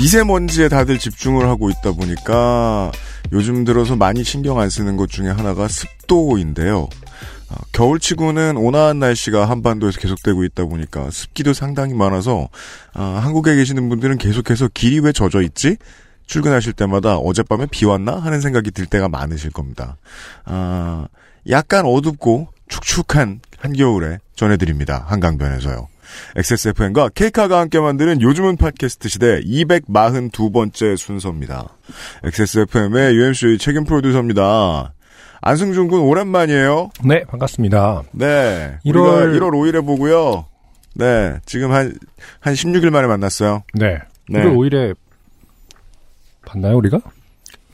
미세먼지에 다들 집중을 하고 있다 보니까 요즘 들어서 많이 신경 안 쓰는 것 중에 하나가 습도인데요. 어, 겨울치고는 온화한 날씨가 한반도에서 계속되고 있다 보니까 습기도 상당히 많아서 아, 한국에 계시는 분들은 계속해서 길이 왜 젖어 있지? 출근하실 때마다 어젯밤에 비 왔나 하는 생각이 들 때가 많으실 겁니다. 아, 약간 어둡고 축축한 한겨울에 전해드립니다. 한강변에서요. XSFM과 케이카가 함께 만드는 요즘은 팟캐스트 시대 242번째 순서입니다. XSFM의 UMC 책임 프로듀서입니다. 안승준 군 오랜만이에요. 네, 반갑습니다. 네. 1월 우리가 1월 5일에 보고요. 네. 지금 한, 한 16일 만에 만났어요. 네. 네. 1월 5일에 봤나요, 우리가?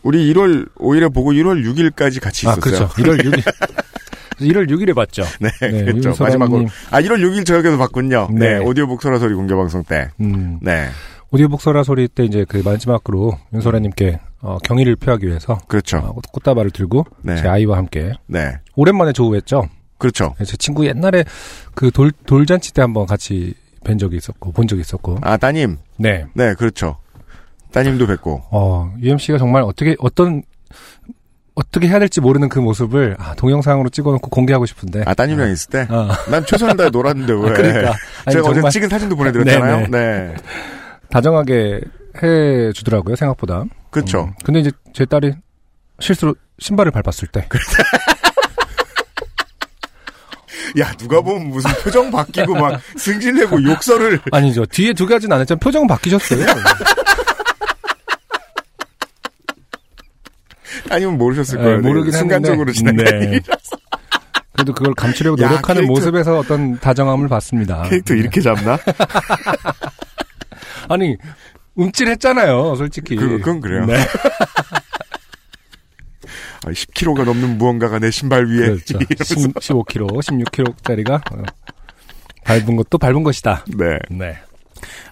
우리 1월 5일에 보고 1월 6일까지 같이 아, 있었어요. 그렇죠. 1월 6일. 1월 6일에 봤죠. 네, 네, 그렇죠. 마지막으로. 아, 1월 6일 저녁에도 봤군요. 네. 네. 오디오 북 소라 소리 공개방송 때. 음, 네. 오디오 북 소라 소리 때 이제 그 마지막으로 윤소라님께 어, 경의를 표하기 위해서 그렇죠. 어, 꽃- 꽃다발을 들고 네. 제 아이와 함께 네. 오랜만에 조우했죠. 그렇죠. 제 친구 옛날에 그 돌, 돌잔치 때 한번 같이 뵌 적이 있었고, 본 적이 있었고. 아, 따님. 네. 네, 그렇죠. 따님도 뵙고. 어, UMC가 정말 어떻게, 어떤, 어떻게 해야 될지 모르는 그 모습을 아, 동영상으로 찍어놓고 공개하고 싶은데. 아, 따님이랑 있을 때? 어. 난 최선을 다해 놀았는데 왜? 아, 그러니까. 아니, 제가 어제 정말 찍은 사진도 보내드렸잖아요. 네네. 네. 다정하게 해 주더라고요, 생각보다. 그렇죠. 음, 근데 이제 제 딸이 실수로 신발을 밟았을 때. 야, 누가 보면 무슨 표정 바뀌고 막 승질내고 욕설을. 아니죠. 뒤에 두 가지는 안 했지만 표정은 바뀌셨어요. 아니면 모르셨을 네, 거예요. 모르긴 순간적으로. 지나간 네. 그래도 그걸 감추려고 야, 노력하는 캐릭터- 모습에서 어떤 다정함을 봤습니다. 캐릭터 이렇게 잡나? 아니, 움찔했잖아요, 솔직히. 그, 그건 그래요. 네. 아, 10kg가 넘는 무언가가 내 신발 위에. 그렇죠. 10, 15kg, 16kg짜리가 어, 밟은 것도 밟은 것이다. 네. 네.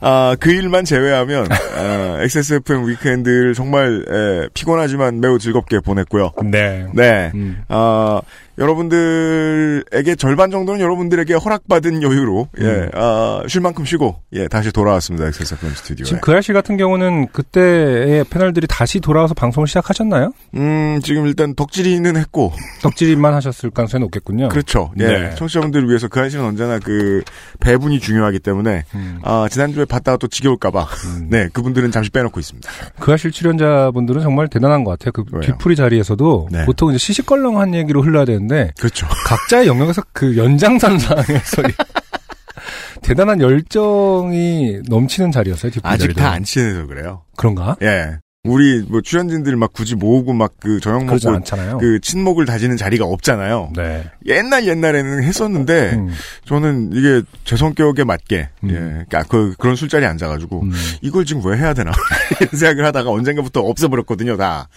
아, 그 일만 제외하면, 아, XSFM 위크엔드를 정말, 에, 피곤하지만 매우 즐겁게 보냈고요. 네. 네. 음. 아, 여러분들에게 절반 정도는 여러분들에게 허락받은 여유로, 예, 아, 쉴 만큼 쉬고, 예, 다시 돌아왔습니다. XSFM 스튜디오에. 지금 그 아저씨 같은 경우는 그때의 패널들이 다시 돌아와서 방송을 시작하셨나요? 음, 지금 일단 덕질이는 했고, 덕질만 하셨을 가능성이 높겠군요. 그렇죠. 예. 네. 청취자분들을 위해서 그 아저씨는 언제나 그, 배분이 중요하기 때문에, 음. 아, 지난주에 봤다가 또 지겨울까 봐, 음. 네, 그분들은 잠시 빼놓고 있습니다. 그 아실 출연자분들은 정말 대단한 것 같아요. 그 왜요? 뒤풀이 자리에서도 네. 보통 이제 시시껄렁한 얘기로 흘러야 되는 데 그렇죠. 각자의 영역에서 그 연장선상에서 대단한 열정이 넘치는 자리였어요. 아직. 다 안 친해서 그래요. 그런가? 예. 우리 뭐 출연진들 막 굳이 모으고 막 그 저녁 먹고. 그 친목을 다지는 자리가 없잖아요. 네. 옛날 옛날에는 했었는데 음, 저는 이게 제 성격에 맞게 음. 예, 그러니까 그 그런 술자리 에 앉아가지고 음. 이걸 지금 왜 해야 되나 이런 생각을 하다가 언젠가부터 없애버렸거든요. 다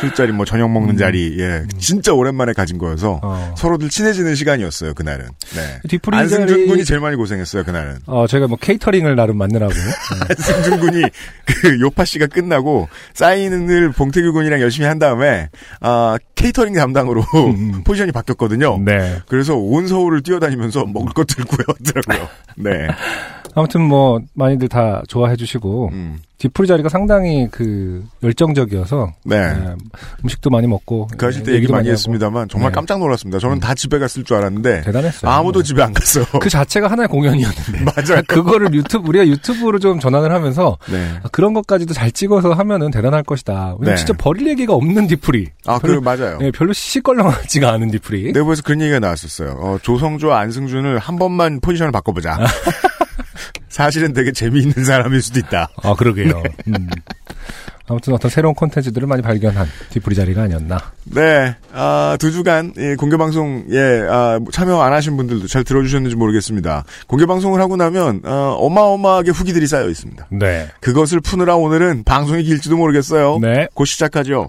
술자리 뭐 저녁 먹는 음. 자리 예, 진짜 오랜만에 가진 거여서 어. 서로들 친해지는 시간이었어요. 그날은. 네. 안승준 군이 제일 많이 고생했어요. 그날은. 어, 제가 뭐 케이터링을 나름 만들라고. 네. 안승준 군이 그 요파 씨가 끝나고 사인을 봉태규 군이랑 열심히 한 다음에 아 케이터링 담당으로 음. 포지션이 바뀌었거든요. 네. 그래서 온 서울을 뛰어다니면서 먹을 것 들고 왔더라고요. 네. 아무튼 뭐 많이들 다 좋아해 주시고 음. 뒤풀이 자리가 상당히 그 열정적이어서 네. 네, 음식도 많이 먹고 그 아실 때 네, 얘기 많이 하고. 했습니다.만 정말 네. 깜짝 놀랐습니다. 저는 음. 다 집에 갔을 줄 알았는데 대단했어요. 아무도 네. 집에 안 갔어. 그 자체가 하나의 공연이었는데 맞아요. 그거를 유튜브 우리가 유튜브로 좀 전환을 하면서 네. 아, 그런 것까지도 잘 찍어서 하면은 대단할 것이다. 왜냐면 네. 진짜 버릴 얘기가 없는 뒤풀이. 아, 그 맞아요. 네, 별로 시시껄렁하지가 않은 뒤풀이. 내부에서 그런 얘기가 나왔었어요. 어, 조성조와 안승준을 한 번만 포지션을 바꿔보자. 사실은 되게 재미있는 사람일 수도 있다. 아 그러게요. 음. 아무튼 어떤 새로운 콘텐츠들을 많이 발견한 뒤풀이 자리가 아니었나. 네, 아, 두 주간 예, 공개 방송 예 아, 참여 안 하신 분들도 잘 들어주셨는지 모르겠습니다. 공개 방송을 하고 나면 어, 어마어마하게 후기들이 쌓여 있습니다. 네. 그것을 푸느라 오늘은 방송이 길지도 모르겠어요. 네. 곧 시작하죠.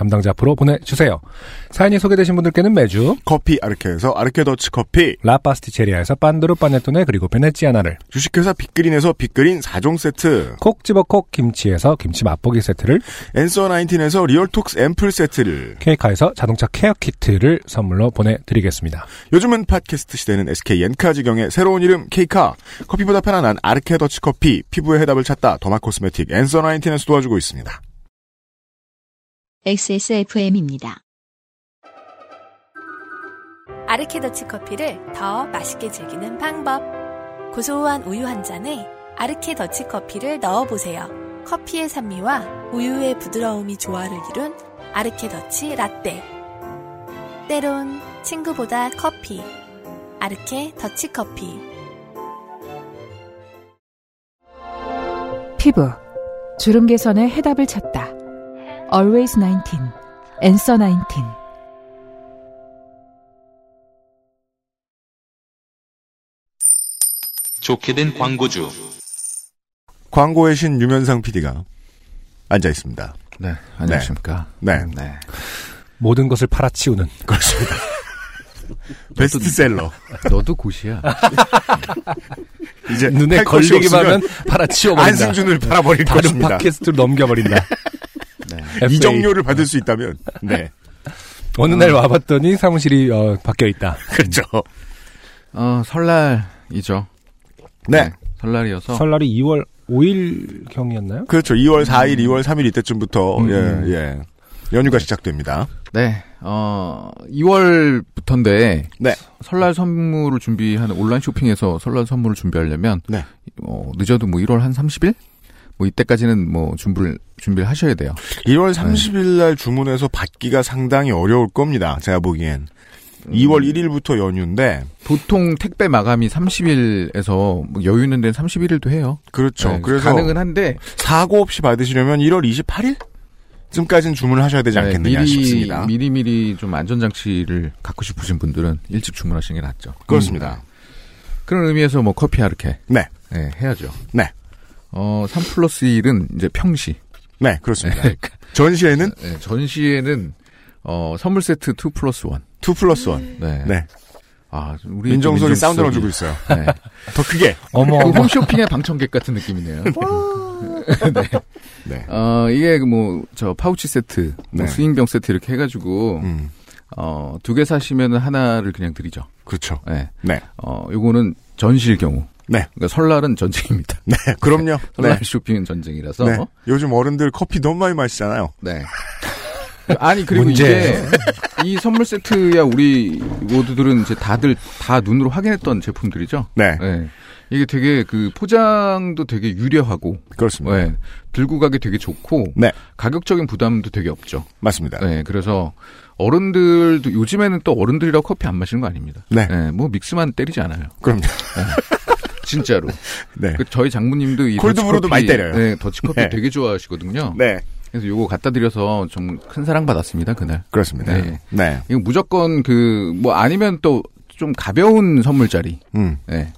담당자 앞으로 보내주세요. 사연이 소개되신 분들께는 매주 커피 아르케에서 아르케 더치 커피, 라파스티체리아에서 빤드루 빠네토네 그리고 베네치아나를 주식회사 빅그린에서 빅그린 4종 세트, 콕 집어 콕 김치에서 김치 맛보기 세트를 앤서 19에서 리얼톡스 앰플 세트를 케이카에서 자동차 케어 키트를 선물로 보내드리겠습니다. 요즘은 팟캐스트 시대는 SK 엔카 직영의 새로운 이름 케이카 커피보다 편안한 아르케 더치 커피 피부의 해답을 찾다 더마 코스메틱 앤서 19에서 도와주고 있습니다. XSFM입니다. 아르케더치 커피를 더 맛있게 즐기는 방법. 고소한 우유 한 잔에 아르케더치 커피를 넣어보세요. 커피의 산미와 우유의 부드러움이 조화를 이룬 아르케더치 라떼. 때론 친구보다 커피. 아르케 더치 커피. 피부 주름 개선의 해답을 찾다. Always 19, Answer 19. 좋게 된 광고주. 광고의 신 유면상 PD가 앉아 있습니다. 네, 안녕하십니까. 네. 네. 모든 것을 팔아치우는 그렇습니다. 베스트셀러. 너도 곧이야. 이제 눈에 걸리기만 하면 팔아치워버린다. 안승준을 팔아버릴 다른 것입니다. 팟캐스트로 넘겨버린다. 네. FA. 이정료를 받을 수 있다면. 네. 어느 날 와봤더니 사무실이 어, 바뀌어 있다. 그렇죠. 어, 설날이죠. 네. 설날이어서. 설날이 2월 5일 경이었나요? 그렇죠. 2월 4일, 2월 3일 이때쯤부터, 음. 예, 예. 연휴가 시작됩니다. 네, 어, 2월부터인데. 네. 설날 선물을 준비하는 온라인 쇼핑에서 설날 선물을 준비하려면. 네. 어, 늦어도 뭐 1월 한 30일? 뭐 이때까지는 뭐 준비를, 준비를 하셔야 돼요. 1월 30일 날 주문해서 받기가 상당히 어려울 겁니다. 제가 보기엔. 2월 1일부터 연휴인데, 보통 택배 마감이 30일에서 뭐 여유 있는 데는 31일도 해요. 그렇죠. 네, 그래서 가능은 한데. 사고 없이 받으시려면 1월 28일? 쯤까지는 주문을 하셔야 되지 않겠느냐 네, 미리, 싶습니다. 미리 미리 좀 안전 장치를 갖고 싶으신 분들은 일찍 주문하시는 게 낫죠. 그렇습니다. 그런 의미에서 뭐 커피 아르케. 네. 네, 해야죠. 네. 어, 3 플러스 1은 이제 평시. 네, 그렇습니다. 네, 전시회는 네, 전시에는 어, 선물 세트 2 플러스 1. 2 플러스 1. 네. 네. 아, 우리 민정석이 민정수석이- 사운드 넣어주고 있어요. 네. 더 크게. 어머, 그 어머. 홈쇼핑의 방청객 같은 느낌이네요. 네. 어, 이게 뭐, 저 파우치 세트, 뭐 네. 스윙병 세트 이렇게 해가지고, 음, 어, 두 개 사시면 하나를 그냥 드리죠. 그렇죠. 네. 네. 어, 요거는 전시일 경우. 네. 그러니까 설날은 전쟁입니다. 네, 그럼요. 설날 네. 쇼핑은 전쟁이라서. 네. 요즘 어른들 커피 너무 많이 마시잖아요. 네. 아니 그리고 문제. 이게 이 선물 세트야 우리 모두들은 이제 다들 다 눈으로 확인했던 제품들이죠. 네. 네. 이게 되게 그 포장도 되게 유려하고 그렇습니다. 네. 들고 가기 되게 좋고 네. 가격적인 부담도 되게 없죠. 맞습니다. 네. 그래서 어른들도 요즘에는 또 어른들이라고 커피 안 마시는 거 아닙니다. 네. 뭐 믹스만 때리지 않아요. 그럼요. 진짜로. 네. 그 저희 장모님도 이 콜드브루도 많이 때려요. 네, 더치커피 네. 되게 좋아하시거든요. 네. 그래서 요거 갖다 드려서 좀 큰 사랑 받았습니다 그날. 그렇습니다. 네. 네. 이거 무조건 그 뭐 아니면 또 좀 가벼운 선물자리. 음, 네.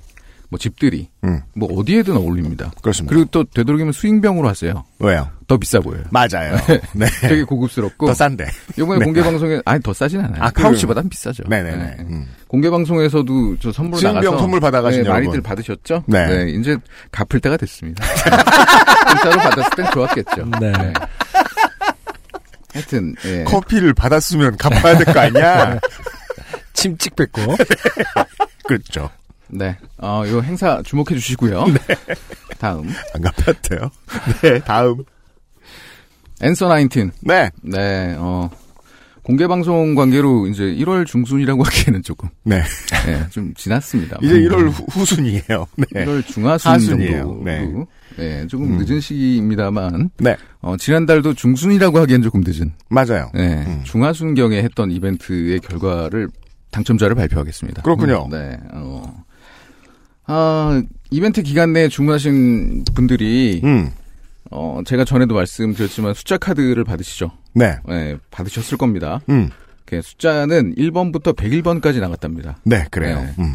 뭐 집들이. 음. 뭐 어디에든 어울립니다. 그렇습니다. 그리고 또 되도록이면 스윙병으로 하세요. 왜요? 더 비싸 보여요. 맞아요. 네. 되게 고급스럽고. 더 싼데. 이번에 네. 공개 방송에 아니 더 싸진 않아요. 아, 그- 파우치보단 비싸죠. 네네네. 네. 음. 공개 방송에서도 저 선물 나가서 선물 받아가신 네. 많이들 받으셨죠? 네. 이제 갚을 때가 됐습니다. 진짜로 받았을 땐 좋았겠죠. 네. 하여튼 예. 커피를 받았으면 갚아야 될 거 아니야? 침찍 뱉고. 그렇죠. 네. 어, 요 행사 주목해 주시고요. 네. 다음. 안 갚았대요. 네, 다음. 앤서 19. 네. 네, 어, 공개 방송 관계로 이제 1월 중순이라고 하기에는 조금 네. 예, 좀 지났습니다. 이제 1월 후, 후순이에요. 네. 1월 중하순 하순이에요. 정도. 네. 네. 조금 음. 늦은 시기입니다만 네. 어, 지난달도 중순이라고 하기엔 조금 늦은 맞아요. 네. 음. 중하순경에 했던 이벤트의 결과를 당첨자를 발표하겠습니다. 그렇군요. 네. 어. 아, 이벤트 기간 내에 주문하신 분들이 음. 어, 제가 전에도 말씀드렸지만 숫자 카드를 받으시죠. 네. 네, 받으셨을 겁니다. 음. 그 숫자는 1번부터 101번까지 나갔답니다. 네, 그래요. 네. 음.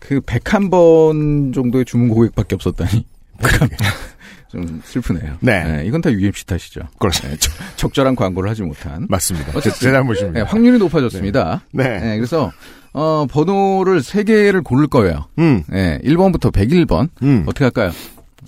그 101번 정도의 주문 고객밖에 없었다니. 좀 슬프네요. 네. 이건 다 UMC 탓이죠. 그렇습니다. 네, 적- 적절한 광고를 하지 못한. 맞습니다. 제, 어쨌든- 제 잘못입니다. 네, 확률이 높아졌습니다. 네. 네, 그래서 어, 번호를 3개를 고를 거예요. 음. 네, 1번부터 101번. 음. 어떻게 할까요?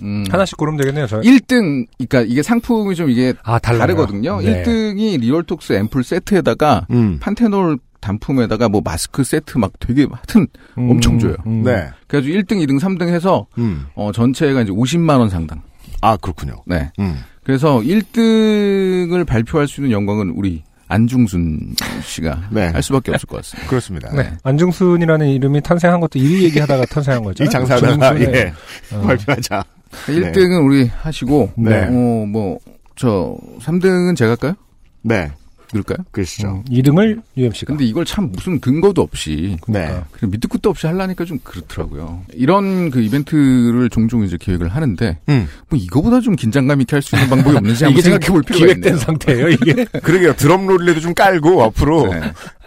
음, 하나씩 고르면 되겠네요. 저 1등, 그러니까 이게 상품이 좀 이게 아. 다르거든요. 네. 1등이 리얼톡스 앰플 세트에다가 음. 판테놀 단품에다가 뭐 마스크 세트 막 되게 하여튼 음, 엄청 줘요. 음. 네. 그래가지고 1등, 2등, 3등 해서 음. 어, 전체가 이제 50만 원 상당. 아, 그렇군요. 네. 음. 그래서 1등을 발표할 수 있는 영광은 우리 안중순 씨가 네. 할 수밖에 없을 것 같습니다. 그렇습니다. 네. 안중순이라는 이름이 탄생한 것도 1위 얘기하다가 탄생한 거죠. 이 장사다가, 중순에. 예. 어. 발표하자. 1등은 우리 하시고 네. 어, 뭐, 저 3등은 제가 할까요? 네. 그럴까요? 그러시죠. 음, 2등을 UMC가. 근데 이걸 참 무슨 근거도 없이 네. 그냥 밑도 끝도 없이 하려니까 좀 그렇더라고요. 이런 그 이벤트를 종종 이제 기획을 하는데 음. 뭐 이거보다 좀 긴장감 있게 할 수 있는 방법이 없는지 한번 생각해 볼 필요가 기획된 있네요. 상태예요, 이게. 그러게요. 드럼 롤이라도 좀 깔고 앞으로 네.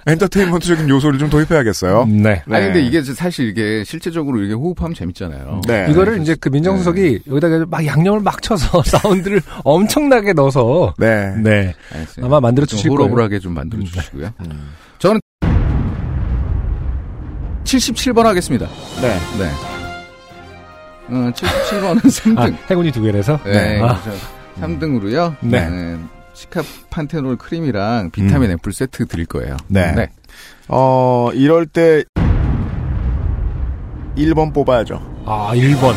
엔터테인먼트적인 요소를 좀 도입해야겠어요. 네. 네. 아니 근데 이게 사실 이게 실제적으로 이게 호흡하면 재밌잖아요. 네. 이거를 이제 그 민정수석이 여기다가 막 양념을 막 쳐서 사운드를 엄청나게 넣어서 네. 네 알겠어요. 아마 만들어 좀 주실 거예요. 호러블하게 좀 만들어 주시고요. 음. 저는 77번 하겠습니다. 네. 네. 어, 77번은 3등. 아, 행운이 두 개라서. 네. 아, 3등으로요. 네. 시카 판테놀 크림이랑 비타민 앰플 세트 드릴 거예요. 네. 어, 이럴 때 1번 뽑아야죠. 아 1번.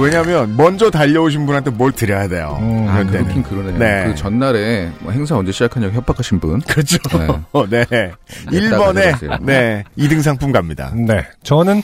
왜냐면 먼저 달려오신 분한테 뭘 드려야 돼요. 음, 아. 그렇긴 그러네요. 네. 그 전날에 뭐 행사 언제 시작하냐고 협박하신 분. 그렇죠. 네. 어, 네. 냈다 1번에 가져가세요. 네. 2등 상품 갑니다. 네. 저는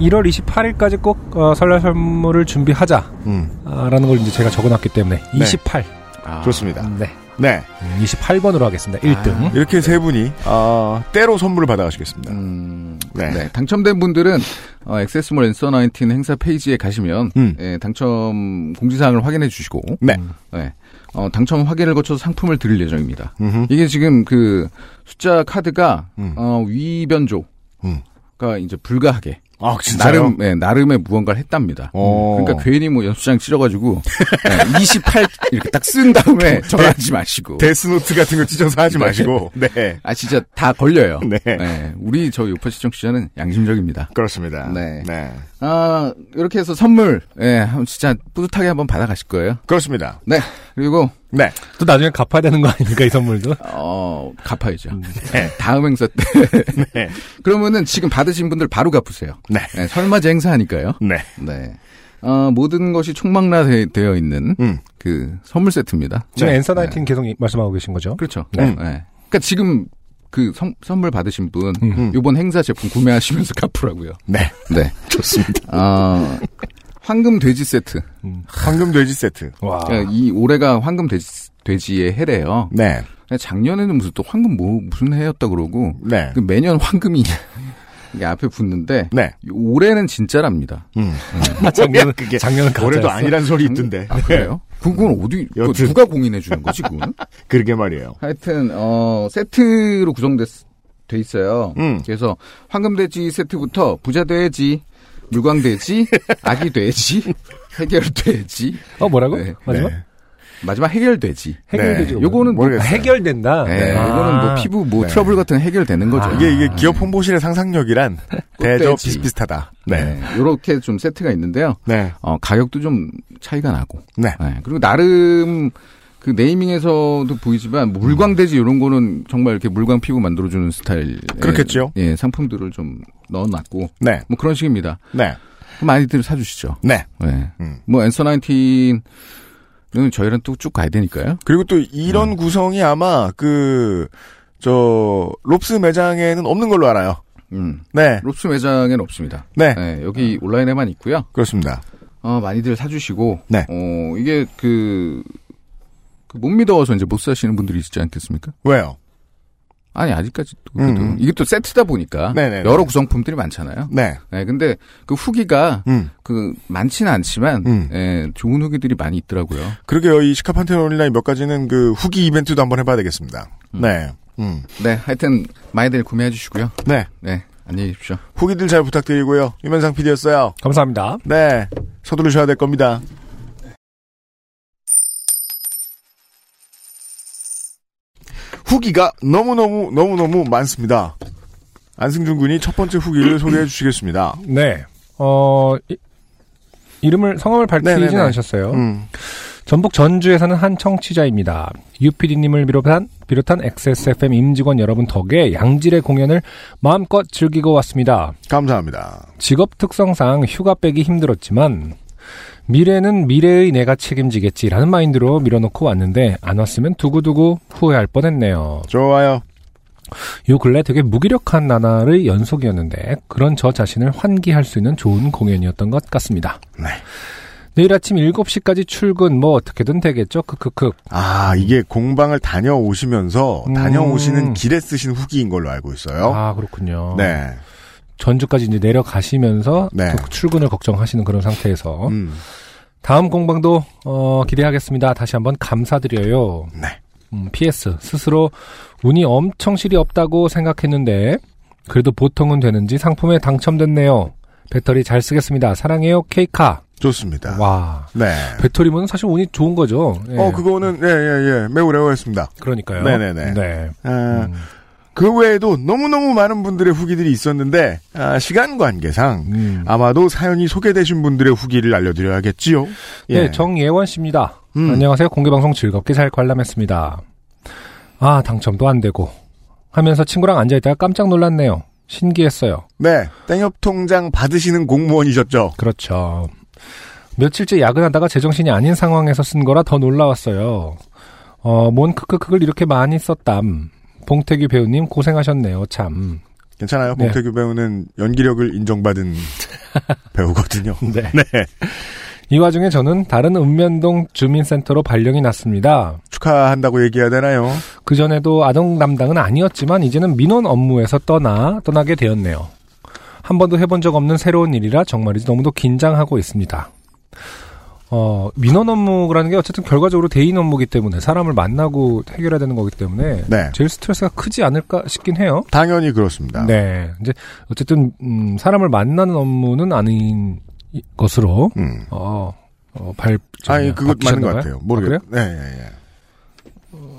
1월 28일까지 꼭 어, 설날 선물을 준비하자라는 음. 걸 이제 제가 적어놨기 때문에 28. 아, 좋습니다. 네. 네. 음, 28번으로 하겠습니다. 1등. 이렇게 세 분이 어, 때로 선물을 받아가시겠습니다. 음, 네. 네. 당첨된 분들은 어, 액세스몰 앤서 19 행사 페이지에 가시면 음. 예, 당첨 공지사항을 확인해 주시고 네. 네. 어, 당첨 확인을 거쳐서 상품을 드릴 예정입니다. 음흠. 이게 지금 그 숫자 카드가 음. 어, 위변조가 음. 이제 불가하게 아, 진짜요? 나름 네, 나름의 무언가를 했답니다. 어. 그러니까 괜히 뭐 연수장 찢어가지고 네, 28 이렇게 딱 쓴 다음에 전화하지 마시고. 데스노트 같은 거 찢어서 하지 네. 마시고. 네. 아 진짜 다 걸려요. 네. 우리 저 요파 시청 시장은 양심적입니다. 그렇습니다. 네. 네. 아 이렇게 해서 선물 예, 한번 진짜 뿌듯하게 한번 받아가실 거예요. 그렇습니다. 네. 그리고 네. 또 나중에 갚아야 되는 거 아닙니까 이 선물도? 어 갚아야죠. 네. 다음 행사 때. 네. 그러면은 지금 받으신 분들 바로 갚으세요. 네. 네, 설맞이 행사하니까요. 네. 네. 어, 모든 것이 총망라되어 있는 음. 그 선물 세트입니다. 지금 네. 엔서 나이틴 계속 말씀하고 계신 거죠? 그렇죠. 네. 네. 그러니까 지금 그 선, 선물 받으신 분 음. 이번 행사 제품 구매하시면서 갚으라고요. 네. 네. 좋습니다. 아, 황금 돼지 세트. 황금 돼지 세트. 와. 그러니까 이 올해가 황금 돼지, 돼지의 해래요. 네. 작년에는 무슨 또 황금 뭐 무슨 해였다 그러고 네. 그 매년 황금이 이게 앞에 붙는데 네. 올해는 진짜랍니다. 음. 아, 작년은 그게 작년은 올해도. 아니란 소리 있던데. 아, 그래요? 그건 어디 여튼. 누가 공인해 주는 거지 그거는? 그러게 말이에요. 하여튼 어 세트로 구성돼 돼 있어요. 음. 그래서 황금돼지 세트부터 부자 돼지, 물광돼지, 아기 돼지, 해결돼지, 어 뭐라고? 네. 마지막? 네. 마지막 해결돼지. 해결돼지. 네. 요거는 뭐 모르겠어요. 해결된다. 네, 아. 이거는 뭐 피부 뭐 네. 트러블 같은 거 해결되는 거죠. 아. 이게 이게 기업 홍보실의 상상력이란 대저. 비슷비슷하다. 네. 네. 요렇게 좀 세트가 있는데요. 네. 어, 가격도 좀 차이가 나고. 네. 그리고 나름 그 네이밍에서도 보이지만 뭐 물광돼지 이런 거는 정말 이렇게 물광 피부 만들어주는 스타일. 그렇겠죠. 예, 상품들을 좀 넣어놨고 네. 뭐 그런 식입니다. 네. 많이들 사주시죠. 네. 네. 음. 뭐 앤서 19는 저희랑 또 쭉 가야 되니까요. 그리고 또 이런 음. 구성이 아마 그, 저, 롭스 매장에는 없는 걸로 알아요. 음. 네. 롭스 매장에는 없습니다. 네. 네, 여기 온라인에만 있고요. 그렇습니다. 어, 많이들 사주시고, 네. 어, 이게 그, 그 못 믿어서 이제 못 사시는 분들이 있지 않겠습니까? 왜요? 아니, 아직까지 또, 음, 그래도 음. 이게 또 세트다 보니까, 네네네. 여러 구성품들이 많잖아요. 네. 네, 근데 그 후기가, 음. 그, 많지는 않지만, 음. 예, 좋은 후기들이 많이 있더라고요. 그러게요. 이 시카판테온 온라인 몇 가지는 그 후기 이벤트도 한번 해봐야 되겠습니다. 네. 음. 네, 하여튼, 많이들 구매해 주시고요. 네. 네, 안녕히 계십시오. 후기들 잘 부탁드리고요. 유면상 PD였어요. 감사합니다. 네. 서두르셔야 될 겁니다. 후기가 너무너무, 너무너무 많습니다. 안승준 군이 첫 번째 후기를 소개해 주시겠습니다. 네. 어, 이, 이름을, 성함을 밝히진 네네네. 않으셨어요. 음. 전북 전주에 사는 한 청취자입니다. UPD님을 비롯한, 비롯한 XSFM 임직원 여러분 덕에 양질의 공연을 마음껏 즐기고 왔습니다. 감사합니다. 직업 특성상 휴가 빼기 힘들었지만, 미래는 미래의 내가 책임지겠지라는 마인드로 밀어놓고 왔는데, 안 왔으면 두고두고 후회할 뻔했네요. 좋아요. 요 근래 되게 무기력한 나날의 연속이었는데 그런 저 자신을 환기할 수 있는 좋은 공연이었던 것 같습니다. 네. 내일 아침 7시까지 출근 뭐 어떻게든 되겠죠. 크크크. 아, 이게 공방을 다녀오시면서 음. 다녀오시는 길에 쓰신 후기인 걸로 알고 있어요. 아 그렇군요. 네. 전주까지 이제 내려가시면서 네. 또 출근을 걱정하시는 그런 상태에서 음. 다음 공방도 어, 기대하겠습니다. 다시 한번 감사드려요. 네. 음, PS 스스로 운이 엄청 실이 없다고 생각했는데 그래도 보통은 되는지 상품에 당첨됐네요. 배터리 잘 쓰겠습니다. 사랑해요 케이카. 좋습니다. 와 네. 배터리면 사실 운이 좋은 거죠. 예. 어, 그거는, 예, 예, 예. 매우 레어했습니다. 그러니까요. 네네네. 네. 아, 음, 그 외에도 너무너무 많은 분들의 후기들이 있었는데, 아, 시간 관계상, 음. 아마도 사연이 소개되신 분들의 후기를 알려드려야겠지요? 예. 네, 정예원 씨입니다. 음. 안녕하세요. 공개방송 즐겁게 잘 관람했습니다. 아, 당첨도 안 되고. 하면서 친구랑 앉아있다가 깜짝 놀랐네요. 신기했어요. 네. 땡협 통장 받으시는 공무원이셨죠? 그렇죠. 며칠째 야근하다가 제정신이 아닌 상황에서 쓴 거라 더 놀라웠어요. 어, 뭔 크크크를 이렇게 많이 썼담. 봉태규 배우님 고생하셨네요, 참. 괜찮아요. 네. 봉태규 배우는 연기력을 인정받은 배우거든요. 네. 네. 이 와중에 저는 다른 읍면동 주민센터로 발령이 났습니다. 축하한다고 얘기해야 되나요? 그 전에도 아동 담당은 아니었지만 이제는 민원 업무에서 떠나 떠나게 되었네요. 한 번도 해본 적 없는 새로운 일이라 정말이지 너무도 긴장하고 있습니다. 어, 민원 업무라는 게 어쨌든 결과적으로 대인 업무기 때문에 사람을 만나고 해결해야 되는 거기 때문에 네. 제일 스트레스가 크지 않을까 싶긴 해요. 당연히 그렇습니다. 네. 이제 어쨌든 음, 사람을 만나는 업무는 아닌 이- 것으로 음. 어, 어, 발 아니, 그것 맞는 것 같아요. 모르겠어요. 아? 네, 예, 예.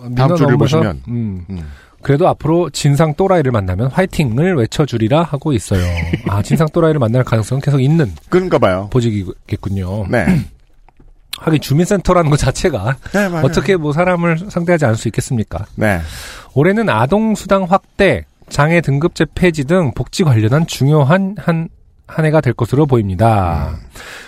민원 다음 주를 업무에서, 보시면. 음, 음. 그래도 앞으로 진상 또라이를 만나면 화이팅을 외쳐주리라 하고 있어요. 아, 진상 또라이를 만날 가능성은 계속 있는 그런가 봐요. 보직이겠군요. 네. 하긴 주민센터라는 것 자체가 네. 어떻게 뭐 사람을 상대하지 않을 수 있겠습니까? 네. 올해는 아동 수당 확대, 장애 등급제 폐지 등 복지 관련한 중요한 한, 한 해가 될 것으로 보입니다. 음.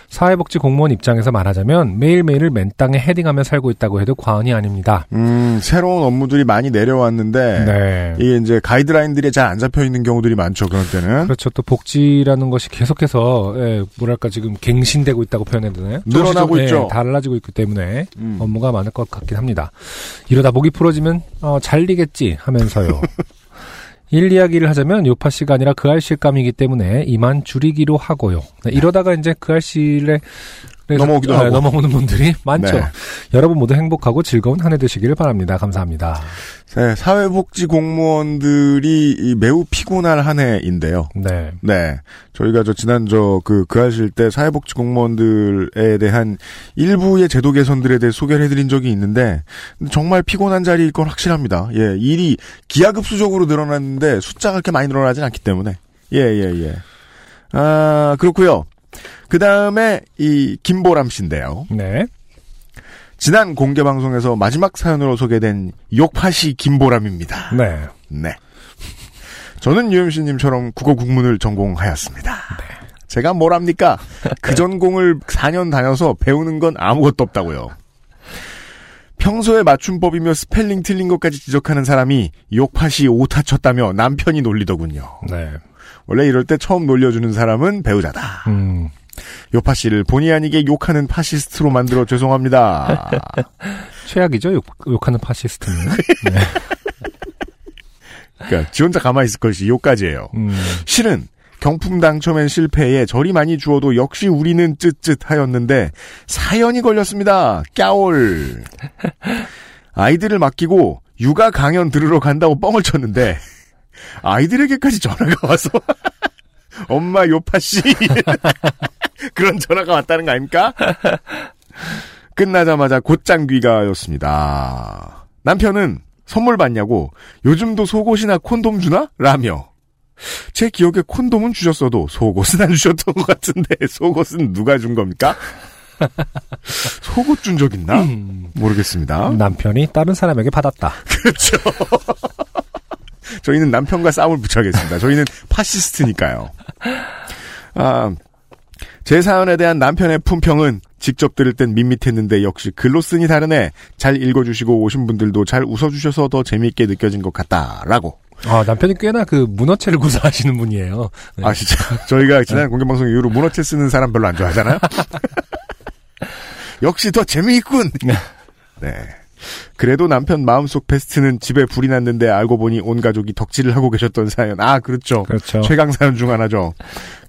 사회복지 공무원 입장에서 말하자면 매일매일을 맨 땅에 헤딩하며 살고 있다고 해도 과언이 아닙니다. 음, 새로운 업무들이 많이 내려왔는데, 네. 이게 이제 가이드라인들이 잘 안 잡혀 있는 경우들이 많죠, 그런 때는. 그렇죠. 또 복지라는 것이 계속해서 예, 뭐랄까 지금 갱신되고 있다고 표현해야 되나요? 늘어나고 좀, 있죠. 예, 달라지고 있기 때문에 음. 업무가 많을 것 같긴 합니다. 이러다 목이 풀어지면 어, 잘리겠지 하면서요. 일 이야기를 하자면 요파 씨가 아니라 그 알실감이기 때문에 이만 줄이기로 하고요. 네, 이러다가 이제 그 알실에 넘어오기도 아, 하고. 넘어오는 분들이 많죠. 네. 여러분 모두 행복하고 즐거운 한 해 되시기를 바랍니다. 감사합니다. 네, 사회복지 공무원들이 이 매우 피곤할 한 해인데요. 네. 네. 저희가 저 지난 저 그, 그 하실 때 사회복지 공무원들에 대한 일부의 제도 개선들에 대해 소개를 해드린 적이 있는데, 정말 피곤한 자리일 건 확실합니다. 예, 일이 기하급수적으로 늘어났는데 숫자가 그렇게 많이 늘어나진 않기 때문에. 예, 예, 예. 아, 그렇고요 그 다음에 이 김보람 씨인데요. 네. 지난 공개 방송에서 마지막 사연으로 소개된 욕파시 김보람입니다. 네. 네. 저는 유엠씨 님처럼 국어 국문을 전공하였습니다. 제가 뭘 합니까? 그 전공을 4년 다녀서 배우는 건 아무것도 없다고요. 평소에 맞춤법이며 스펠링 틀린 것까지 지적하는 사람이 욕팟시 오타 쳤다며 남편이 놀리더군요. 네. 원래 이럴 때 처음 놀려주는 사람은 배우자다. 음. 요팟시를 본의 아니게 욕하는 파시스트로 만들어 죄송합니다. 최악이죠, 욕, 욕하는 파시스트는. 네. 그러니까 지 혼자 가만히 있을 것이 욕까지예요. 음. 실은 경품 당첨엔 실패에 절이 많이 주어도 역시 우리는 쯧쯧 하였는데 사연이 걸렸습니다. 까올. 아이들을 맡기고 육아 강연 들으러 간다고 뻥을 쳤는데 아이들에게까지 전화가 와서 엄마 요파 씨 그런 전화가 왔다는 거 아닙니까? 끝나자마자 곧장 귀가였습니다. 남편은 선물 받냐고 요즘도 속옷이나 콘돔 주나? 라며 제 기억에 콘돔은 주셨어도 속옷은 안 주셨던 것 같은데 속옷은 누가 준 겁니까? 속옷 준 적 있나? 모르겠습니다. 남편이 다른 사람에게 받았다. 그렇죠. 저희는 남편과 싸움을 붙여야겠습니다. 저희는 파시스트니까요. 아, 제 사연에 대한 남편의 품평은 직접 들을 땐 밋밋했는데 역시 글로 쓰니 다르네. 잘 읽어주시고 오신 분들도 잘 웃어주셔서 더 재미있게 느껴진 것 같다라고. 아, 남편이 꽤나 그 문어체를 구사하시는 분이에요. 네. 아 진짜 저희가 지난 공개방송 이후로 문어체 쓰는 사람 별로 안 좋아하잖아요. 역시 더 재미있군. 네. 그래도 남편 마음속 베스트는 집에 불이 났는데 알고 보니 온 가족이 덕질을 하고 계셨던 사연. 아 그렇죠. 그렇죠. 최강 사연 중 하나죠.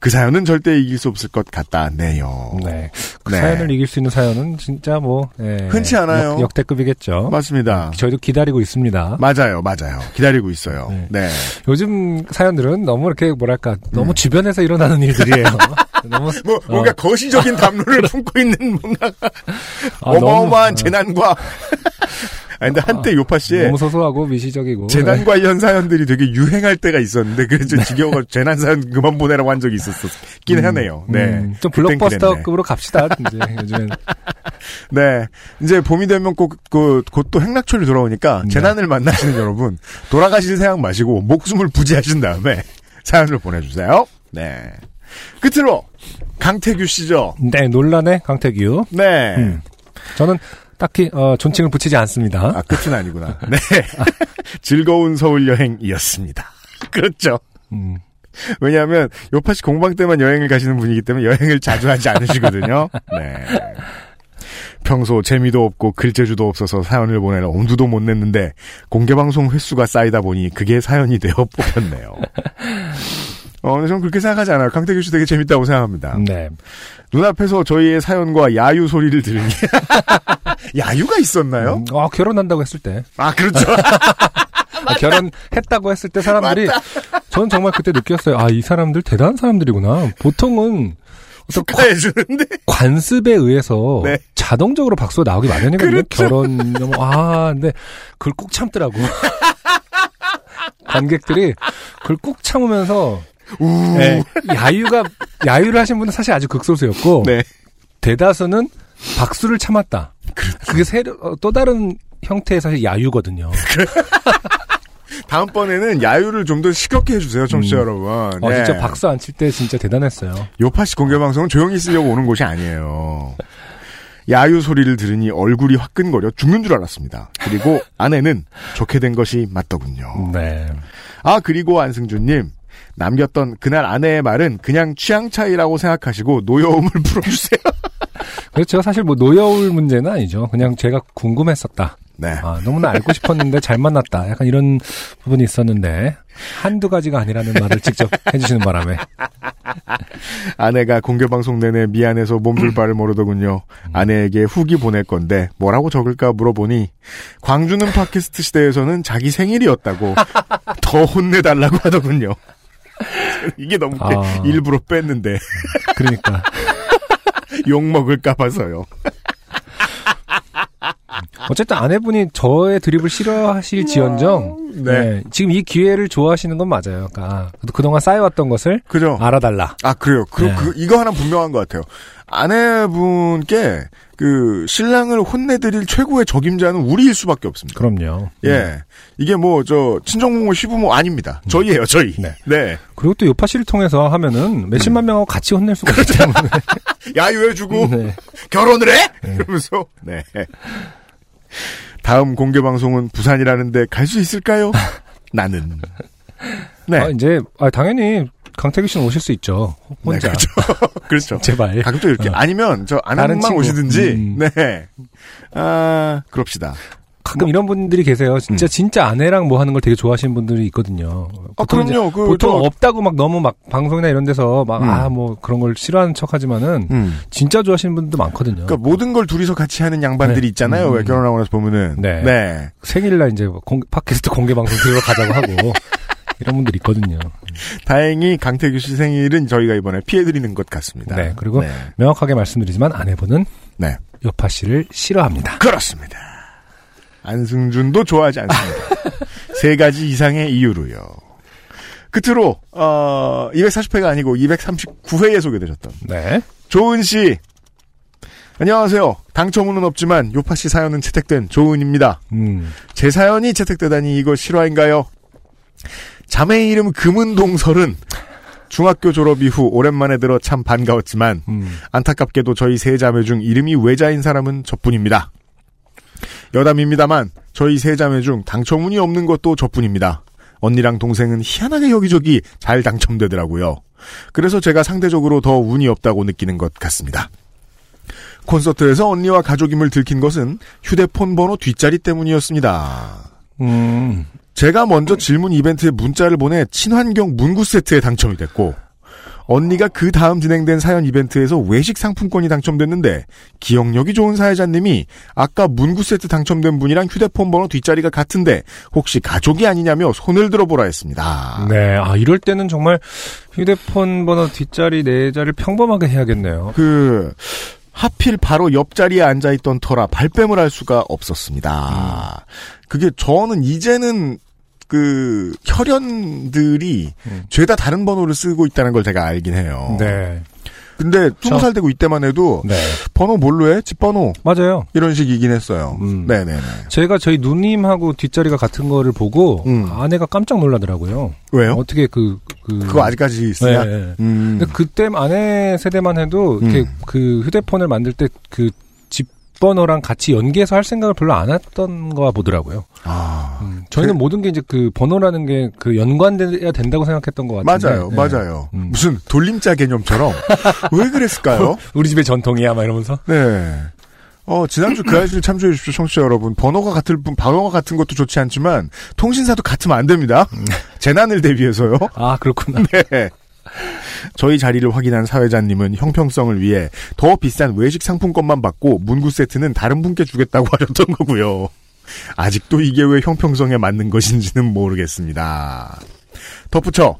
그 사연은 절대 이길 수 없을 것 같다네요. 네. 그 네. 사연을 이길 수 있는 사연은 진짜 뭐, 예, 흔치 않아요. 역, 역대급이겠죠. 맞습니다. 저희도 기다리고 있습니다. 맞아요, 맞아요. 기다리고 있어요. 네. 네. 요즘 사연들은 너무 이렇게 뭐랄까, 너무 주변에서 일어나는 일들이에요. 너무, 뭐 어, 뭔가 거시적인 담론을 품고 있는 뭔가 아, 어마어마한 너무, 재난과. 아니 근데 한때 요파 씨의 너무 소소하고 미시적이고. 재난 관련 사연들이 되게 유행할 때가 있었는데 그래서 지겨워가 재난 사연 그만 보내라고 한 적이 있었긴 하네요. 네. 음, 좀 블록버스터급으로 갑시다. 이제 요즘엔. 네. 이제 봄이 되면 꼭, 그, 곧또 행락철이 돌아오니까 네. 재난을 만나시는 여러분, 돌아가실 생각 마시고 목숨을 부지하신 다음에 사연을 보내주세요. 네. 끝으로, 강태규 씨죠. 네, 논란의 강태규. 네. 음. 저는 딱히, 어, 존칭을 붙이지 않습니다. 아, 끝은 아니구나. 네. 즐거운 서울 여행이었습니다. 그렇죠. 음. 왜냐하면 요파시 공방 때만 여행을 가시는 분이기 때문에 여행을 자주 하지 않으시거든요. 네. 평소 재미도 없고 글재주도 없어서 사연을 보낼 엄두도 못 냈는데 공개방송 횟수가 쌓이다 보니 그게 사연이 되어 뽑혔네요. 어, 근데 저는 그렇게 생각하지 않아요. 강태규 씨 되게 재밌다고 생각합니다. 네. 눈앞에서 저희의 사연과 야유 소리를 들으니 야유가 있었나요? 음, 아, 결혼한다고 했을 때. 아 그렇죠. 아, 결혼했다고 했을 때 사람들이 저는 정말 그때 느꼈어요. 아, 이 사람들 대단한 사람들이구나. 보통은 어떤 관- 축하해 주는데 관습에 의해서 네. 자동적으로 박수가 나오기 마련이거든요. 그렇죠. 결혼 뭐, 아, 근데 그걸 꾹 참더라고. 관객들이 그걸 꾹 참으면서 네, 야유가 야유를 하신 분은 사실 아주 극소수였고 네. 대다수는 박수를 참았다. 그게 새로 어, 또 다른 형태의 사실 야유거든요. 다음번에는 야유를 좀 더 시끄럽게 해주세요, 청취자 음. 여러분. 어, 네. 진짜 박수 안 칠 때 진짜 대단했어요. 요파시 공개방송은 조용히 있으려고 오는 곳이 아니에요. 야유 소리를 들으니 얼굴이 화끈거려 죽는 줄 알았습니다. 그리고 아내는 좋게 된 것이 맞더군요. 네. 아, 그리고 안승준님. 남겼던 그날 아내의 말은 그냥 취향 차이라고 생각하시고 노여움을 풀어주세요. 그렇죠. 사실 뭐 노여울 문제는 아니죠. 그냥 제가 궁금했었다. 네. 아, 너무나 알고 싶었는데 잘 만났다. 약간 이런 부분이 있었는데 한두 가지가 아니라는 말을 직접 해주시는 바람에 아내가 공개 방송 내내 미안해서 몸둘 바를 모르더군요. 아내에게 후기 보낼 건데 뭐라고 적을까 물어보니 광주는 팟캐스트 시대에서는 자기 생일이었다고 더 혼내달라고 하더군요. 이게 너무 아. 일부러 뺐는데 그러니까 욕 먹을까 봐서요. 어쨌든 아내분이 저의 드립을 싫어하실지언정 네. 네, 지금 이 기회를 좋아하시는 건 맞아요. 그러니까 그동안 쌓여왔던 것을 그죠? 알아달라. 아 그래요. 그, 네. 그 이거 하나 분명한 것 같아요. 아내분께 그 신랑을 혼내드릴 최고의 적임자는 우리일 수밖에 없습니다. 그럼요. 예, 이게 뭐 저 친정부모 시부모 아닙니다. 저희예요, 저희. 네. 네. 그리고 또 요파 씨를 통해서 하면은 몇십만 명하고 같이 혼낼 수가 있기 때문에 야유해주고 네. 결혼을 해? 이러면서 네. 다음 공개 방송은 부산이라는데 갈 수 있을까요? 나는. 네. 아, 이제 아, 당연히 강태규 씨는 오실 수 있죠. 혼자. 네, 그렇죠. 그렇죠. 제발. 가급적 이렇게 어. 아니면 저 아는만 친구. 오시든지 음. 네. 아 그럽시다. 가끔 이런 분들이 계세요. 진짜 음. 진짜 아내랑 뭐 하는 걸 되게 좋아하시는 분들이 있거든요. 아 그럼요. 그 보통 저- 없다고 막 너무 막 방송이나 이런 데서 막 음. 아뭐 그런 걸 싫어하는 척하지만은 음. 진짜 좋아하시는 분들도 많거든요. 그러니까 모든 걸 둘이서 같이 하는 양반들이 네. 있잖아요. 음. 왜 결혼하고 나서 보면은 네. 네. 생일날 이제 공, 팟캐스트 공개 방송 들으러 가자고 하고 이런 분들 있거든요. 다행히 강태규 씨 생일은 저희가 이번에 피해드리는 것 같습니다. 네, 그리고 네. 명확하게 말씀드리지만 아내분은 네. 여파 씨를 싫어합니다. 그렇습니다. 안승준도 좋아하지 않습니다. 세 가지 이상의 이유로요. 끝으로 어 240회가 아니고 239회에 소개되셨던 네. 조은 씨. 안녕하세요. 당첨운은 없지만 요파 씨 사연은 채택된 조은입니다. 음. 제 사연이 채택되다니 이거 실화인가요? 자매 이름 금은동설은 중학교 졸업 이후 오랜만에 들어 참 반가웠지만 음. 안타깝게도 저희 세 자매 중 이름이 외자인 사람은 저뿐입니다. 여담입니다만 저희 세 자매 중 당첨운이 없는 것도 저뿐입니다. 언니랑 동생은 희한하게 여기저기 잘 당첨되더라고요. 그래서 제가 상대적으로 더 운이 없다고 느끼는 것 같습니다. 콘서트에서 언니와 가족임을 들킨 것은 휴대폰 번호 뒷자리 때문이었습니다. 음. 제가 먼저 질문 이벤트에 문자를 보내 친환경 문구 세트에 당첨이 됐고 언니가 그 다음 진행된 사연 이벤트에서 외식 상품권이 당첨됐는데 기억력이 좋은 사회자님이 아까 문구 세트 당첨된 분이랑 휴대폰 번호 뒷자리가 같은데 혹시 가족이 아니냐며 손을 들어보라 했습니다. 네. 아, 이럴 때는 정말 휴대폰 번호 뒷자리 네 자리를 평범하게 해야겠네요. 그 하필 바로 옆자리에 앉아있던 터라 발뺌을 할 수가 없었습니다. 그게 저는 이제는 그 혈연들이 음. 죄다 다른 번호를 쓰고 있다는 걸 제가 알긴 해요. 네. 근데 스무 살 되고 이때만 해도 네. 번호 뭘로 해? 집 번호 맞아요. 이런 식이긴 했어요. 음. 네네네. 제가 저희 누님하고 뒷자리가 같은 거를 보고 음. 아내가 깜짝 놀라더라고요. 왜요? 어떻게 그, 그. 그거 아직까지 있으냐? 네, 네. 음. 근데 그때 아내 세대만 해도 이렇게 음. 그 휴대폰을 만들 때그 집번호랑 같이 연계해서 할 생각을 별로 안 했던 거와 보더라고요. 아 음, 저희는 모든 게 이제 그 번호라는 게 그 연관돼야 된다고 생각했던 것 같은데. 맞아요, 네. 맞아요. 음. 무슨 돌림자 개념처럼 왜 그랬을까요? 우리 집의 전통이야, 막 이러면서. 네. 어, 지난주 그 아이를 참조해 주십시오, 청취자 여러분. 번호가 같을 뿐, 번호가 같은 것도 좋지 않지만, 통신사도 같으면 안 됩니다. 재난을 대비해서요. 아, 그렇구나. 네. 저희 자리를 확인한 사회자님은 형평성을 위해 더 비싼 외식 상품권만 받고 문구 세트는 다른 분께 주겠다고 하셨던 거고요. 아직도 이게 왜 형평성에 맞는 것인지는 모르겠습니다. 덧붙여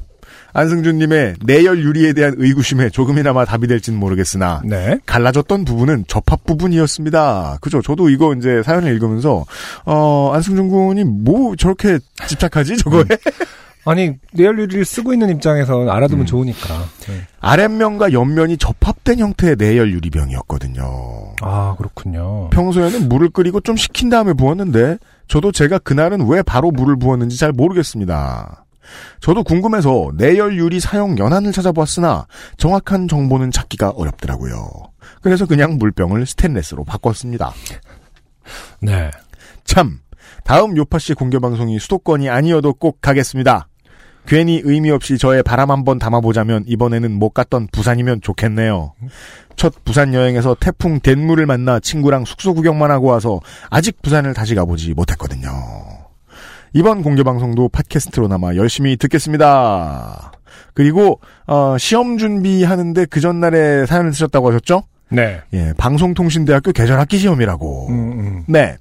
안승준님의 내열 유리에 대한 의구심에 조금이나마 답이 될지는 모르겠으나 네. 갈라졌던 부분은 접합 부분이었습니다. 그죠? 저도 이거 이제 사연을 읽으면서 어 안승준 군이 뭐 저렇게 집착하지 저거에? 아니, 내열유리를 쓰고 있는 입장에서 알아두면 음. 좋으니까. 네. 아랫면과 옆면이 접합된 형태의 내열 유리병이었거든요. 아, 그렇군요. 평소에는 물을 끓이고 좀 식힌 다음에 부었는데 저도 제가 그날은 왜 바로 물을 부었는지 잘 모르겠습니다. 저도 궁금해서 내열 유리 사용 연한을 찾아보았으나 정확한 정보는 찾기가 어렵더라고요. 그래서 그냥 물병을 스테인레스로 바꿨습니다. 네. 참 다음 요파 씨 공개 방송이 수도권이 아니어도 꼭 가겠습니다. 괜히 의미 없이 저의 바람 한번 담아보자면 이번에는 못 갔던 부산이면 좋겠네요. 첫 부산 여행에서 태풍 덴물을 만나 친구랑 숙소 구경만 하고 와서 아직 부산을 다시 가보지 못했거든요. 이번 공개 방송도 팟캐스트로나마 열심히 듣겠습니다. 그리고 어, 시험 준비하는데 그 전날에 사연을 쓰셨다고 하셨죠? 네. 예, 방송통신대학교 계절학기 시험이라고. 음, 음. 네.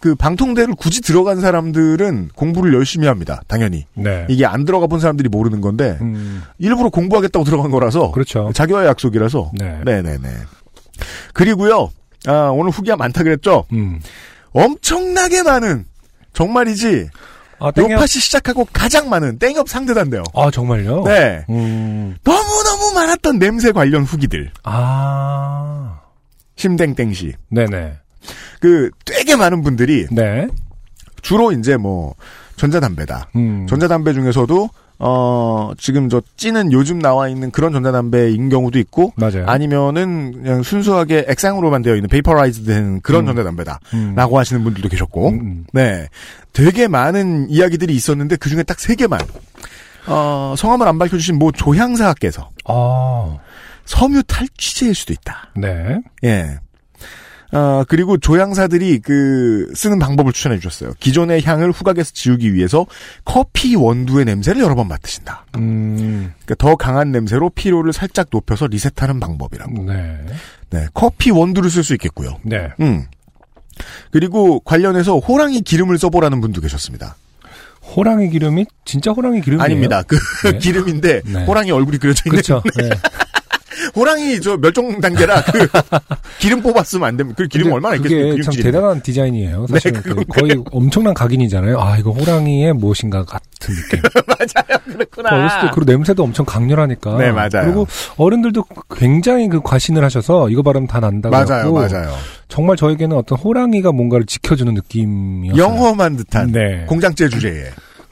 그 방통대를 굳이 들어간 사람들은 공부를 열심히 합니다. 당연히. 네. 이게 안 들어가 본 사람들이 모르는 건데 음, 일부러 공부하겠다고 들어간 거라서 그렇죠. 자기와의 약속이라서. 네. 네네네. 그리고요. 아, 오늘 후기가 많다 그랬죠. 음. 엄청나게 많은 정말이지 아, 땡겨. 요팟시 시작하고 가장 많은 땡업 상대단데요. 아, 정말요? 네. 음. 너무 너무 많았던 냄새 관련 후기들. 아. 심땡땡시. 네네. 그 되게 많은 분들이 네. 주로 이제 뭐 전자담배다. 음. 전자담배 중에서도 어, 지금 저 찌는 요즘 나와 있는 그런 전자담배인 경우도 있고, 맞아요. 아니면은 그냥 순수하게 액상으로만 되어 있는 vaporize 된 그런 음. 전자담배다. 음. 라고 하시는 분들도 계셨고, 음, 음. 네. 되게 많은 이야기들이 있었는데 그 중에 딱 세 개만, 어, 성함을 안 밝혀주신 모 조향사께서 아, 섬유 탈취제일 수도 있다. 네. 예. 어, 그리고 조향사들이 그, 쓰는 방법을 추천해 주셨어요. 기존의 향을 후각에서 지우기 위해서 커피 원두의 냄새를 여러 번 맡으신다. 음, 그러니까 더 강한 냄새로 피로를 살짝 높여서 리셋하는 방법이라고. 네. 네. 커피 원두를 쓸 수 있겠고요. 네. 음. 그리고 관련해서 호랑이 기름을 써보라는 분도 계셨습니다. 호랑이 기름이 진짜 호랑이 기름이에요? 아닙니다. 그 네. 기름인데 네. 호랑이 얼굴이 그려져 있는 그렇죠. 네. 호랑이 저 멸종 단계라 그 기름 뽑았으면 안 됩니다. 그 기름 얼마나 그게 있겠어요? 참. 대단한 디자인이에요. 네, 사실 그건 거의 엄청난 각인이잖아요. 아 이거 호랑이의 무엇인가 같은 느낌. 맞아요, 그렇구나. 어렸을 때 그리고 냄새도 엄청 강렬하니까. 네, 맞아요. 그리고 어른들도 굉장히 그 과신을 하셔서 이거 바르면 다 난다고. 맞아요, 맞아요. 정말 저에게는 어떤 호랑이가 뭔가를 지켜주는 느낌이었어요. 영험한 듯한 네. 공장제 주제에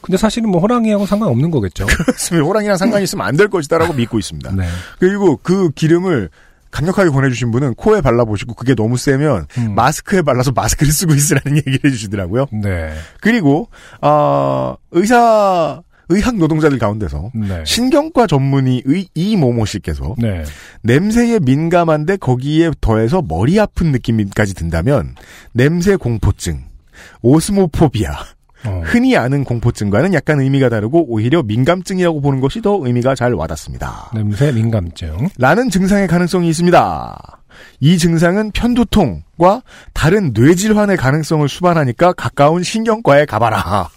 근데 사실은 뭐 호랑이하고 상관없는 거겠죠. 그렇습니다. 호랑이랑 상관이 있으면 안 될 것이다라고 믿고 있습니다. 네. 그리고 그 기름을 강력하게 보내주신 분은 코에 발라보시고 그게 너무 세면 음. 마스크에 발라서 마스크를 쓰고 있으라는 얘기를 해주시더라고요. 네. 그리고 어, 의사 의학 노동자들 가운데서 네. 신경과 전문의 의 이모모 씨께서 네. 냄새에 민감한데 거기에 더해서 머리 아픈 느낌까지 든다면 냄새 공포증, 오스모포비아, 어. 흔히 아는 공포증과는 약간 의미가 다르고 오히려 민감증이라고 보는 것이 더 의미가 잘 와닿습니다. 냄새 민감증. 라는 증상의 가능성이 있습니다. 이 증상은 편두통과 다른 뇌질환의 가능성을 수반하니까 가까운 신경과에 가봐라.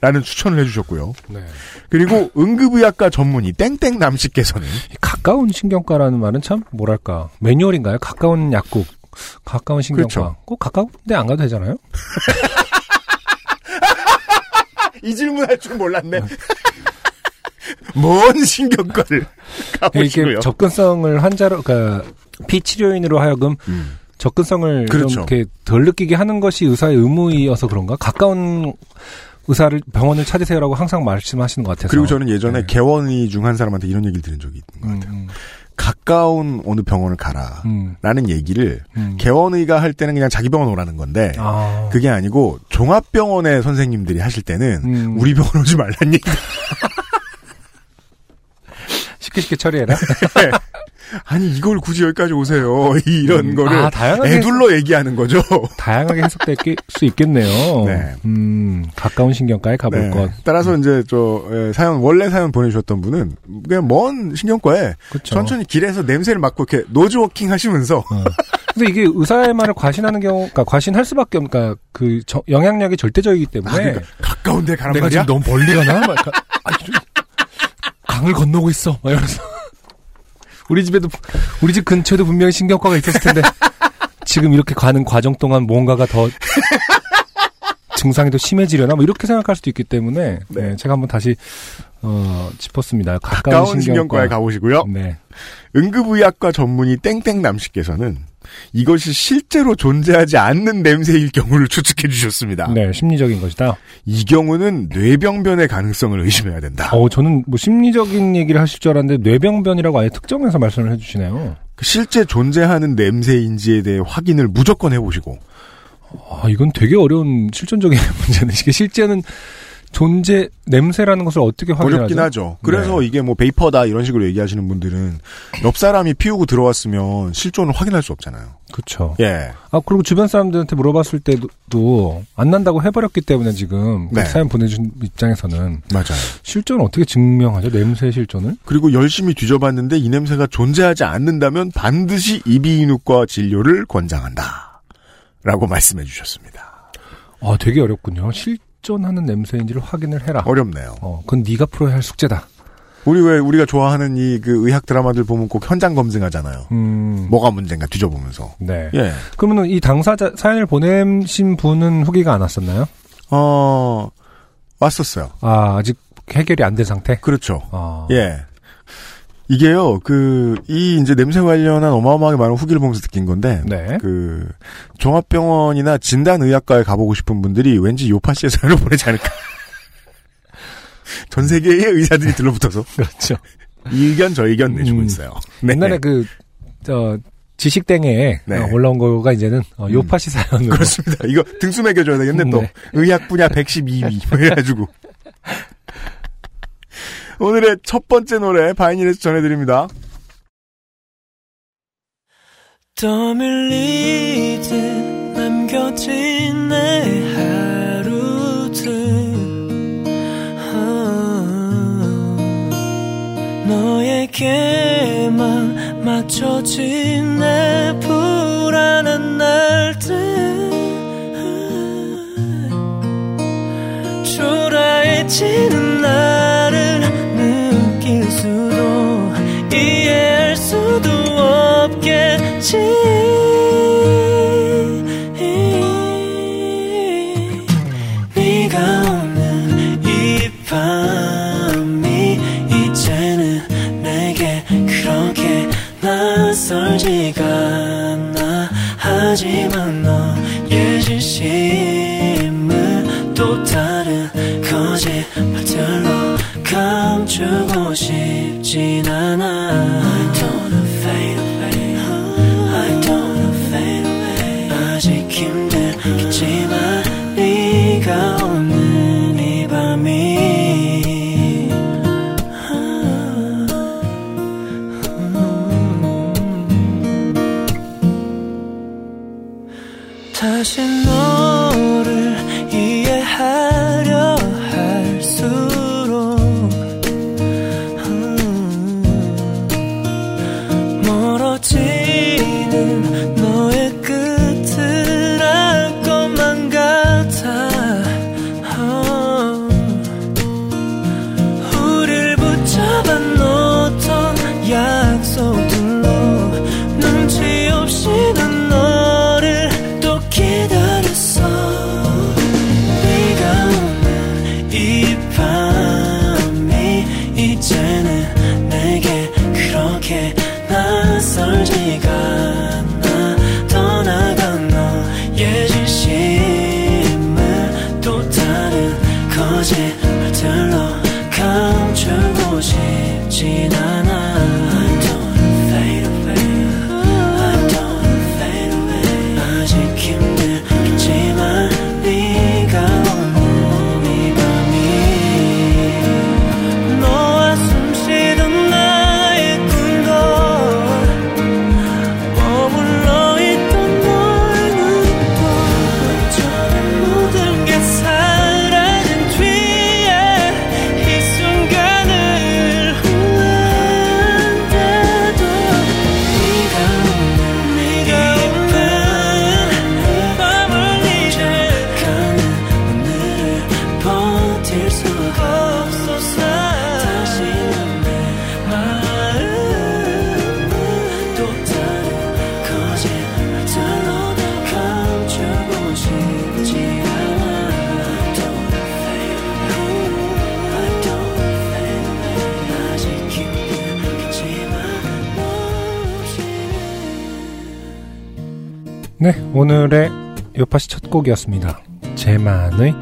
라는 추천을 해주셨고요. 네. 그리고 응급의학과 전문의 땡땡 남씨께서는 이 가까운 신경과라는 말은 참 뭐랄까 매뉴얼인가요? 가까운 약국, 가까운 신경과. 그렇죠. 꼭 가까운데 안 가도 되잖아요. 이 질문 할 줄 몰랐네. 먼 신경과를 이게 가보시고요. 접근성을 환자로, 그러니까 피치료인으로 하여금 음. 접근성을 그렇죠. 좀 이렇게 덜 느끼게 하는 것이 의사의 의무이어서 그런가? 가까운 의사를 병원을 찾으세요라고 항상 말씀하시는 것 같아서. 그리고 저는 예전에 네. 개원의 중한 사람한테 이런 얘기를 들은 적이 있는 것 음, 같아요. 음, 가까운 어느 병원을 가라. 음, 라는 얘기를 음. 개원의가 할 때는 그냥 자기 병원 오라는 건데 아, 그게 아니고 종합병원의 선생님들이 하실 때는 음. 우리 병원 오지 말란 얘기. 쉽게 쉽게 처리해라. 아니 이걸 굳이 여기까지 오세요. 이- 이런 음, 거를 아, 다양하게 애둘러 얘기하는 거죠. 다양하게 해석될 게- 수 있겠네요. 네. 음, 가까운 신경과에 가볼 네. 것. 따라서 이제 저 에, 사연 원래 사연 보내주셨던 분은 그냥 먼 신경과에 그렇죠. 천천히 길에서 냄새를 맡고 이렇게 nose working 하시면서 어. 근데 이게 의사의 말을 과신하는 경우, 그러니까 과신할 수밖에 없, 그러니까 그 저- 영향력이 절대적이기 때문에 아, 그러니까 가까운데 가란 내가 말이야. 지금 너무 멀리 가나? 아, 좀- 강을 건너고 있어. 막 이러면서 우리 집에도 우리 집 근처에도 분명히 신경과가 있었을 텐데 지금 이렇게 가는 과정 동안 뭔가가 더 증상이 더 심해지려나? 뭐 이렇게 생각할 수도 있기 때문에 네. 네, 제가 한번 다시 어, 짚었습니다. 가까운, 가까운 신경과 에 가보시고요. 네. 응급의학과 전문의 땡땡 남씨께서는 이것이 실제로 존재하지 않는 냄새일 경우를 추측해 주셨습니다. 네, 심리적인 것이다. 이 경우는 뇌병변의 가능성을 의심해야 된다. 어, 저는 뭐 심리적인 얘기를 하실 줄 알았는데 뇌병변이라고 아예 특정해서 말씀을 해주시네요. 그 실제 존재하는 냄새인지에 대해 확인을 무조건 해보시고 아, 이건 되게 어려운 실존적인 문제네. 이게 실제는 존재 냄새라는 것을 어떻게 확인하죠? 어렵긴 하죠. 그래서 네. 이게 뭐 베이퍼다 이런 식으로 얘기하시는 분들은 옆 사람이 피우고 들어왔으면 실존을 확인할 수 없잖아요. 그렇죠. 예. 아 그리고 주변 사람들한테 물어봤을 때도 안 난다고 해버렸기 때문에 지금 그 네. 사연 보내준 입장에서는 맞아요. 실존을 어떻게 증명하죠? 냄새 실존을? 그리고 열심히 뒤져봤는데 이 냄새가 존재하지 않는다면 반드시 이비인후과 진료를 권장한다. 라고 말씀해 주셨습니다. 아 되게 어렵군요. 실 존하는 냄새인지를 확인을 해라. 어렵네요. 어, 그건 네가 풀어야 할 숙제다. 우리 왜 우리가 좋아하는 이 그 의학 드라마들 보면 꼭 현장 검증하잖아요. 음, 뭐가 문제인가 뒤져보면서. 네. 예. 그러면은 이 당사자 사연을 보내신 분은 후기가 안 왔었나요? 어, 왔었어요. 아 아직 해결이 안 된 상태. 그렇죠. 아, 예. 이게요, 그, 이 이제 냄새 관련한 어마어마하게 많은 후기를 보면서 느낀 건데, 네. 그, 종합병원이나 진단의학과에 가보고 싶은 분들이 왠지 요파 씨의 사연을 보내지 않을까. 전 세계의 의사들이 들러붙어서 그렇죠. 이 의견 저 의견 내주고 음. 있어요. 네. 옛날에 그, 저, 지식땡에 네. 어, 올라온 거가 이제는 어, 요파시 사연으로. 그렇습니다. 이거 등수 매겨줘야 되겠네 또. 네. 의학 분야 112위 뭐 해가지고. 오늘의 첫 번째 노래 바이닐에서 전해드립니다. 떠밀리듯 남겨진 내 하루들. 아, 너에게만 맞춰진 내 불안한 날들. 초라해지는 나 없겠지. 네가 없는 이 밤이 이제는 내게 그렇게 낯설지가 않아. 하지만 너의 진심을 또 다른 거짓말들로 감추고 싶진 않아 요파시 첫 곡이었습니다. 제만의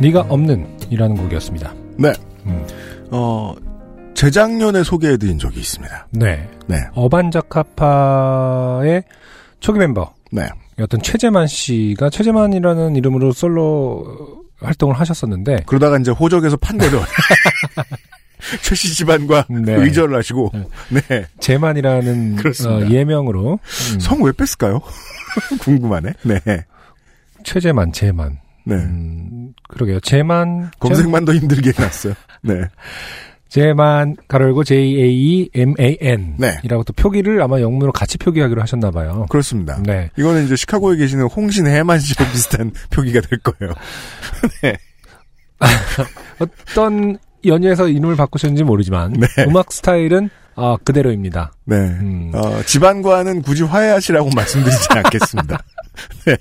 네가 없는 이라는 곡이었습니다. 네. 음. 어, 재작년에 소개해드린 적이 있습니다. 네. 네. 어반자카파의 초기 멤버. 네. 였던 최재만 씨가 최재만이라는 이름으로 솔로 활동을 하셨었는데 그러다가 이제 호적에서 판대로 최씨 집안과 네. 의절을 하시고 네. 재만이라는 그렇습니다. 어, 예명으로 음, 성왜 뺐을까요? 궁금하네. 네. 최재만 재만 네. 음, 그러게요 재만 검색만 더 힘들게 해놨어요. 네. 제만 가로열고 J A M A N 네. 이라고 또 표기를 아마 영문으로 같이 표기하기로 하셨나 봐요. 그렇습니다. 네. 이거는 이제 시카고에 계시는 홍신 해만 씨와 비슷한 표기가 될 거예요. 어떤 연유에서 이름을 바꾸셨는지 모르지만 네. 음악 스타일은 아, 그대로입니다. 네. 음. 어, 집안과는 굳이 화해하시라고 말씀드리지 않겠습니다. 네.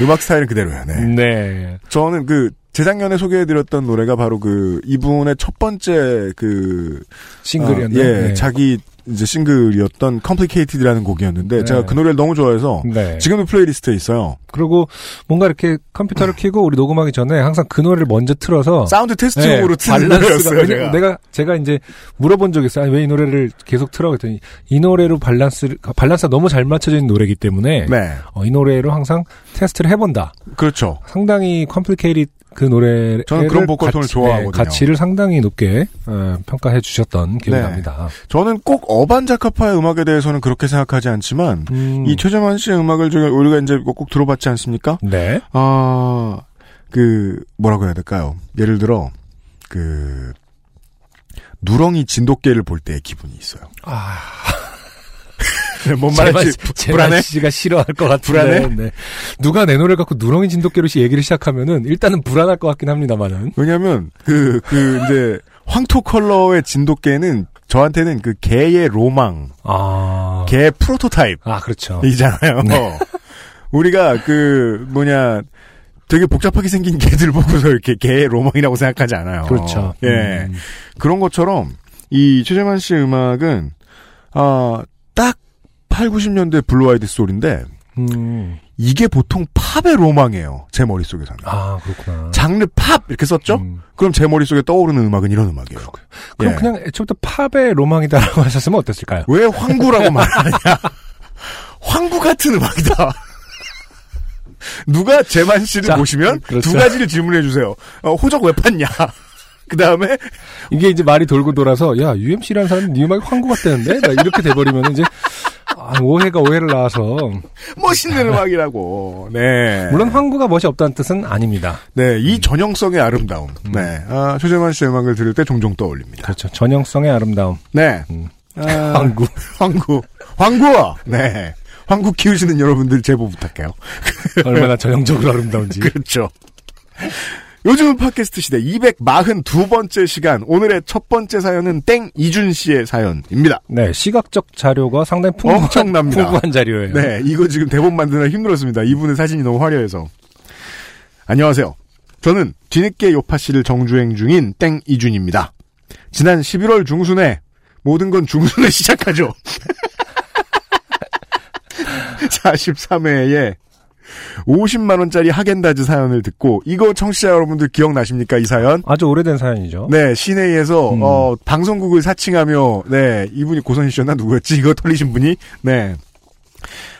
음악 스타일은 그대로요. 네. 네. 저는 그 재작년에 소개해드렸던 노래가 바로 그 이분의 첫 번째 그 싱글이었나요? 아, 예, 네. 자기 이제 싱글이었던 Complicated라는 곡이었는데 네. 제가 그 노래를 너무 좋아해서 네. 지금도 플레이리스트에 있어요. 그리고 뭔가 이렇게 컴퓨터를 켜고 우리 녹음하기 전에 항상 그 노래를 먼저 틀어서 사운드 테스트용으로 네, 노래였어요. 왜냐면 제가. 내가 제가 이제 물어본 적이 있어요. 왜 이 노래를 계속 틀어 그랬더니 이 노래로 밸런스를 밸런스가 너무 잘 맞춰져 있는 노래이기 때문에 네, 어, 이 노래로 항상 테스트를 해본다. 그렇죠. 상당히 complicate 그 노래 저는 그런 보컬 톤을 좋아하거든요. 가치를 상당히 높게 어, 평가해 주셨던 기억이 네. 납니다. 저는 꼭 어반자카파의 음악에 대해서는 그렇게 생각하지 않지만 음, 이 최재만 씨의 음악을 우리가 이제 꼭 들어봤지 않습니까? 네. 아, 그 뭐라고 해야 될까요? 예를 들어 그 누렁이 진돗개를 볼 때의 기분이 있어요. 아, 뭔 말인지 불안해? 씨가 싫어할 것 같은데. 불안해? 네. 누가 내 노래를 갖고 누렁이 진돗개로 씨 얘기를 시작하면은 일단은 불안할 것 같긴 합니다만은. 왜냐면 그그 이제 황토 컬러의 진돗개는 저한테는 그 개의 로망, 아, 개 프로토타입 아 그렇죠. 이잖아요. 우리가 그 뭐냐 되게 복잡하게 생긴 개들 보고서 이렇게 개의 로망이라고 생각하지 않아요. 그렇죠. 예. 음. 그런 것처럼 이 최재만 씨의 음악은 아 딱 8, 90년대 blue-eyed soul인데 음. 이게 보통 팝의 로망이에요. 제 머릿속에서는. 아 그렇구나. 장르 팝 이렇게 썼죠? 음. 그럼 제 머릿속에 떠오르는 음악은 이런 음악이에요. 그럼 예. 그냥 애초부터 팝의 로망이다라고 하셨으면 어땠을까요? 왜 황구라고 말하냐? 황구 같은 음악이다. 누가 재만 씨를 자, 보시면 그렇죠. 두 가지를 질문해 주세요. 어, 호적 왜 팠냐? 그 다음에 이게 이제 말이 돌고 돌아서 야 UMC라는 사람은 네 음악이 황구 같다는데 막 이렇게 돼버리면 이제 아, 오해가 오해를 낳아서 멋있는 음악이라고. 네. 물론 황구가 멋이 없다는 뜻은 아닙니다. 네, 이 전형성의 아름다움. 네, 아, 최재만 씨의 음악을 들을 때 종종 떠올립니다. 그렇죠. 전형성의 아름다움. 네, 음. 아, 황구. 황구, 황구. 네, 황구 키우시는 여러분들 제보 부탁해요. 얼마나 전형적으로 아름다운지. 그렇죠. 요즘은 팟캐스트 시대 242번째 시간. 오늘의 첫 번째 사연은 땡 이준 씨의 사연입니다. 네, 시각적 자료가 상당히 풍부한, 엄청납니다. 풍부한 자료예요. 네, 이거 지금 대본 만드느라 힘들었습니다. 이분의 사진이 너무 화려해서. 안녕하세요. 저는 뒤늦게 요파 씨를 정주행 중인 땡 이준입니다. 지난 11월 중순에 모든 건 중순에 시작하죠. 43회에 50만원짜리 하겐다즈 사연을 듣고, 이거 청취자 여러분들 기억나십니까? 이 사연? 아주 오래된 사연이죠. 네, 시내에서, 음. 어, 방송국을 사칭하며, 네, 이분이 고선희 씨였나? 누구였지? 이거 털리신 분이? 네.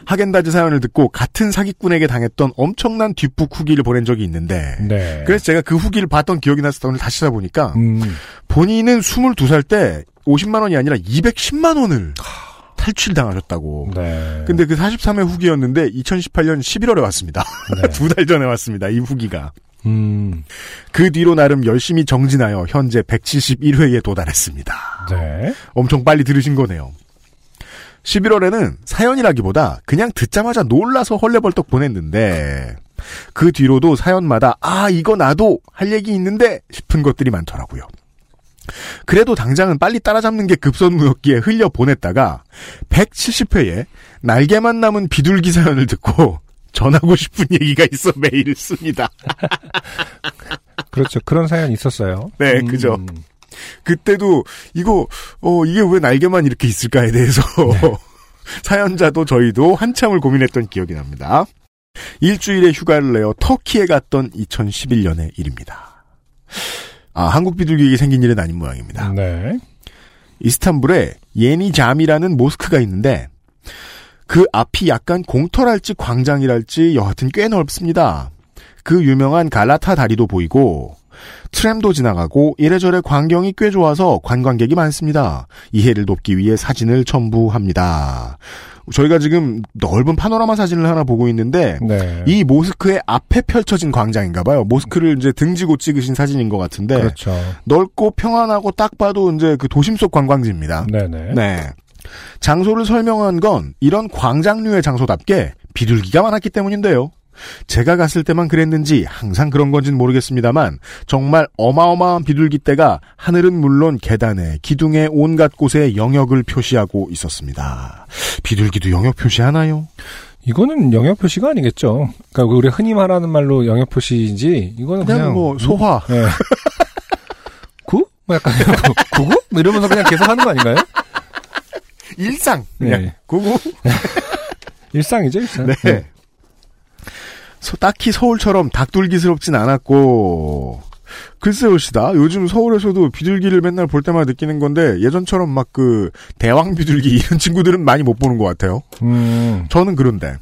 하겐다즈 사연을 듣고 같은 사기꾼에게 당했던 엄청난 뒷북 후기를 보낸 적이 있는데, 네. 그래서 제가 그 후기를 봤던 기억이 나서 오늘 다시 찾아보니까, 음, 본인은 22살 때 50만 원이 아니라 210만 원을 탈출당하셨다고. 네. 근데 그 43회 후기였는데 2018년 11월에 왔습니다. 네. 두달 전에 왔습니다. 이 후기가. 음, 그 뒤로 나름 열심히 정진하여 현재 171회에 도달했습니다. 네. 엄청 빨리 들으신 거네요. 11월에는 사연이라기보다 그냥 듣자마자 놀라서 헐레벌떡 보냈는데 그 뒤로도 사연마다 아 이거 나도 할 얘기 있는데 싶은 것들이 많더라고요. 그래도 당장은 빨리 따라잡는 게 급선무였기에 흘려 보냈다가 170회에 날개만 남은 비둘기 사연을 듣고 전하고 싶은 얘기가 있어 메일을 씁니다. 그렇죠. 그런 사연이 있었어요. 네, 음, 그죠. 그때도 이거 어 이게 왜 날개만 이렇게 있을까에 대해서 사연자도 저희도 한참을 고민했던 기억이 납니다. 일주일의 휴가를 내어 터키에 갔던 2011년의 일입니다. 아 한국 비둘기에게 생긴 일은 아닌 모양입니다. 네. 이스탄불에 예니잠이라는 모스크가 있는데 그 앞이 약간 공터랄지 광장이랄지 여하튼 꽤 넓습니다. 그 유명한 갈라타 다리도 보이고 트램도 지나가고 이래저래 광경이 꽤 좋아서 관광객이 많습니다. 이해를 돕기 위해 사진을 첨부합니다. 저희가 지금 넓은 파노라마 사진을 하나 보고 있는데 네. 이 모스크의 앞에 펼쳐진 광장인가 봐요. 모스크를 이제 등지고 찍으신 사진인 것 같은데 그렇죠. 넓고 평안하고 딱 봐도 이제 그 도심 속 관광지입니다. 네네. 네. 장소를 설명한 건 이런 광장류의 장소답게 비둘기가 많았기 때문인데요. 제가 갔을 때만 그랬는지 항상 그런 건진 모르겠습니다만 정말 어마어마한 비둘기 떼가 하늘은 물론 계단에 기둥에 온갖 곳에 영역을 표시하고 있었습니다. 비둘기도 영역 표시하나요? 이거는 영역 표시가 아니겠죠. 그러니까 우리 흔히 말하는 말로 영역 표시인지 이거는 그냥, 그냥, 뭐 소화. 네. 구? 뭐 약간 구? 구구? 뭐 이러면서 그냥 계속 하는 거 아닌가요? 일상. 그냥 네. 그거 일상이죠, 일상. 네. 서- 딱히 서울처럼 닭둘기스럽진 않았고 글쎄요 시다 요즘 서울에서도 비둘기를 맨날 볼 때마다 느끼는 건데 예전처럼 막 그 대왕 비둘기 이런 친구들은 많이 못 보는 것 같아요. 음, 저는 그런데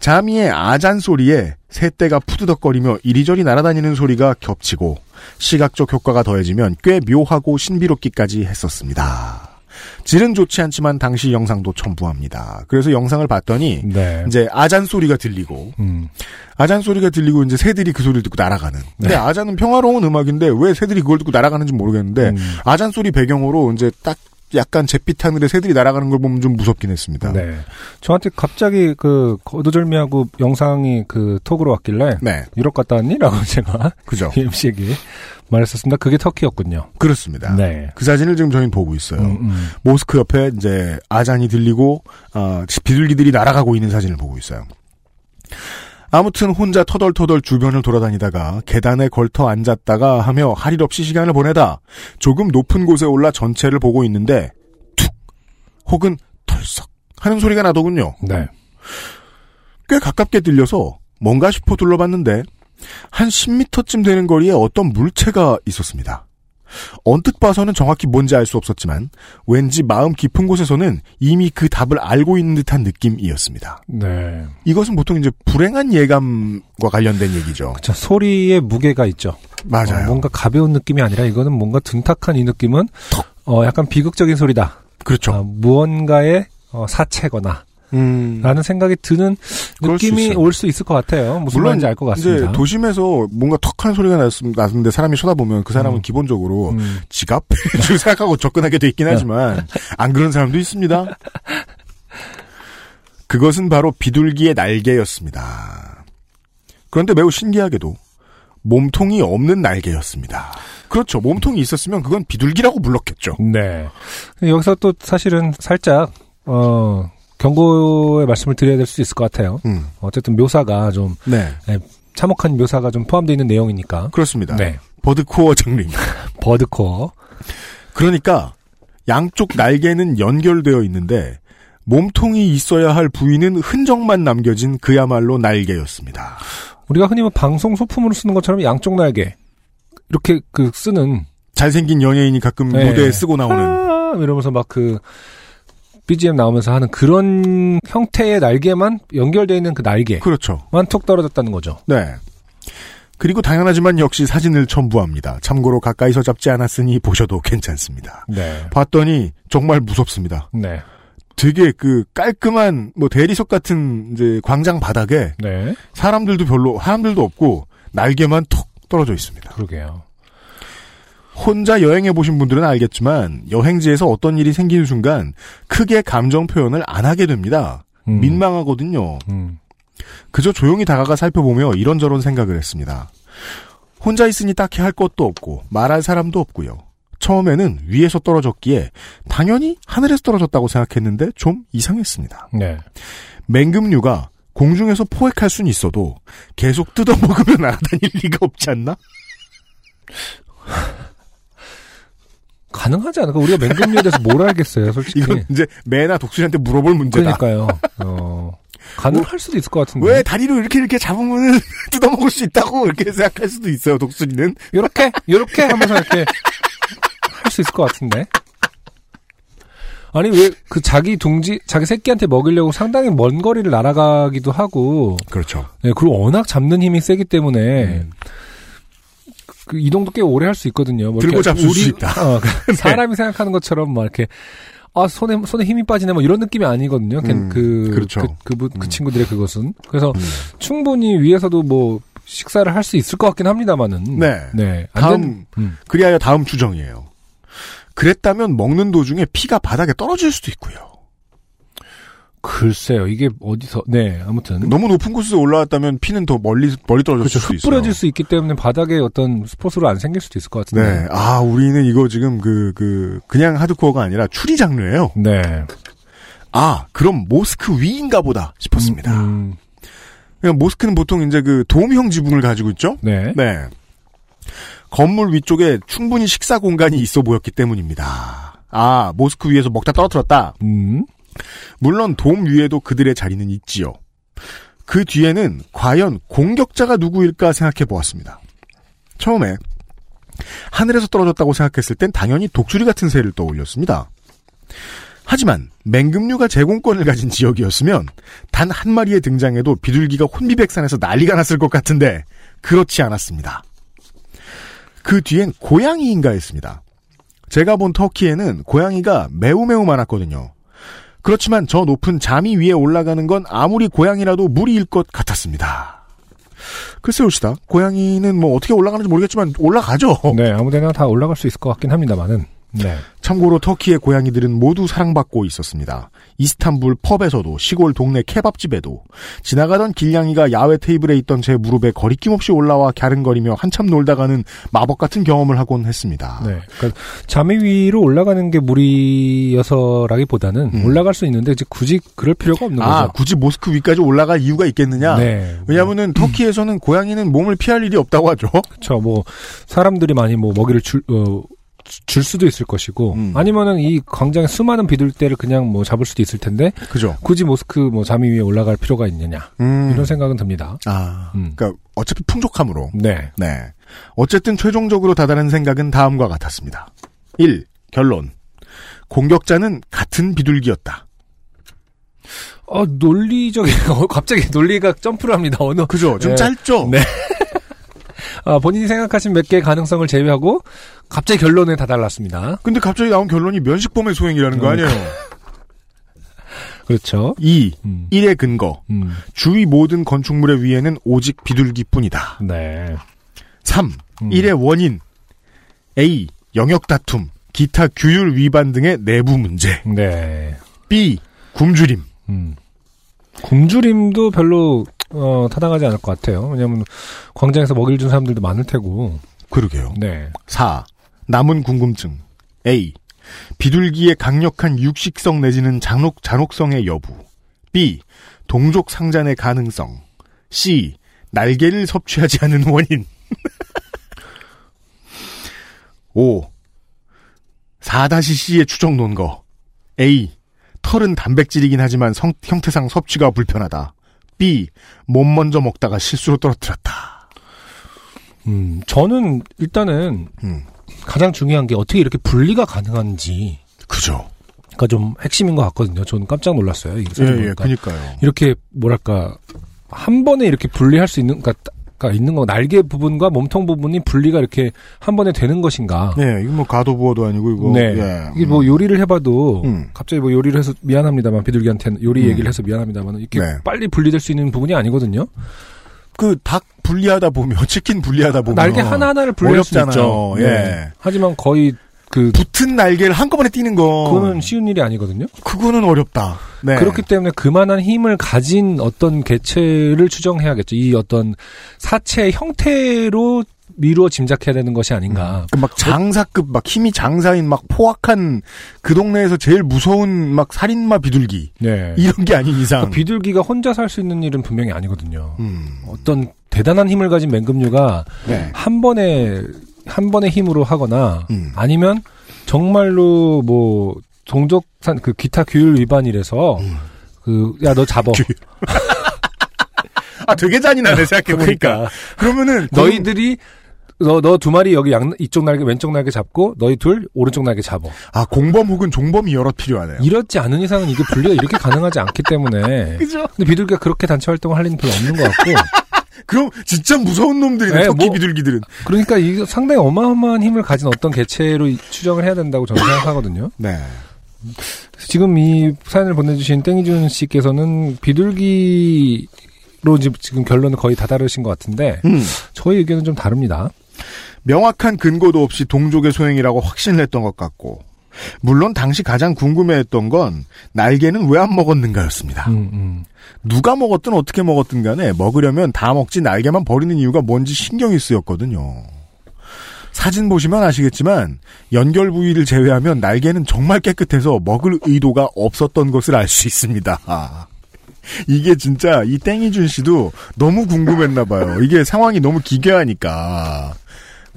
자미의 아잔 소리에 새떼가 푸드덕거리며 이리저리 날아다니는 소리가 겹치고 시각적 효과가 더해지면 꽤 묘하고 신비롭기까지 했었습니다. 질은 좋지 않지만 당시 영상도 첨부합니다. 그래서 영상을 봤더니 네. 이제 아잔 소리가 들리고 음, 아잔 소리가 들리고 이제 새들이 그 소리를 듣고 날아가는. 근데 네. 아잔은 평화로운 음악인데 왜 새들이 그걸 듣고 날아가는지 모르겠는데 음. 아잔 소리 배경으로 이제 딱 약간 잿빛 하늘에 새들이 날아가는 걸 보면 좀 무섭긴 했습니다. 네. 저한테 갑자기 그 거두절미하고 영상이 그 톡으로 왔길래 네, 유럽 갔다 왔니? 라고 제가 그죠. MC에게 말했었습니다. 그게 터키였군요. 그렇습니다. 네. 그 사진을 지금 저희는 보고 있어요. 음, 음. 모스크 옆에 이제 아잔이 들리고 어, 비둘기들이 날아가고 있는 사진을 보고 있어요. 아무튼 혼자 터덜터덜 주변을 돌아다니다가 계단에 걸터 앉았다가 하며 할 일 없이 시간을 보내다 조금 높은 곳에 올라 전체를 보고 있는데 툭 혹은 털썩 하는 소리가 나더군요. 네. 꽤 가깝게 들려서 뭔가 싶어 둘러봤는데 한 10m쯤 되는 거리에 어떤 물체가 있었습니다. 언뜻 봐서는 정확히 뭔지 알 수 없었지만 왠지 마음 깊은 곳에서는 이미 그 답을 알고 있는 듯한 느낌이었습니다. 네. 이것은 보통 이제 불행한 예감과 관련된 얘기죠. 자, 소리에 무게가 있죠. 맞아요. 어, 뭔가 가벼운 느낌이 아니라 이거는 뭔가 둔탁한 이 느낌은 어, 약간 비극적인 소리다. 그렇죠. 아, 무언가의 어, 사체거나 음. 라는 생각이 드는 느낌이. 올 수 있을 것 같아요. 무슨 말인지 알 것 같습니다. 이제 도심에서 뭔가 턱하는 소리가 났, 났는데 사람이 쳐다보면 그 사람은 음. 기본적으로 음, 지갑? 줄 생각하고 접근하게 돼 있긴 하지만 안 그런 사람도 있습니다. 그것은 바로 비둘기의 날개였습니다. 그런데 매우 신기하게도 몸통이 없는 날개였습니다. 그렇죠. 몸통이 있었으면 그건 비둘기라고 불렀겠죠. 네. 여기서 또 사실은 살짝 어, 경고의 말씀을 드려야 될수 있을 것 같아요. 음. 어쨌든 묘사가 좀 네. 참혹한 묘사가 좀 포함되어 있는 내용이니까. 그렇습니다. 네. 버드코어 장르. 버드코어. 그러니까 양쪽 날개는 연결되어 있는데 몸통이 있어야 할 부위는 흔적만 남겨진 그야말로 날개였습니다. 우리가 흔히 뭐 방송 소품으로 쓰는 것처럼 양쪽 날개 이렇게 그 쓰는 잘생긴 연예인이 가끔 네. 무대에 쓰고 나오는 아, 이러면서 막 그 BGM 나오면서 하는 그런 형태의 날개만 연결되어 있는 그 날개만 그렇죠. 톡 떨어졌다는 거죠. 네. 그리고 당연하지만 역시 사진을 첨부합니다. 참고로 가까이서 잡지 않았으니 보셔도 괜찮습니다. 네. 봤더니 정말 무섭습니다. 네. 되게 그 깔끔한 뭐 대리석 같은 이제 광장 바닥에 네. 사람들도 별로 사람들도 없고 날개만 톡 떨어져 있습니다. 그러게요. 혼자 여행해 보신 분들은 알겠지만 여행지에서 어떤 일이 생기는 순간 크게 감정 표현을 안 하게 됩니다. 음. 민망하거든요. 음. 그저 조용히 다가가 살펴보며 이런저런 생각을 했습니다. 혼자 있으니 딱히 할 것도 없고 말할 사람도 없고요. 처음에는 위에서 떨어졌기에 당연히 하늘에서 떨어졌다고 생각했는데 좀 이상했습니다. 네. 맹금류가 공중에서 포획할 수는 있어도 계속 뜯어먹으며 날아다닐 리가 없지 않나? 가능하지 않을까? 우리가 맹금류에 대해서 뭘 알겠어요, 솔직히. 이건 이제 매나 독수리한테 물어볼 문제다. 그러니까요. 어, 가능할 수도 있을 것 같은데. 왜 다리로 이렇게 이렇게 잡으면 뜯어먹을 수 있다고 이렇게 생각할 수도 있어요. 독수리는 요렇게, 요렇게 하면서 이렇게 할 수 있을 것 같은데. 아니, 왜 그 자기 둥지, 자기 새끼한테 먹이려고 상당히 먼 거리를 날아가기도 하고, 그렇죠. 네, 그리고 워낙 잡는 힘이 세기 때문에, 음. 그 이동도 꽤 오래 할 수 있거든요. 뭐 들고 잡을 수 있다. 네. 어, 그 사람이 생각하는 것처럼 막 이렇게 아 손에 손에 힘이 빠지네 뭐 이런 느낌이 아니거든요. 걔- 음, 그, 그렇죠. 그, 그, 분- 그 음. 친구들의 그것은 그래서 음. 충분히 위에서도 뭐 식사를 할 수 있을 것 같긴 합니다만은 네. 네. 안 다음 된- 음. 그리하여 다음 추정이에요. 그랬다면 먹는 도중에 피가 바닥에 떨어질 수도 있고요. 글쎄요. 이게 어디서 네 아무튼 너무 높은 곳에서 올라왔다면 피는 더 멀리 멀리 떨어질 그렇죠. 수도 있어요. 흩뿌려질 수 있기 때문에 바닥에 어떤 스포츠로 안 생길 수도 있을 것 같은데. 네. 아, 우리는 이거 지금 그, 그, 그냥 하드코어가 아니라 추리 장르예요. 네. 아, 그럼 모스크 위인가 보다 싶었습니다. 음, 그냥 모스크는 보통 이제 그 도움형 지붕을 가지고 있죠? 네. 네. 건물 위쪽에 충분히 식사 공간이 있어 보였기 때문입니다. 아, 모스크 위에서 먹다 떨어뜨렸다. 음. 물론 돔 위에도 그들의 자리는 있지요. 그 뒤에는 과연 공격자가 누구일까 생각해 보았습니다. 처음에 하늘에서 떨어졌다고 생각했을 땐 당연히 독수리 같은 새를 떠올렸습니다. 하지만 맹금류가 제공권을 가진 지역이었으면 단 한 마리의 등장에도 비둘기가 혼비백산해서 난리가 났을 것 같은데 그렇지 않았습니다. 그 뒤엔 고양이인가 했습니다. 제가 본 터키에는 고양이가 매우 매우 많았거든요. 그렇지만 저 높은 잠이 위에 올라가는 건 아무리 고양이라도 무리일 것 같았습니다. 글쎄요 시다. 고양이는 뭐 어떻게 올라가는지 모르겠지만 올라가죠. 네, 아무데나 다 올라갈 수 있을 것 같긴 합니다만은. 네. 참고로 터키의 고양이들은 모두 사랑받고 있었습니다. 이스탄불 펍에서도 시골 동네 케밥집에도 지나가던 길냥이가 야외 테이블에 있던 제 무릎에 거리낌 없이 올라와 갸른거리며 한참 놀다가는 마법 같은 경험을 하곤 했습니다. 네. 그러니까 자매 위로 올라가는 게 무리여서라기보다는 음. 올라갈 수 있는데 굳이 그럴 필요가 없는 아, 거죠. 굳이 모스크 위까지 올라갈 이유가 있겠느냐? 네. 왜냐하면은 터키에서는 고양이는 몸을 피할 일이 없다고 하죠. 그렇죠. 뭐 사람들이 많이 뭐 먹이를 줄 어, 주- 줄 수도 있을 것이고 음. 아니면은 이 광장에 수많은 비둘대를 그냥 뭐 잡을 수도 있을 텐데 그죠? 굳이 모스크 뭐 자미 위에 올라갈 필요가 있느냐 음. 이런 생각은 듭니다. 아, 음. 그러니까 어차피 풍족함으로. 네. 네. 어쨌든 최종적으로 다다른 생각은 다음과 같았습니다. 1. 결론. 공격자는 같은 비둘기였다. 어 논리적인 어, 갑자기 논리가 점프를 합니다. 어느 그죠? 좀 네. 짧죠? 네. 아, 본인이 생각하신 몇 개의 가능성을 제외하고 갑자기 결론에 다달랐습니다. 근데 갑자기 나온 결론이 면식범의 소행이라는 거 음. 아니에요? 그렇죠. 2. 음. 1의 근거. 음. 주위 모든 건축물의 위에는 오직 비둘기뿐이다. 네. 3. 음. 1의 원인. A. 영역 다툼. 기타 규율 위반 등의 내부 문제. 네. B. 굶주림. 음. 굶주림도 별로 어, 타당하지 않을 것 같아요. 왜냐하면 광장에서 먹이를 준 사람들도 많을 테고. 그러게요. 네. 4. 남은 궁금증. A. 비둘기의 강력한 육식성 내지는 잔혹, 잔혹성의 여부. B. 동족 상잔의 가능성. C. 날개를 섭취하지 않은 원인. 5. 4-C의 추정 논거. A. 털은 단백질이긴 하지만 성- 형태상 섭취가 불편하다. B. 못 먼저 먹다가 실수로 떨어뜨렸다. 음, 저는 일단은 음. 가장 중요한 게 어떻게 이렇게 분리가 가능한지. 그죠. 가좀 핵심인 것 같거든요. 저는 깜짝 놀랐어요. 이 예, 예. 그니까요. 이렇게 뭐랄까 한 번에 이렇게 분리할 수 있는 그러니까 가 있는 거 날개 부분과 몸통 부분이 분리가 이렇게 한 번에 되는 것인가? 네, 이거 뭐 가도 부어도 아니고 이거. 네. 예. 이게 뭐 요리를 해봐도 음. 갑자기 뭐 요리를 해서 미안합니다만 비둘기한테는 요리 음. 얘기를 해서 미안합니다만 이렇게 네. 빨리 분리될 수 있는 부분이 아니거든요. 그 닭 분리하다 보면 치킨 분리하다 보면 날개 하나 하나를 분리할 수 어렵잖아요. 있죠. 예. 네. 하지만 거의 그 붙은 날개를 한꺼번에 띄는 거. 그거는 쉬운 일이 아니거든요. 그거는 어렵다. 네. 그렇기 때문에 그만한 힘을 가진 어떤 개체를 추정해야겠죠. 이 어떤 사체의 형태로 미루어 짐작해야 되는 것이 아닌가. 그 막 장사급 막 힘이 장사인 막 포악한 그 동네에서 제일 무서운 막 살인마 비둘기 네. 이런 게 아닌 이상. 그러니까 비둘기가 혼자 살 수 있는 일은 분명히 아니거든요. 음. 어떤 대단한 힘을 가진 맹금류가 네. 한 번에 한 번의 힘으로 하거나 음. 아니면 정말로 뭐 동족산 그 기타 규율 위반이라서 음. 그야 너 잡어. 규- 아 되게 잔인하네 생각해 보니까. 그러면은 너희들이 너 너 두 마리 여기 양 이쪽 날개 왼쪽 날개 잡고 너희 둘 오른쪽 날개 잡어. 아 공범 혹은 종범이 여러 필요하네요. 이렇지 않은 이상은 이게 분리가 이렇게 가능하지 않기 때문에. 그죠? 근데 비둘기가 그렇게 단체 활동을 할 일은 별로 없는 것 같고. 그럼 진짜 무서운 놈들이네 네, 터키 뭐- 비둘기들은. 그러니까 이게 상당히 어마어마한 힘을 가진 어떤 개체로 이- 추정을 해야 된다고 저는 생각하거든요. 네. 지금 이 사연을 보내주신 땡이준 씨께서는 비둘기로 지금 결론을 거의 다다르신 것 같은데 음. 저희 의견은 좀 다릅니다. 명확한 근거도 없이 동족의 소행이라고 확신을 했던 것 같고 물론 당시 가장 궁금해했던 건 날개는 왜 안 먹었는가였습니다. 음, 음. 누가 먹었든 어떻게 먹었든 간에 먹으려면 다 먹지 날개만 버리는 이유가 뭔지 신경이 쓰였거든요. 사진 보시면 아시겠지만 연결 부위를 제외하면 날개는 정말 깨끗해서 먹을 의도가 없었던 것을 알 수 있습니다. 아. 이게 진짜 이 땡이준 씨도 너무 궁금했나 봐요. 이게 상황이 너무 기괴하니까.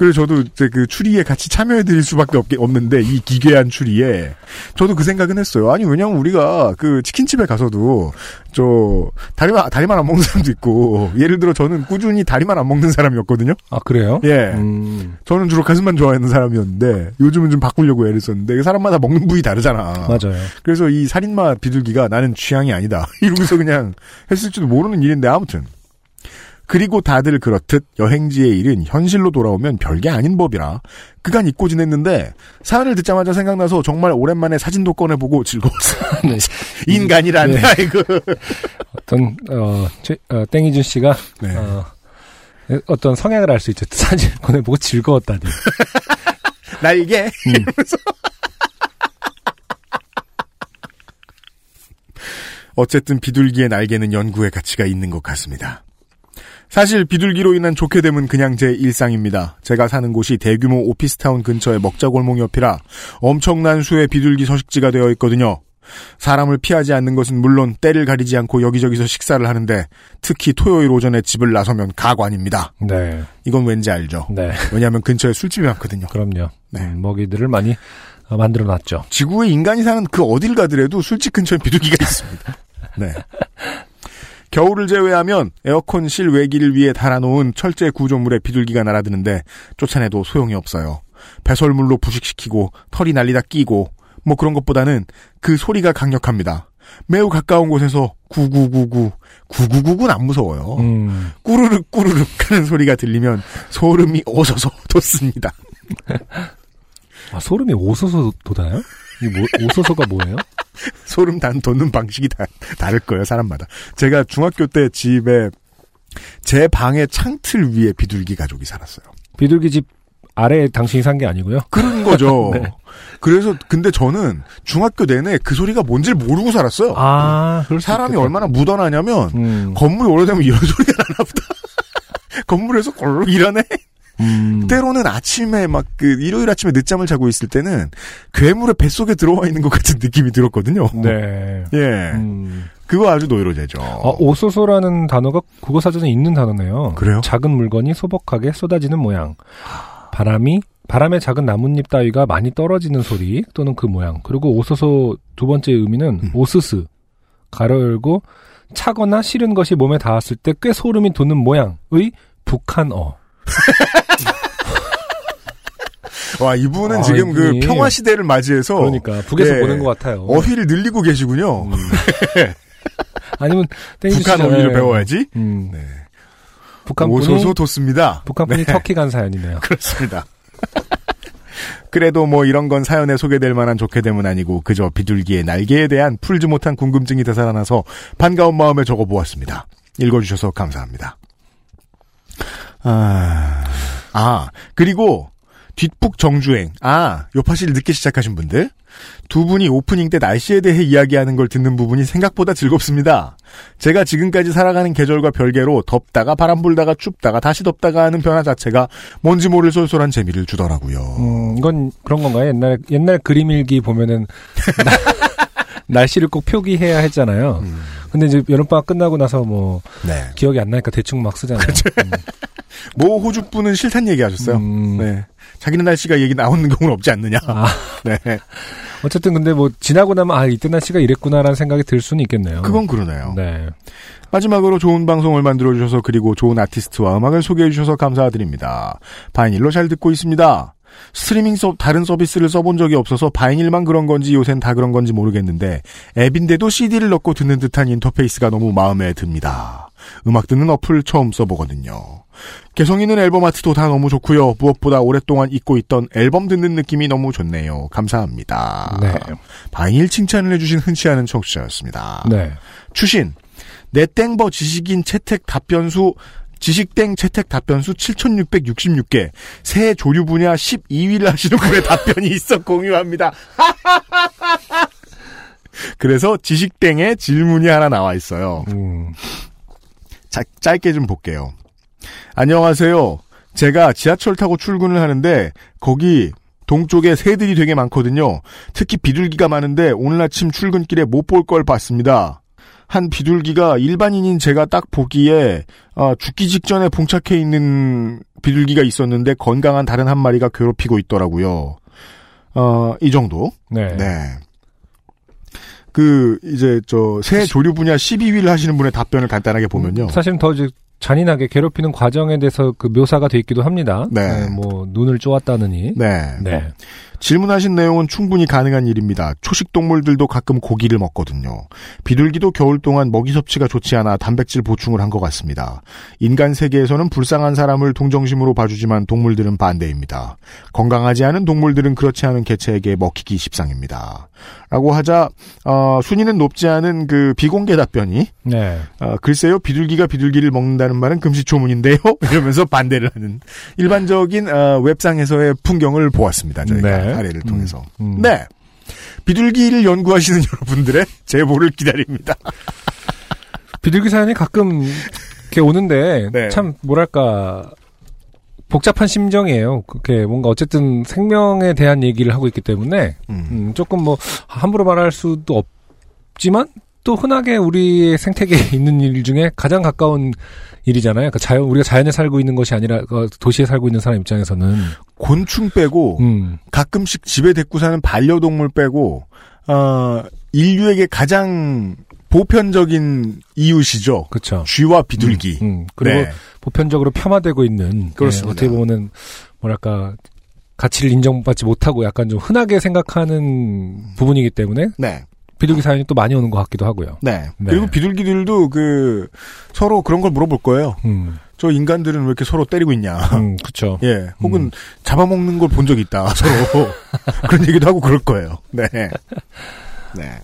그래서 저도 이제 그 추리에 같이 참여해드릴 수밖에 없게, 없는데, 이 기괴한 추리에. 저도 그 생각은 했어요. 아니, 왜냐면 우리가 그 치킨집에 가서도, 저, 다리만, 다리만 안 먹는 사람도 있고, 예를 들어 저는 꾸준히 다리만 안 먹는 사람이었거든요? 아, 그래요? 예. 음, 저는 주로 가슴만 좋아하는 사람이었는데, 요즘은 좀 바꾸려고 애를 썼는데, 사람마다 먹는 부위 다르잖아. 맞아요. 그래서 이 살인마 비둘기가 나는 취향이 아니다. 이러면서 그냥 했을지도 모르는 일인데 아무튼. 그리고 다들 그렇듯 여행지의 일은 현실로 돌아오면 별게 아닌 법이라 그간 잊고 지냈는데 사연을 듣자마자 생각나서 정말 오랜만에 사진도 꺼내보고 즐거웠어요. 네. 인간이란 네. 아이고. 어떤, 어, 최, 어, 땡이준 씨가, 네. 어, 어떤 성향을 알 수 있죠. 사진 보내보고 즐거웠다니. 날개 음. 이러면서 어쨌든 비둘기의 날개는 연구의 가치가 있는 것 같습니다. 사실 비둘기로 인한 좋게 됨은 그냥 제 일상입니다. 제가 사는 곳이 대규모 오피스타운 근처의 먹자골목 옆이라 엄청난 수의 비둘기 서식지가 되어 있거든요. 사람을 피하지 않는 것은 물론 때를 가리지 않고 여기저기서 식사를 하는데 특히 토요일 오전에 집을 나서면 가관입니다. 네. 이건 왠지 알죠? 네. 왜냐하면 근처에 술집이 많거든요. 그럼요. 네. 음, 먹이들을 많이 어, 만들어 놨죠. 지구에 인간이 사는 그 어딜 가더라도 술집 근처에 비둘기가 있습니다. 네. 겨울을 제외하면 에어컨 실외기를 위해 달아놓은 철제 구조물에 비둘기가 날아드는데 쫓아내도 소용이 없어요. 배설물로 부식시키고 털이 날리다 끼고 뭐 그런 것보다는 그 소리가 강력합니다. 매우 가까운 곳에서 구구구구 구구구구는 안 무서워요. 음, 꾸르륵 꾸르륵 하는 소리가 들리면 소름이 오서서 돋습니다. 아, 소름이 오소소 돋아요? 이 뭐, 오소소가 뭐예요? 소름 단 돋는 방식이 다, 다를 거예요, 사람마다. 제가 중학교 때 집에 제 방의 창틀 위에 비둘기 가족이 살았어요. 비둘기 집 아래에 당신이 산 게 아니고요. 그런 거죠. 네. 그래서 근데 저는 중학교 내내 그 소리가 뭔지를 모르고 살았어요. 아, 사람이 있겠다. 얼마나 묻어나냐면 음, 건물이 오래되면 이런 소리가 나나 보다. 건물에서 꼴룩 이러네. 음, 때로는 아침에 막 그 일요일 아침에 늦잠을 자고 있을 때는 괴물의 뱃속에 들어와 있는 것 같은 느낌이 들었거든요. 네. 예. 음. 그거 아주 노이로제죠. 어, 오소소라는 단어가 국어 사전에 있는 단어네요. 그래요? 작은 물건이 소복하게 쏟아지는 모양. 바람이 바람에 작은 나뭇잎 따위가 많이 떨어지는 소리 또는 그 모양. 그리고 오소소 두 번째 의미는 음. 오스스 가로 열고 차거나 싫은 것이 몸에 닿았을 때 꽤 소름이 돋는 모양의 북한어. 와 이분은 아, 지금 그 이분이- 평화 시대를 맞이해서 그러니까 북에서 예. 보낸 것 같아요. 어휘를 늘리고 계시군요. 음. 아니면 땡이 북한 어휘를 배워야지. 음. 네. 북한 분이 오소소 돋습니다. 북한 분이 네. 터키 간 사연이네요. 그렇습니다. 그래도 뭐 이런 건 사연에 소개될 만한 좋게 됨은 아니고 그저 비둘기의 날개에 대한 풀지 못한 궁금증이 되살아나서 반가운 마음에 적어보았습니다. 읽어주셔서 감사합니다. 아, 아 그리고 뒷북 정주행. 아, 요파시를 늦게 시작하신 분들. 두 분이 오프닝 때 날씨에 대해 이야기하는 걸 듣는 부분이 생각보다 즐겁습니다. 제가 지금까지 살아가는 계절과 별개로 덥다가 바람 불다가 춥다가 다시 덥다가 하는 변화 자체가 뭔지 모를 쏠쏠한 재미를 주더라고요. 음, 이건 그런 건가요? 옛날, 옛날 그림 일기 보면은, 나- 날씨를 꼭 표기해야 했잖아요. 음, 근데 이제 여름방학 끝나고 나서 뭐, 네. 기억이 안 나니까 대충 막 쓰잖아요. 모 호주 분은 싫단 얘기 하셨어요. 음, 네. 자기는 날씨가 얘기 나오는 경우는 없지 않느냐. 아, 네. 어쨌든 근데 뭐, 지나고 나면, 아, 이때 날씨가 이랬구나라는 생각이 들 수는 있겠네요. 그건 그러네요. 네. 마지막으로 좋은 방송을 만들어 주셔서 그리고 좋은 아티스트와 음악을 소개해 주셔서 감사드립니다. 바이닐로 잘 듣고 있습니다. 스트리밍 서, 다른 서비스를 써본 적이 없어서 바이닐만 그런 건지 요샌 다 그런 건지 모르겠는데 앱인데도 CD를 넣고 듣는 듯한 인터페이스가 너무 마음에 듭니다. 음악 듣는 어플 처음 써보거든요. 개성 있는 앨범 아트도 다 너무 좋고요. 무엇보다 오랫동안 잊고 있던 앨범 듣는 느낌이 너무 좋네요. 감사합니다. 네. 바이닐 칭찬을 해주신 흔치 않은 청취자였습니다. 네. 추신 내 땡버 지식인 채택 답변수 지식땡 채택 답변수 7666개 새 조류 분야 12위를 하시는 분의 답변이 있어 공유합니다. 그래서 지식땡에 질문이 하나 나와 있어요. 음, 자, 짧게 좀 볼게요. 안녕하세요. 제가 지하철 타고 출근을 하는데 거기 동쪽에 새들이 되게 많거든요. 특히 비둘기가 많은데 오늘 아침 출근길에 못 볼 걸 봤습니다. 한 비둘기가 일반인인 제가 딱 보기에 아, 죽기 직전에 봉착해 있는 비둘기가 있었는데 건강한 다른 한 마리가 괴롭히고 있더라고요. 어, 이 정도. 네. 네. 그 이제 저 새 조류 분야 12위를 하시는 분의 답변을 간단하게 보면요. 사실은 더 이제 잔인하게 괴롭히는 과정에 대해서 그 묘사가 돼 있기도 합니다. 네. 뭐 눈을 쪼았다느니. 네. 네. 질문하신 내용은 충분히 가능한 일입니다. 초식 동물들도 가끔 고기를 먹거든요. 비둘기도 겨울 동안 먹이 섭취가 좋지 않아 단백질 보충을 한 것 같습니다. 인간 세계에서는 불쌍한 사람을 동정심으로 봐주지만 동물들은 반대입니다. 건강하지 않은 동물들은 그렇지 않은 개체에게 먹히기 십상입니다. 라고 하자 어, 순위는 높지 않은 그 비공개 답변이 네. 어, 글쎄요 비둘기가 비둘기를 먹는다는 말은 금시초문인데요 이러면서 반대를 하는 일반적인 어, 웹상에서의 풍경을 보았습니다 저희가 네. 아래를 통해서 음. 네 비둘기를 연구하시는 여러분들의 제보를 기다립니다 비둘기 사연이 가끔 이렇게 오는데 네. 참 뭐랄까 복잡한 심정이에요. 그게 뭔가 어쨌든 생명에 대한 얘기를 하고 있기 때문에 음. 음, 조금 뭐 함부로 말할 수도 없지만 또 흔하게 우리의 생태계에 있는 일 중에 가장 가까운 일이잖아요. 그 자연 우리가 자연에 살고 있는 것이 아니라 그 도시에 살고 있는 사람 입장에서는 곤충 빼고 음, 가끔씩 집에 데리고 사는 반려동물 빼고 어, 인류에게 가장 보편적인 이웃이죠 그렇죠. 쥐와 비둘기 음, 그리고 네. 보편적으로 폄하되고 있는 그렇습니다. 예, 어떻게 보면은 뭐랄까 가치를 인정받지 못하고 약간 좀 흔하게 생각하는 부분이기 때문에 네. 비둘기 사연이 또 많이 오는 것 같기도 하고요. 네. 네. 그리고 비둘기들도 그 서로 그런 걸 물어볼 거예요. 음, 저 인간들은 왜 이렇게 서로 때리고 있냐. 음 그렇죠. 예. 혹은 음. 잡아먹는 걸 본 적 있다. 서로 그런 얘기도 하고 그럴 거예요. 네. 네.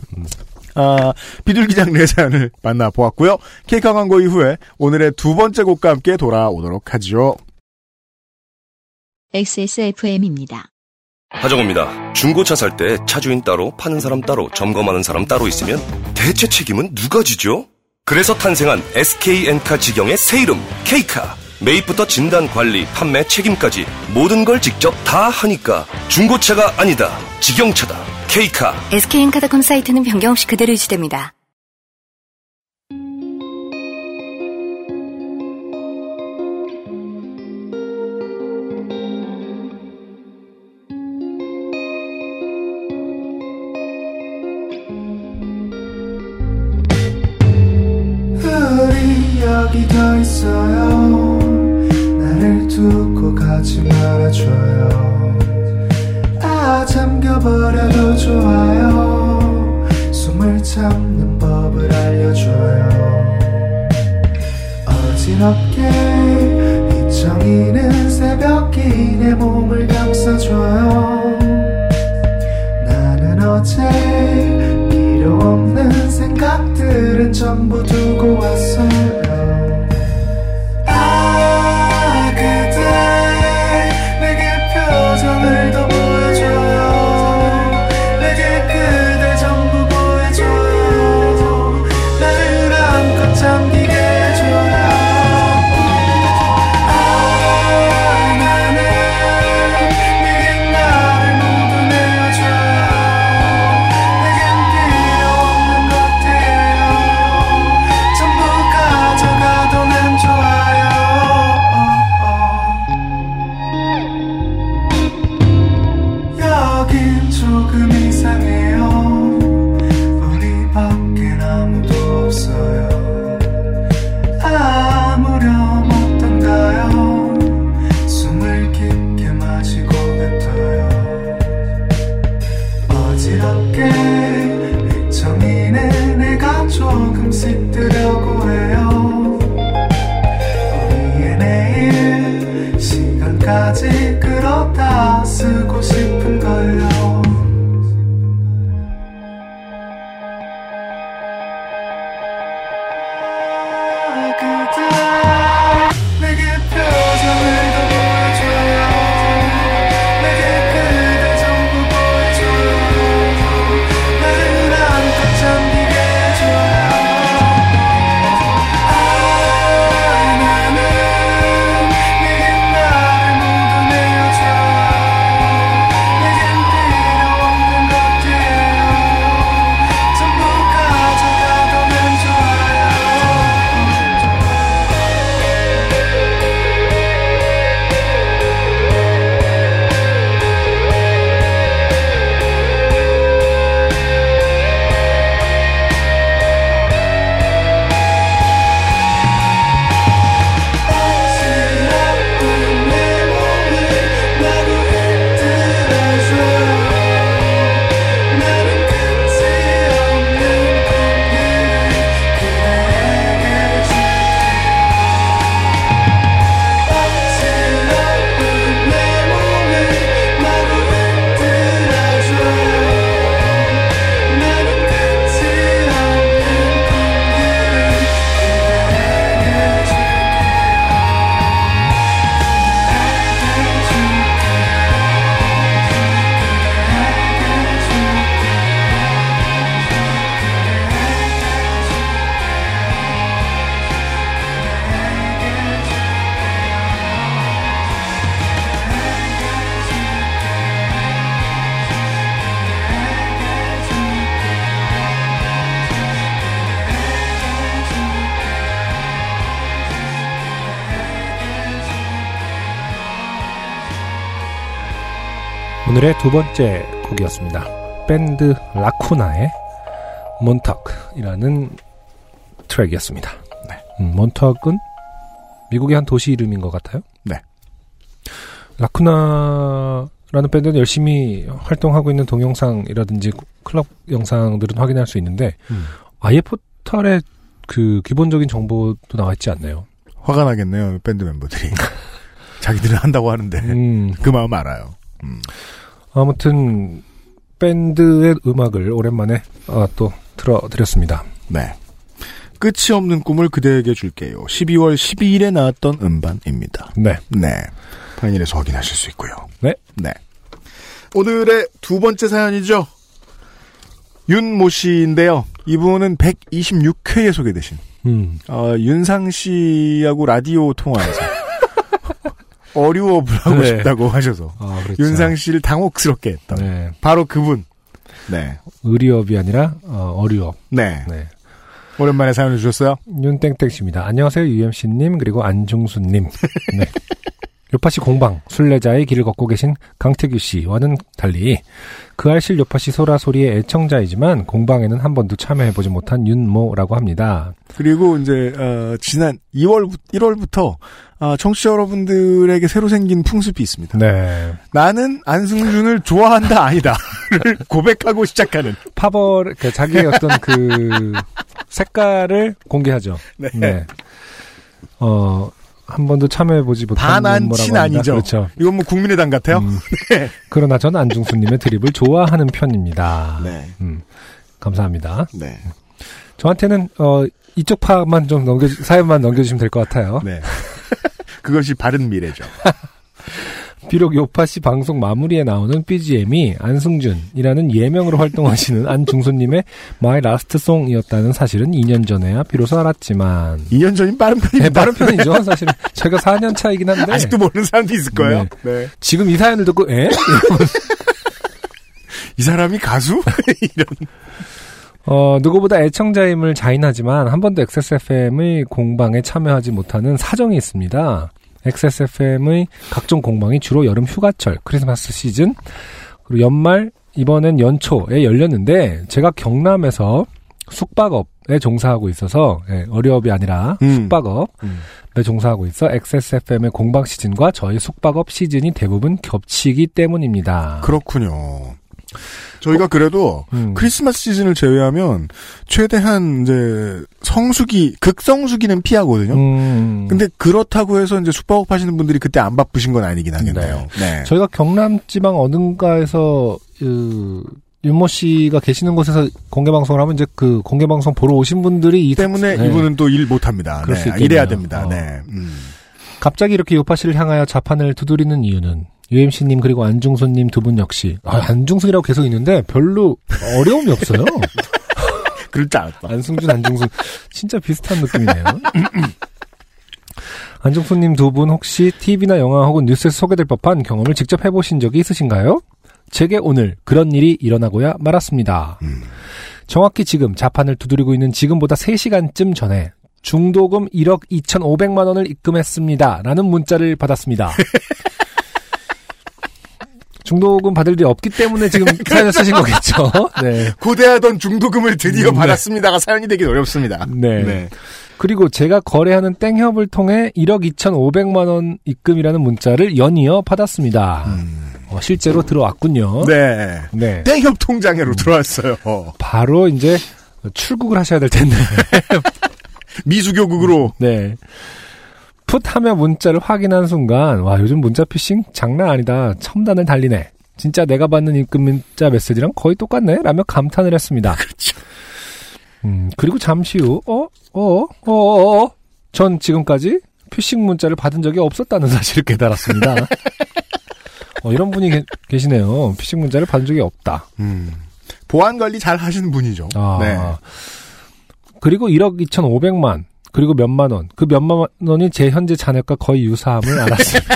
아, 비둘기 장르의 사연을 만나보았고요. 케이크 광고 이후에 오늘의 두 번째 곡과 함께 돌아오도록 하죠. XSFM입니다. 하정우입니다. 중고차 살 때 차주인 따로, 파는 사람 따로, 점검하는 사람 따로 있으면 대체 책임은 누가 지죠? 그래서 탄생한 SK엔카 직영의 새 이름, K카. 매입부터 진단, 관리, 판매, 책임까지 모든 걸 직접 다 하니까 중고차가 아니다. 직영차다. K카. SK엔카닷컴 사이트는 변경 없이 그대로 유지됩니다. 있어요. 나를 두고 가지 말아줘요. 아 잠겨버려도 좋아요. 숨을 참는 법을 알려줘요. 어지럽게 휘청이는 새벽이 내 몸을 감싸줘요. 나는 어제 필요 없는 생각들은 전부 두고 왔어요 오늘의 두 번째 곡이었습니다. 밴드 라쿠나의 몬턱이라는 트랙이었습니다. 네. 음, 몬턱은 미국의 한 도시 이름인 것 같아요. 네. 라쿠나라는 밴드는 열심히 활동하고 있는 동영상이라든지 클럽 영상들은 확인할 수 있는데 음. 아예 포털에 그 기본적인 정보도 나와 있지 않나요? 화가 나겠네요, 밴드 멤버들이. 자기들은 한다고 하는데. 음, 그 마음 알아요. 음. 아무튼 밴드의 음악을 오랜만에 아, 또 틀어드렸습니다. 네. 끝이 없는 꿈을 그대에게 줄게요. 12월 12일에 나왔던 음반입니다. 네. 네. 파인일에서 확인하실 수 있고요. 네. 네. 오늘의 두 번째 사연이죠. 윤모 씨인데요. 이분은 126회에 소개되신 음, 어, 윤상 씨하고 라디오 통화에서 어류업을 하고 네. 싶다고 하셔서 아, 그렇죠. 윤상 씨를 당혹스럽게 했던 네. 바로 그분. 네. 의리업이 아니라 어, 어류업. 네. 네. 오랜만에 사연을 주셨어요. 윤땡땡 씨입니다. 안녕하세요. UMC님 그리고 안중수 님. 네. 요파시 공방 순례자의 길을 걷고 계신 강태규 씨와는 달리 그 알실 요파시 소라 소리의 애청자이지만 공방에는 한 번도 참여해보지 못한 윤모라고 합니다. 그리고 이제 어, 지난 2월 1월부터 어, 청취자 여러분들에게 새로 생긴 풍습이 있습니다. 네. 나는 안승준을 좋아한다 아니다를 고백하고 시작하는. 파벌 그러니까 자기의 어떤 그 색깔을 공개하죠. 네. 어, 한 번도 참여해보지 못한 반한 윤모라고 친 합니다. 아니죠. 그렇죠. 이건 뭐 국민의당 같아요. 음. 그러나 저는 안중수님의 드립을 좋아하는 편입니다. 네. 음, 감사합니다. 네. 저한테는 어, 이쪽 파만 좀 넘겨 사연만 넘겨주시면 될 것 같아요. 네. 그것이 바른 미래죠. 비록 요파시 방송 마무리에 나오는 BGM이 안승준이라는 예명으로 활동하시는 안중수님의 My Last Song이었다는 사실은 2년 전에야 비로소 알았지만 2년 전인 빠른 네, 편입니다. 빠른 편이죠. 사실은 제가 4년 차이긴 한데 아직도 모르는 사람도 있을 거예요. 네. 지금 이 사연을 듣고 에? 이 사람이 가수? 이런. 어, 누구보다 애청자임을 자인하지만 한 번도 XSFM의 공방에 참여하지 못하는 사정이 있습니다. XSFM의 각종 공방이 주로 여름 휴가철, 크리스마스 시즌, 그리고 연말, 이번엔 연초에 열렸는데, 제가 경남에서 숙박업에 종사하고 있어서, 예, 어려업이 아니라 음. 숙박업에 음. 종사하고 있어 XSFM의 공방 시즌과 저희 숙박업 시즌이 대부분 겹치기 때문입니다. 그렇군요. 저희가 그래도 음. 크리스마스 시즌을 제외하면 최대한 이제 성수기, 극성수기는 피하거든요. 음. 근데 그렇다고 해서 이제 숙박업 하시는 분들이 그때 안 바쁘신 건 아니긴 하겠네요. 네. 저희가 경남 지방 어딘가에서 그 윤모 씨가 계시는 곳에서 공개 방송을 하면 이제 그 공개 방송 보러 오신 분들이 이 때문에 네. 이분은 또 일 못합니다. 네. 일해야 됩니다. 어. 네. 음. 갑자기 이렇게 요파 씨를 향하여 자판을 두드리는 이유는 UMC님 그리고 안중수님 두 분 역시 아, 안중순이라고 계속 있는데 별로 어려움이 없어요. 그럴 줄 알았다. 안승준, 안중순 진짜 비슷한 느낌이네요. 안중수님 두 분 혹시 TV나 영화 혹은 뉴스에서 소개될 법한 경험을 직접 해보신 적이 있으신가요? 제게 오늘 그런 일이 일어나고야 말았습니다. 음. 정확히 지금 자판을 두드리고 있는 지금보다 3시간쯤 전에 중도금 1억 2,500만 원을 입금했습니다. 라는 문자를 받았습니다. 중도금 받을 일이 없기 때문에 지금 사연을 쓰신 거겠죠? 네. 고대하던 중도금을 드디어 음, 네. 받았습니다가 사연이 되긴 어렵습니다. 네. 그리고 제가 거래하는 땡협을 통해 1억 2,500만 원 입금이라는 문자를 연이어 받았습니다. 어, 실제로 들어왔군요. 음. 네. 네. 땡협 통장으로 들어왔어요. 바로 이제 출국을 하셔야 될 텐데. 미수교국으로. 네. 풋하며 문자를 확인한 순간 와 요즘 문자 피싱 장난 아니다. 첨단을 달리네. 진짜 내가 받는 입금 문자 메시지랑 거의 똑같네. 라며 감탄을 했습니다. 그렇죠. 음, 그리고 잠시 후, 어? 어? 어? 어? 어? 전 지금까지 피싱 문자를 받은 적이 없었다는 사실을 깨달았습니다. 어, 이런 분이 계, 계시네요. 피싱 문자를 받은 적이 없다. 음. 보안 관리 잘 하시는 분이죠. 아. 네. 그리고 1억 2,500만, 그리고 몇만 원. 그 몇만 원이 제 현재 잔액과 거의 유사함을 알았습니다.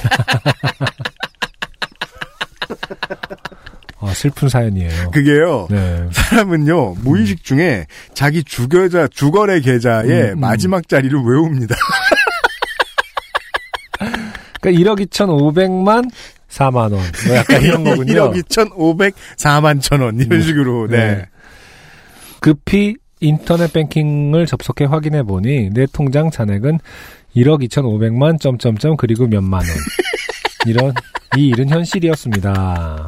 아, 슬픈 사연이에요. 그게요. 네. 사람은요 무의식 중에 자기 주계좌 주거래 계좌의 음, 음. 마지막 자리를 외웁니다. 그러니까 1억 2,500만 4만 원. 뭐 약간 이런 거군요. 1억 2,500, 4만 천 원. 이런 음. 식으로, 네. 네. 급히 인터넷 뱅킹을 접속해 확인해 보니 내 통장 잔액은 1억 2,500만 점점점 그리고 몇만 원. 이런 이 일은 현실이었습니다.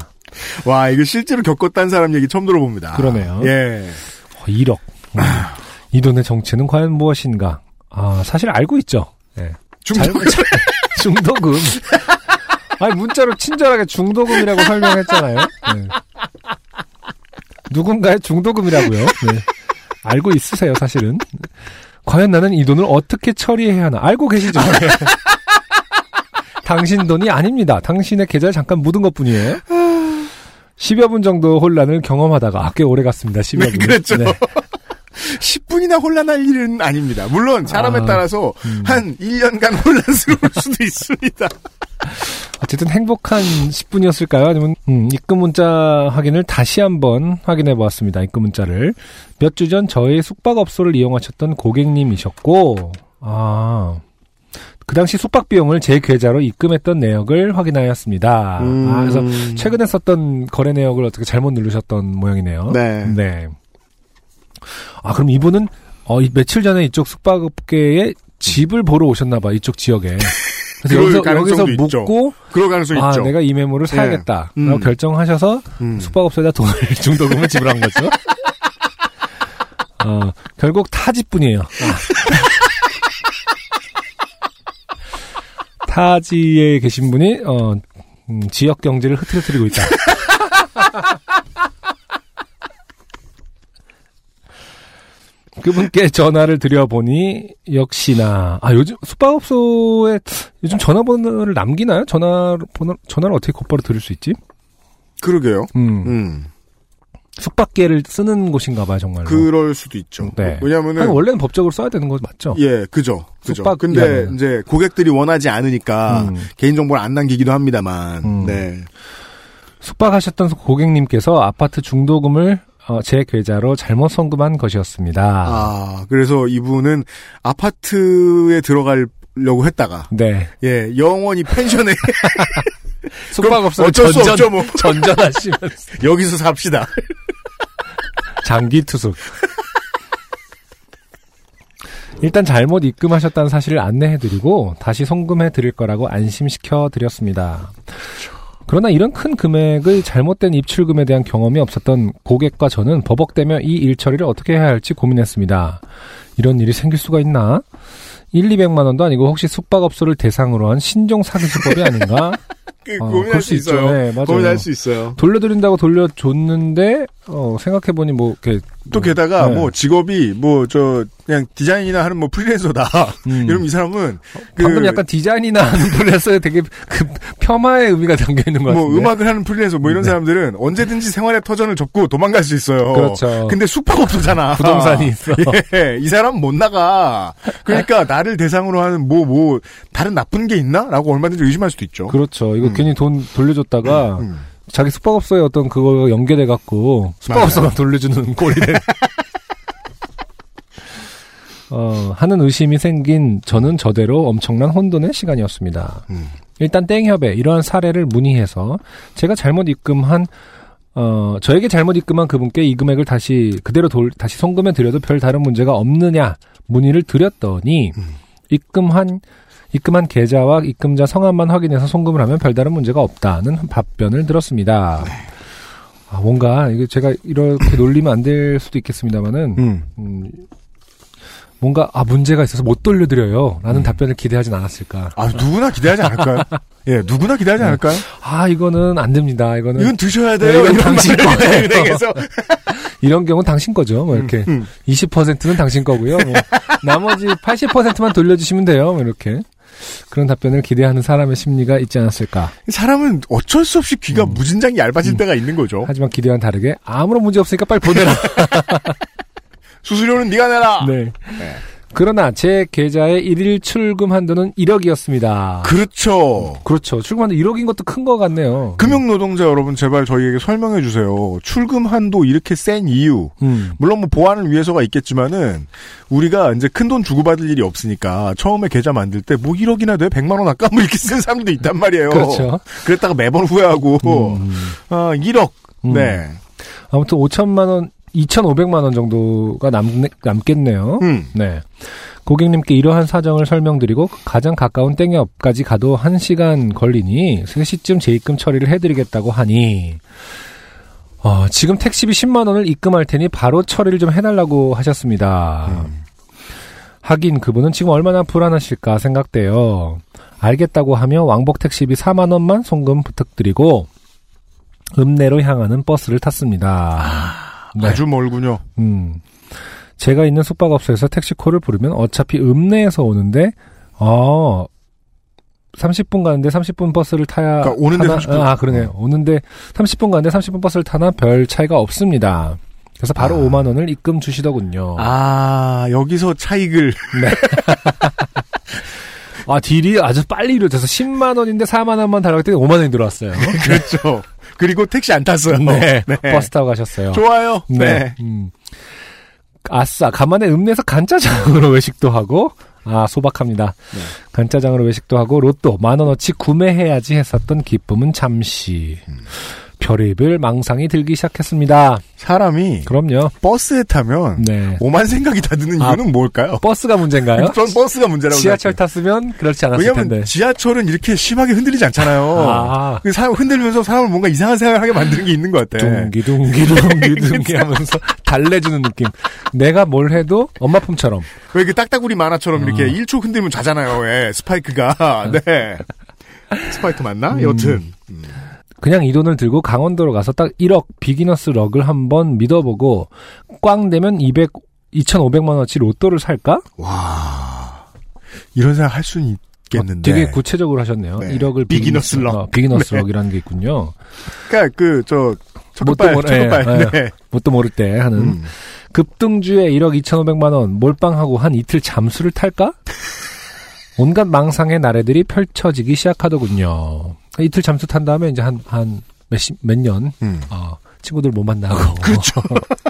와, 이거 실제로 겪었다는 사람 얘기 처음 들어봅니다. 그러네요. 예. 어, 1억. 음. 이 돈의 정체는 과연 무엇인가? 아, 사실 알고 있죠. 예. 중독. 잘- 중도금. 아니, 문자로 친절하게 중도금이라고 설명했잖아요. 네. 누군가의 중도금이라고요. 네. 알고 있으세요, 사실은. 과연 나는 이 돈을 어떻게 처리해야 하나? 알고 계시죠? 네. 당신 돈이 아닙니다. 당신의 계좌에 잠깐 묻은 것 뿐이에요. 10여 분 정도 혼란을 경험하다가, 아, 꽤 오래 갔습니다, 10여 분. 네, 그랬죠. 10분이나 혼란할 일은 아닙니다. 물론 사람에 아, 따라서 음. 한 1년간 혼란스러울 수도 있습니다. 어쨌든 행복한 10분이었을까요? 아니면 음, 입금 문자 확인을 다시 한번 확인해 보았습니다. 입금 문자를 몇 주 전 저희 숙박업소를 이용하셨던 고객님이셨고 아. 그 당시 숙박 비용을 제 계좌로 입금했던 내역을 확인하였습니다. 아, 그래서 최근에 썼던 거래 내역을 어떻게 잘못 누르셨던 모양이네요. 네. 네. 아, 그럼 이분은 어, 이 며칠 전에 이쪽 숙박업계에 집을 보러 오셨나봐, 이쪽 지역에. 그래서 여기서. 묻고, 그럴 가능성이 아, 있죠. 내가 이 매물을 사야겠다. 음. 라고 결정하셔서 음. 숙박업소에다 돈을, 중도금을 지불한 거죠. 어, 결국 타지뿐이에요. 아. 타지에 계신 분이, 어, 음, 지역 경제를 흐트러뜨리고 있다. 그분께 전화를 드려보니 역시나 아 요즘 숙박업소에 요즘 전화번호를 남기나요? 전화 번호 전화를 어떻게 곧바로 들을 수 있지? 그러게요. 음, 음. 숙박계를 쓰는 곳인가 봐요 정말로. 그럴 수도 있죠. 네. 왜냐면은 원래는 법적으로 써야 되는 거 맞죠? 예, 그죠. 그죠. 숙박 근데. 이제 고객들이 원하지 않으니까 음. 개인 정보를 안 남기기도 합니다만. 음. 네. 숙박하셨던 고객님께서 아파트 중도금을 어, 제 계좌로 잘못 송금한 것이었습니다. 아, 그래서 이분은 아파트에 들어가려고 했다가 네. 예, 영원히 펜션에 숙박업소 어쩔 수 없죠, 뭐. 전전하시면서 여기서 삽시다. 장기 투숙. 일단 잘못 입금하셨다는 사실을 안내해드리고 다시 송금해 드릴 거라고 안심시켜 드렸습니다. 그러나 이런 큰 금액의 잘못된 입출금에 대한 경험이 없었던 고객과 저는 버벅대며 이 일 처리를 어떻게 해야 할지 고민했습니다. 이런 일이 생길 수가 있나? 1, 200만 원도 아니고 혹시 숙박업소를 대상으로 한 신종 사기수법이 아닌가? 그 어, 고민할 수. 있어요. 네, 맞아요. 고민할 수 있어요. 돌려드린다고 돌려줬는데 어, 생각해 보니 뭐 이렇게 또 게다가 네. 뭐 직업이 뭐 저 그냥 디자인이나 하는 뭐 프리랜서다. 음. 이러면 이 사람은 그 방금 약간 디자인이나 하는 플레스에 되게 그 폄하의 의미가 담겨 있는 것뭐 같은데. 음악을 하는 프리랜서 뭐 이런 네. 사람들은 언제든지 생활의 터전을 접고 도망갈 수 있어요. 그렇죠. 근데 숙박업소잖아. 부동산이 있어. 예, 이 사람 못 나가. 그러니까 나를 대상으로 하는 뭐뭐 다른 나쁜 게 있나?라고 얼마든지 의심할 수도 있죠. 그렇죠. 이거 음. 괜히 돈 돌려줬다가 음. 자기 숙박업소에 어떤 그거 연계돼 갖고 숙박업소가 돌려주는 꼴이 돼. 어, 하는 의심이 생긴 저는 저대로 엄청난 혼돈의 시간이었습니다. 음. 일단 땡협에 이러한 사례를 문의해서 제가 잘못 입금한 어, 저에게 잘못 입금한 그분께 이 금액을 다시 그대로 돌, 다시 송금해 드려도 별 다른 문제가 없느냐 문의를 드렸더니 입금한 입금한 계좌와 입금자 성함만 확인해서 송금을 하면 별다른 문제가 없다는 답변을 들었습니다. 아, 뭔가 이게 제가 이렇게 놀리면 안 될 수도 있겠습니다만은 음. 음, 뭔가 아 문제가 있어서 못 돌려드려요라는 답변을 기대하진 않았을까. 아 누구나 기대하지 않을까요? 예, 누구나 기대하지 않을까요? 아 이거는 안 됩니다. 이거는 이건 드셔야 네, 돼요. 이건 이런 당신 거예요. 은행에서 이런 경우 는 당신 거죠. 뭐 이렇게 음. 20%는 당신 거고요. 뭐 나머지 80%만 돌려주시면 돼요. 뭐 이렇게 그런 답변을 기대하는 사람의 심리가 있지 않았을까. 사람은 어쩔 수 없이 귀가 음. 무진장이 얇아질 때가 있는 거죠. 하지만 기대와는 다르게 아무런 문제 없으니까 빨리 보내라. 수수료는 네가 내라. 네. 그러나 제 계좌의 일일 출금 한도는 1억이었습니다. 그렇죠. 그렇죠. 출금 한도 1억인 것도 큰 것 같네요. 금융 노동자 여러분 제발 저희에게 설명해 주세요. 출금 한도 이렇게 센 이유. 음. 물론 뭐 보안을 위해서가 있겠지만은 우리가 이제 큰 돈 주고받을 일이 없으니까 처음에 계좌 만들 때 뭐 1억이나 돼? 100만 원 아까 뭐 이렇게 쓴 사람도 있단 말이에요. 그렇죠. 그랬다가 매번 후회하고 음. 아, 1억. 음. 네. 아무튼 5천만 원, 2,500만 원 정도가 남, 남겠네요. 음. 네. 고객님께 이러한 사정을 설명드리고 가장 가까운 땡협까지 가도 1시간 걸리니 3시쯤 재입금 처리를 해드리겠다고 하니 어, 지금 택시비 10만 원을 입금할 테니 바로 처리를 좀 해달라고 하셨습니다. 음. 하긴 그분은 지금 얼마나 불안하실까 생각돼요. 알겠다고 하며 왕복 택시비 4만 원만 송금 부탁드리고 읍내로 향하는 버스를 탔습니다. 네. 아주 멀군요. 음. 제가 있는 숙박업소에서 택시콜을 부르면 어차피 읍내에서 오는데, 어, 30분 가는데 30분 버스를 타야. 그러니까 오는데 타나? 30분. 아, 그러네요. 오는데 30분 가는데 30분 버스를 타나 별 차이가 없습니다. 그래서 바로 아. 5만 원을 입금 주시더군요. 아, 여기서 차익을. 아, 딜이 아주 빨리 이루어져서 10만 원인데 4만 원만 달라고 했더니 5만 원이 들어왔어요. 그렇죠. 그리고 택시 안 탔어요. 네. 버스 타고 가셨어요. 좋아요. 네. 음. 아싸, 간만에 읍내에서 간짜장으로 외식도 하고, 아, 소박합니다. 네. 간짜장으로 외식도 하고, 로또 만원어치 구매해야지 했었던 기쁨은 잠시. 음. 별의별 망상이 들기 시작했습니다. 사람이 그럼요. 버스에 타면 네. 오만 생각이 다 드는 아, 이유는 뭘까요? 버스가 문제인가요? 전 버스가 문제라고 지하철 생각해요. 탔으면 그렇지 않았을 왜냐면 텐데. 지하철은 이렇게 심하게 흔들리지 않잖아요. 아. 그 사람 흔들면서 사람을 뭔가 이상한 생각을 하게 만드는 게 있는 것 같아. 둥기둥기둥기둥기 하면서 달래주는 느낌. 내가 뭘 해도 엄마 품처럼. 왜 이렇게 딱따구리 만화처럼 이렇게 어. 1초 흔들면 자잖아요. 왜 스파이크가. 네. 스파이크 맞나? 여튼. 음. 그냥 이 돈을 들고 강원도로 가서 딱 1억 비기너스 럭을 한번 믿어보고 꽝 되면 200, 2,500만 원어치 로또를 살까? 와. 이런 생각 할 수는 있겠는데. 어, 되게 구체적으로 하셨네요. 네. 1억을 비기너스 럭. 어, 비기너스 네. 럭이라는 게 있군요. 그니까 그, 저, 뭣도 모르-. 예, 네. 뭣도 모를 때 하는 음. 급등주에 1억 2,500만 원 몰빵하고 한 이틀 잠수를 탈까? 온갖 망상의 나래들이 펼쳐지기 시작하더군요. 이틀 잠수 탄 다음에 이제 한, 한 몇십, 몇 년, 음. 어, 친구들 못 만나고. 그렇죠.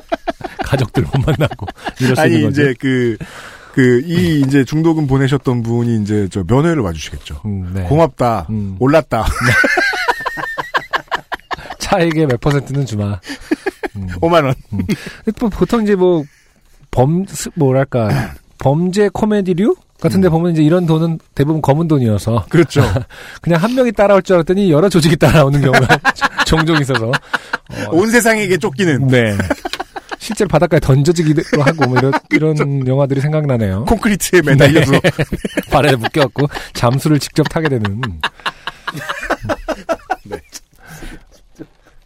가족들 못 만나고. 이럴 수 아니, 있는 거죠. 이제 그, 그, 이, 이제 중도금 보내셨던 분이 이제 저 면회를 와주시겠죠. 음, 네. 고맙다. 음. 올랐다. 차액의 몇 퍼센트는 주마. 음. 5만원. 근데 또 보통 이제 뭐, 범, 스- 뭐랄까, 범죄 코미디류? 같은데 보면 이제 이런 돈은 대부분 검은 돈이어서. 그렇죠. 그냥 한 명이 따라올 줄 알았더니 여러 조직이 따라오는 경우가 종종 있어서. 어, 온 세상에게 쫓기는. 네. 실제로 바닷가에 던져지기도 하고 뭐 이런 이런 영화들이 생각나네요. 콘크리트에 매달려서. 발에 묶여갖고 잠수를 직접 타게 되는.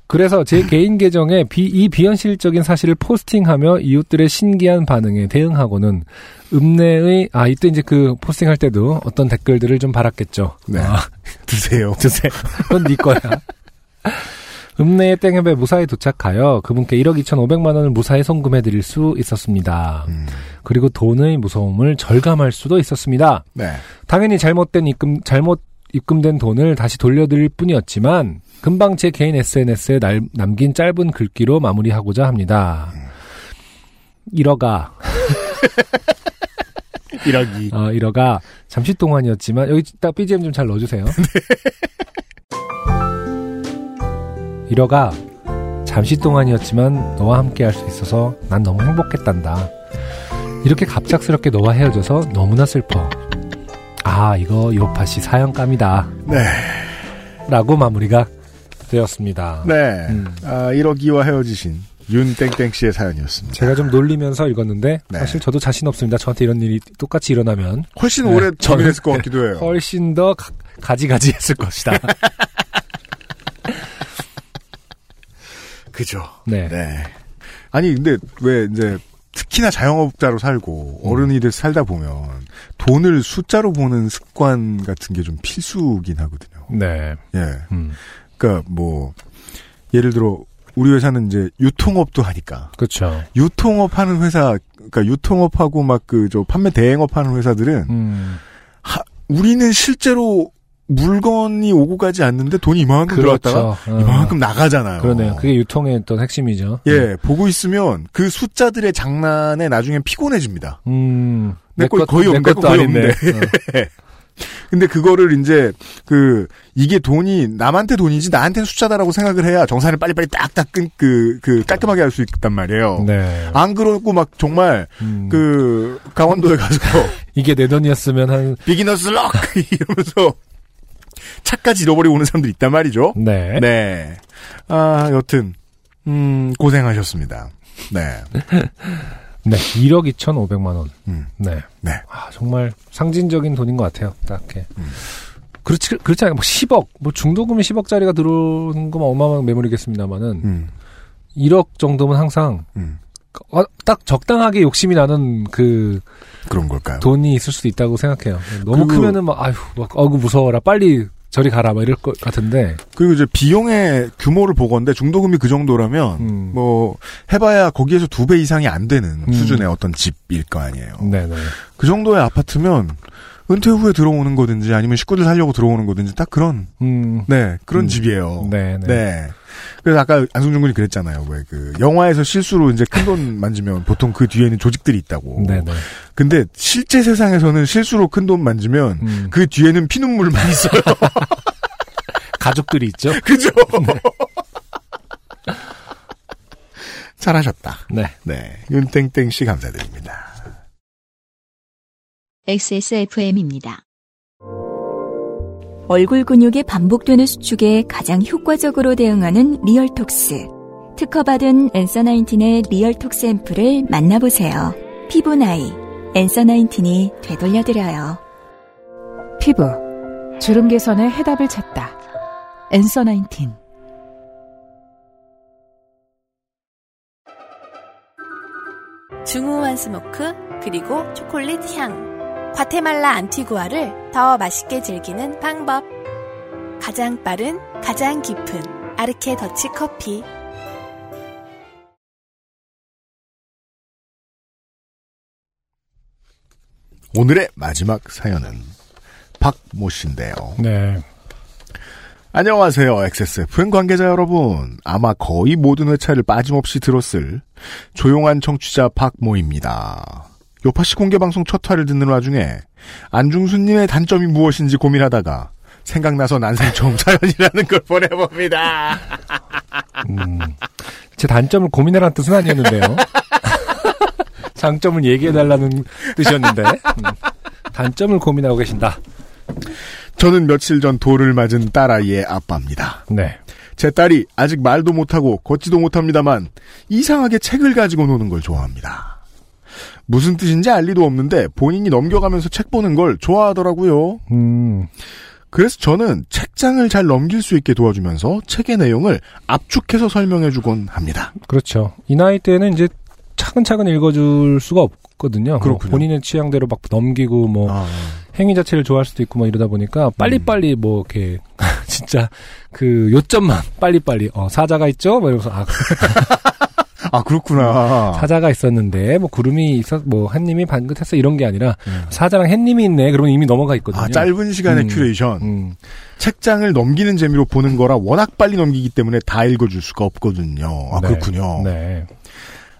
그래서 제 개인 계정에 비, 이 비현실적인 사실을 포스팅하며 이웃들의 신기한 반응에 대응하고는 읍내의 아 이때 이제 그 포스팅할 때도 어떤 댓글들을 좀 달았겠죠. 네. 아, 드세요. 드세요. 그건 네 거야. 읍내의 땡협에 무사히 도착하여 그분께 1억 2,500만 원을 무사히 송금해 드릴 수 있었습니다. 음. 그리고 돈의 무서움을 절감할 수도 있었습니다. 네. 당연히 잘못된 입금 잘못 입금된 돈을 다시 돌려드릴 뿐이었지만 금방 제 개인 SNS에 날- 남긴 짧은 글귀로 마무리하고자 합니다. 1억아, 1억이. 어, 1억아, 잠시 동안이었지만, 여기 딱 BGM 좀 잘 넣어주세요. 1억아, 잠시 동안이었지만 너와 함께 할 수 있어서 난 너무 행복했단다. 이렇게 갑작스럽게 너와 헤어져서 너무나 슬퍼. 아, 이거 요파시 사연감이다. 네. 라고 마무리가 되었습니다. 네. 음. 아, 1억이와 헤어지신 윤땡땡 씨의 사연이었습니다. 제가 좀 놀리면서 읽었는데 네. 사실 저도 자신 없습니다. 저한테 이런 일이 똑같이 일어나면 훨씬 네, 오래 고민했을 것 같기도 해요. 훨씬 더 가, 가지가지 했을 것이다. 그죠. 네. 네. 아니, 근데 왜 이제 특히나 자영업자로 살고 음. 어른이 돼 살다 보면 돈을 숫자로 보는 습관 같은 게 좀 필수긴 하거든요. 네. 예. 음. 그러니까 뭐 예를 들어 우리 회사는 이제 유통업도 하니까 그렇죠. 유통업 하는 회사 그러니까 유통업하고 막 그 저 판매 대행업 하는 회사들은 음. 하, 우리는 실제로 물건이 오고 가지 않는데 돈이 이만큼 그렇죠. 어. 이만큼 나가잖아요. 그러네요. 그게 유통의 어떤 핵심이죠. 예, 보고 있으면 그 숫자들의 장난에 나중엔 피곤해집니다. 음. 내거 것- 거의 없- 내내 것도 거 거의. 없는데. 근데 그거를 이제 그 이게 돈이 남한테 돈이지 나한테는 숫자다라고 생각을 해야 정산을 빨리빨리 딱딱 끈그 그 깔끔하게 할 수 있단 말이에요. 네. 안 그러고 막 정말 음. 그 강원도에 가서 이게 내 돈이었으면 한 비기너스 럭 이러면서 차까지 잃어버리고 오는 사람들 있단 말이죠. 네. 네. 아, 여튼 음, 고생하셨습니다. 네. 네. 1억 2,500만 원. 음. 네. 네. 아, 정말 상징적인 돈인 것 같아요. 딱 이렇게. 음. 그렇지, 그렇지 않아요. 뭐 10억, 뭐 중도금이 10억짜리가 들어오는 거면 어마어마한 매물이겠습니다만은, 음. 1억 정도면 항상, 음. 어, 딱 적당하게 욕심이 나는 그 그런 걸까요? 돈이 있을 수도 있다고 생각해요. 너무 크면은 막, 아휴, 막, 어구, 무서워라. 빨리 저리 가라. 막 이럴 것 같은데, 그리고 이제 비용의 규모를 보건데 중도금이 그 정도라면 음. 뭐 해봐야 거기에서 두 배 이상이 안 되는 음. 수준의 어떤 집일 거 아니에요. 네네. 그 정도의 아파트면 은퇴 후에 들어오는 거든지 아니면 식구들 살려고 들어오는 거든지 딱 그런 음. 네 그런 음. 집이에요. 네네. 네. 그래서 아까 안승준 군이 그랬잖아요. 왜 그 영화에서 실수로 이제 큰 돈 만지면 보통 그 뒤에는 조직들이 있다고. 네네. 근데 실제 세상에서는 실수로 큰 돈 만지면 음. 그 뒤에는 피눈물만 있어요. 가족들이 있죠? 그죠? 잘하셨다. 네. 네. 윤땡땡 씨 감사드립니다. XSFM입니다. 얼굴 근육의 반복되는 수축에 가장 효과적으로 대응하는 리얼톡스. 특허받은 엔서 나인틴의 리얼톡스 앰플을 만나보세요. 피부 나이, 엔서 나인틴이 되돌려드려요. 피부 주름 개선의 해답을 찾다. 엔서 나인틴 중후한 스모크 그리고 초콜릿 향. 과테말라 안티구아를 더 맛있게 즐기는 방법. 가장 빠른, 가장 깊은 아르케 더치 커피. 오늘의 마지막 사연은 박모 씨인데요. 네. 안녕하세요. XSFM 관계자 여러분. 아마 거의 모든 회차를 빠짐없이 들었을 조용한 청취자 박모입니다. 요파시 공개방송 첫 화를 듣는 와중에 안중수님의 단점이 무엇인지 고민하다가 생각나서 난생 처음 사연이라는 걸 보내봅니다. 음, 제 단점을 고민해라는 뜻은 아니었는데요. 장점을 얘기해달라는 뜻이었는데, 음, 단점을 고민하고 계신다. 저는 며칠 전 돌을 맞은 딸아이의 아빠입니다. 네. 제 딸이 아직 말도 못하고 걷지도 못합니다만 이상하게 책을 가지고 노는 걸 좋아합니다. 무슨 뜻인지 알 리도 없는데 본인이 넘겨가면서 책 보는 걸 좋아하더라고요. 음, 그래서 저는 책장을 잘 넘길 수 있게 도와주면서 책의 내용을 압축해서 설명해주곤 합니다. 그렇죠. 이 나이 때는 이제 차근차근 읽어줄 수가 없거든요. 뭐 그렇군요. 본인의 취향대로 막 넘기고 뭐 아, 행위 자체를 좋아할 수도 있고 뭐 이러다 보니까 빨리빨리 뭐 이렇게 진짜 그 요점만 빨리빨리 어 사자가 있죠? 뭐 이러면서 아 아, 그렇구나. 사자가 있었는데 뭐 구름이 있었 뭐 햇님이 방긋했어 이런 게 아니라 음. 사자랑 햇님이 있네 그러면 이미 넘어가 있거든요. 아, 짧은 시간의 음. 큐레이션. 음. 책장을 넘기는 재미로 보는 거라 워낙 빨리 넘기기 때문에 다 읽어줄 수가 없거든요. 아, 네. 그렇군요. 네.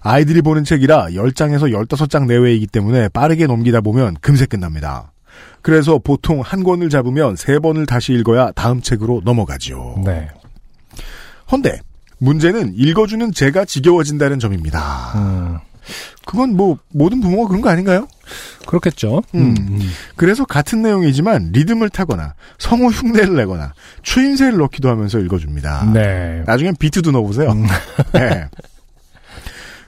아이들이 보는 책이라 10장에서 15장 내외이기 때문에 빠르게 넘기다 보면 금세 끝납니다. 그래서 보통 한 권을 잡으면 세 번을 다시 읽어야 다음 책으로 넘어가지요. 네. 헌데 문제는 읽어주는 제가 지겨워진다는 점입니다. 음. 그건 뭐 모든 부모가 그런 거 아닌가요? 그렇겠죠. 음. 음. 그래서 같은 내용이지만 리듬을 타거나 성우 흉내를 내거나 추임새를 넣기도 하면서 읽어줍니다. 네. 나중엔 비트도 넣어보세요. 음. 네.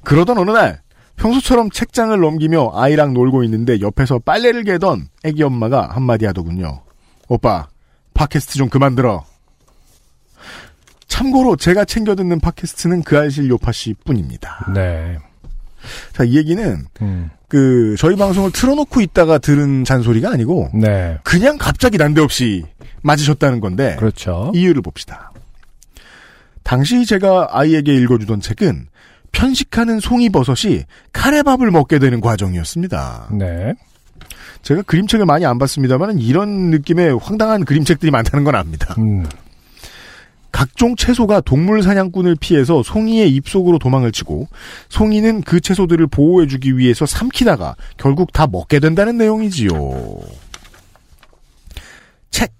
그러던 어느 날 평소처럼 책장을 넘기며 아이랑 놀고 있는데 옆에서 빨래를 개던 애기 엄마가 한마디 하더군요. 오빠 팟캐스트 좀 그만 들어. 참고로 제가 챙겨 듣는 팟캐스트는 그 알실 요파 씨 뿐입니다. 네. 자, 이 얘기는 음. 그 저희 방송을 틀어놓고 있다가 들은 잔소리가 아니고 네. 그냥 갑자기 난데없이 맞으셨다는 건데 그렇죠. 이유를 봅시다. 당시 제가 아이에게 읽어주던 책은 편식하는 송이버섯이 카레밥을 먹게 되는 과정이었습니다. 네. 제가 그림책을 많이 안 봤습니다만 이런 느낌의 황당한 그림책들이 많다는 건 압니다. 음. 각종 채소가 동물 사냥꾼을 피해서 송이의 입속으로 도망을 치고 송이는 그 채소들을 보호해주기 위해서 삼키다가 결국 다 먹게 된다는 내용이지요. 책.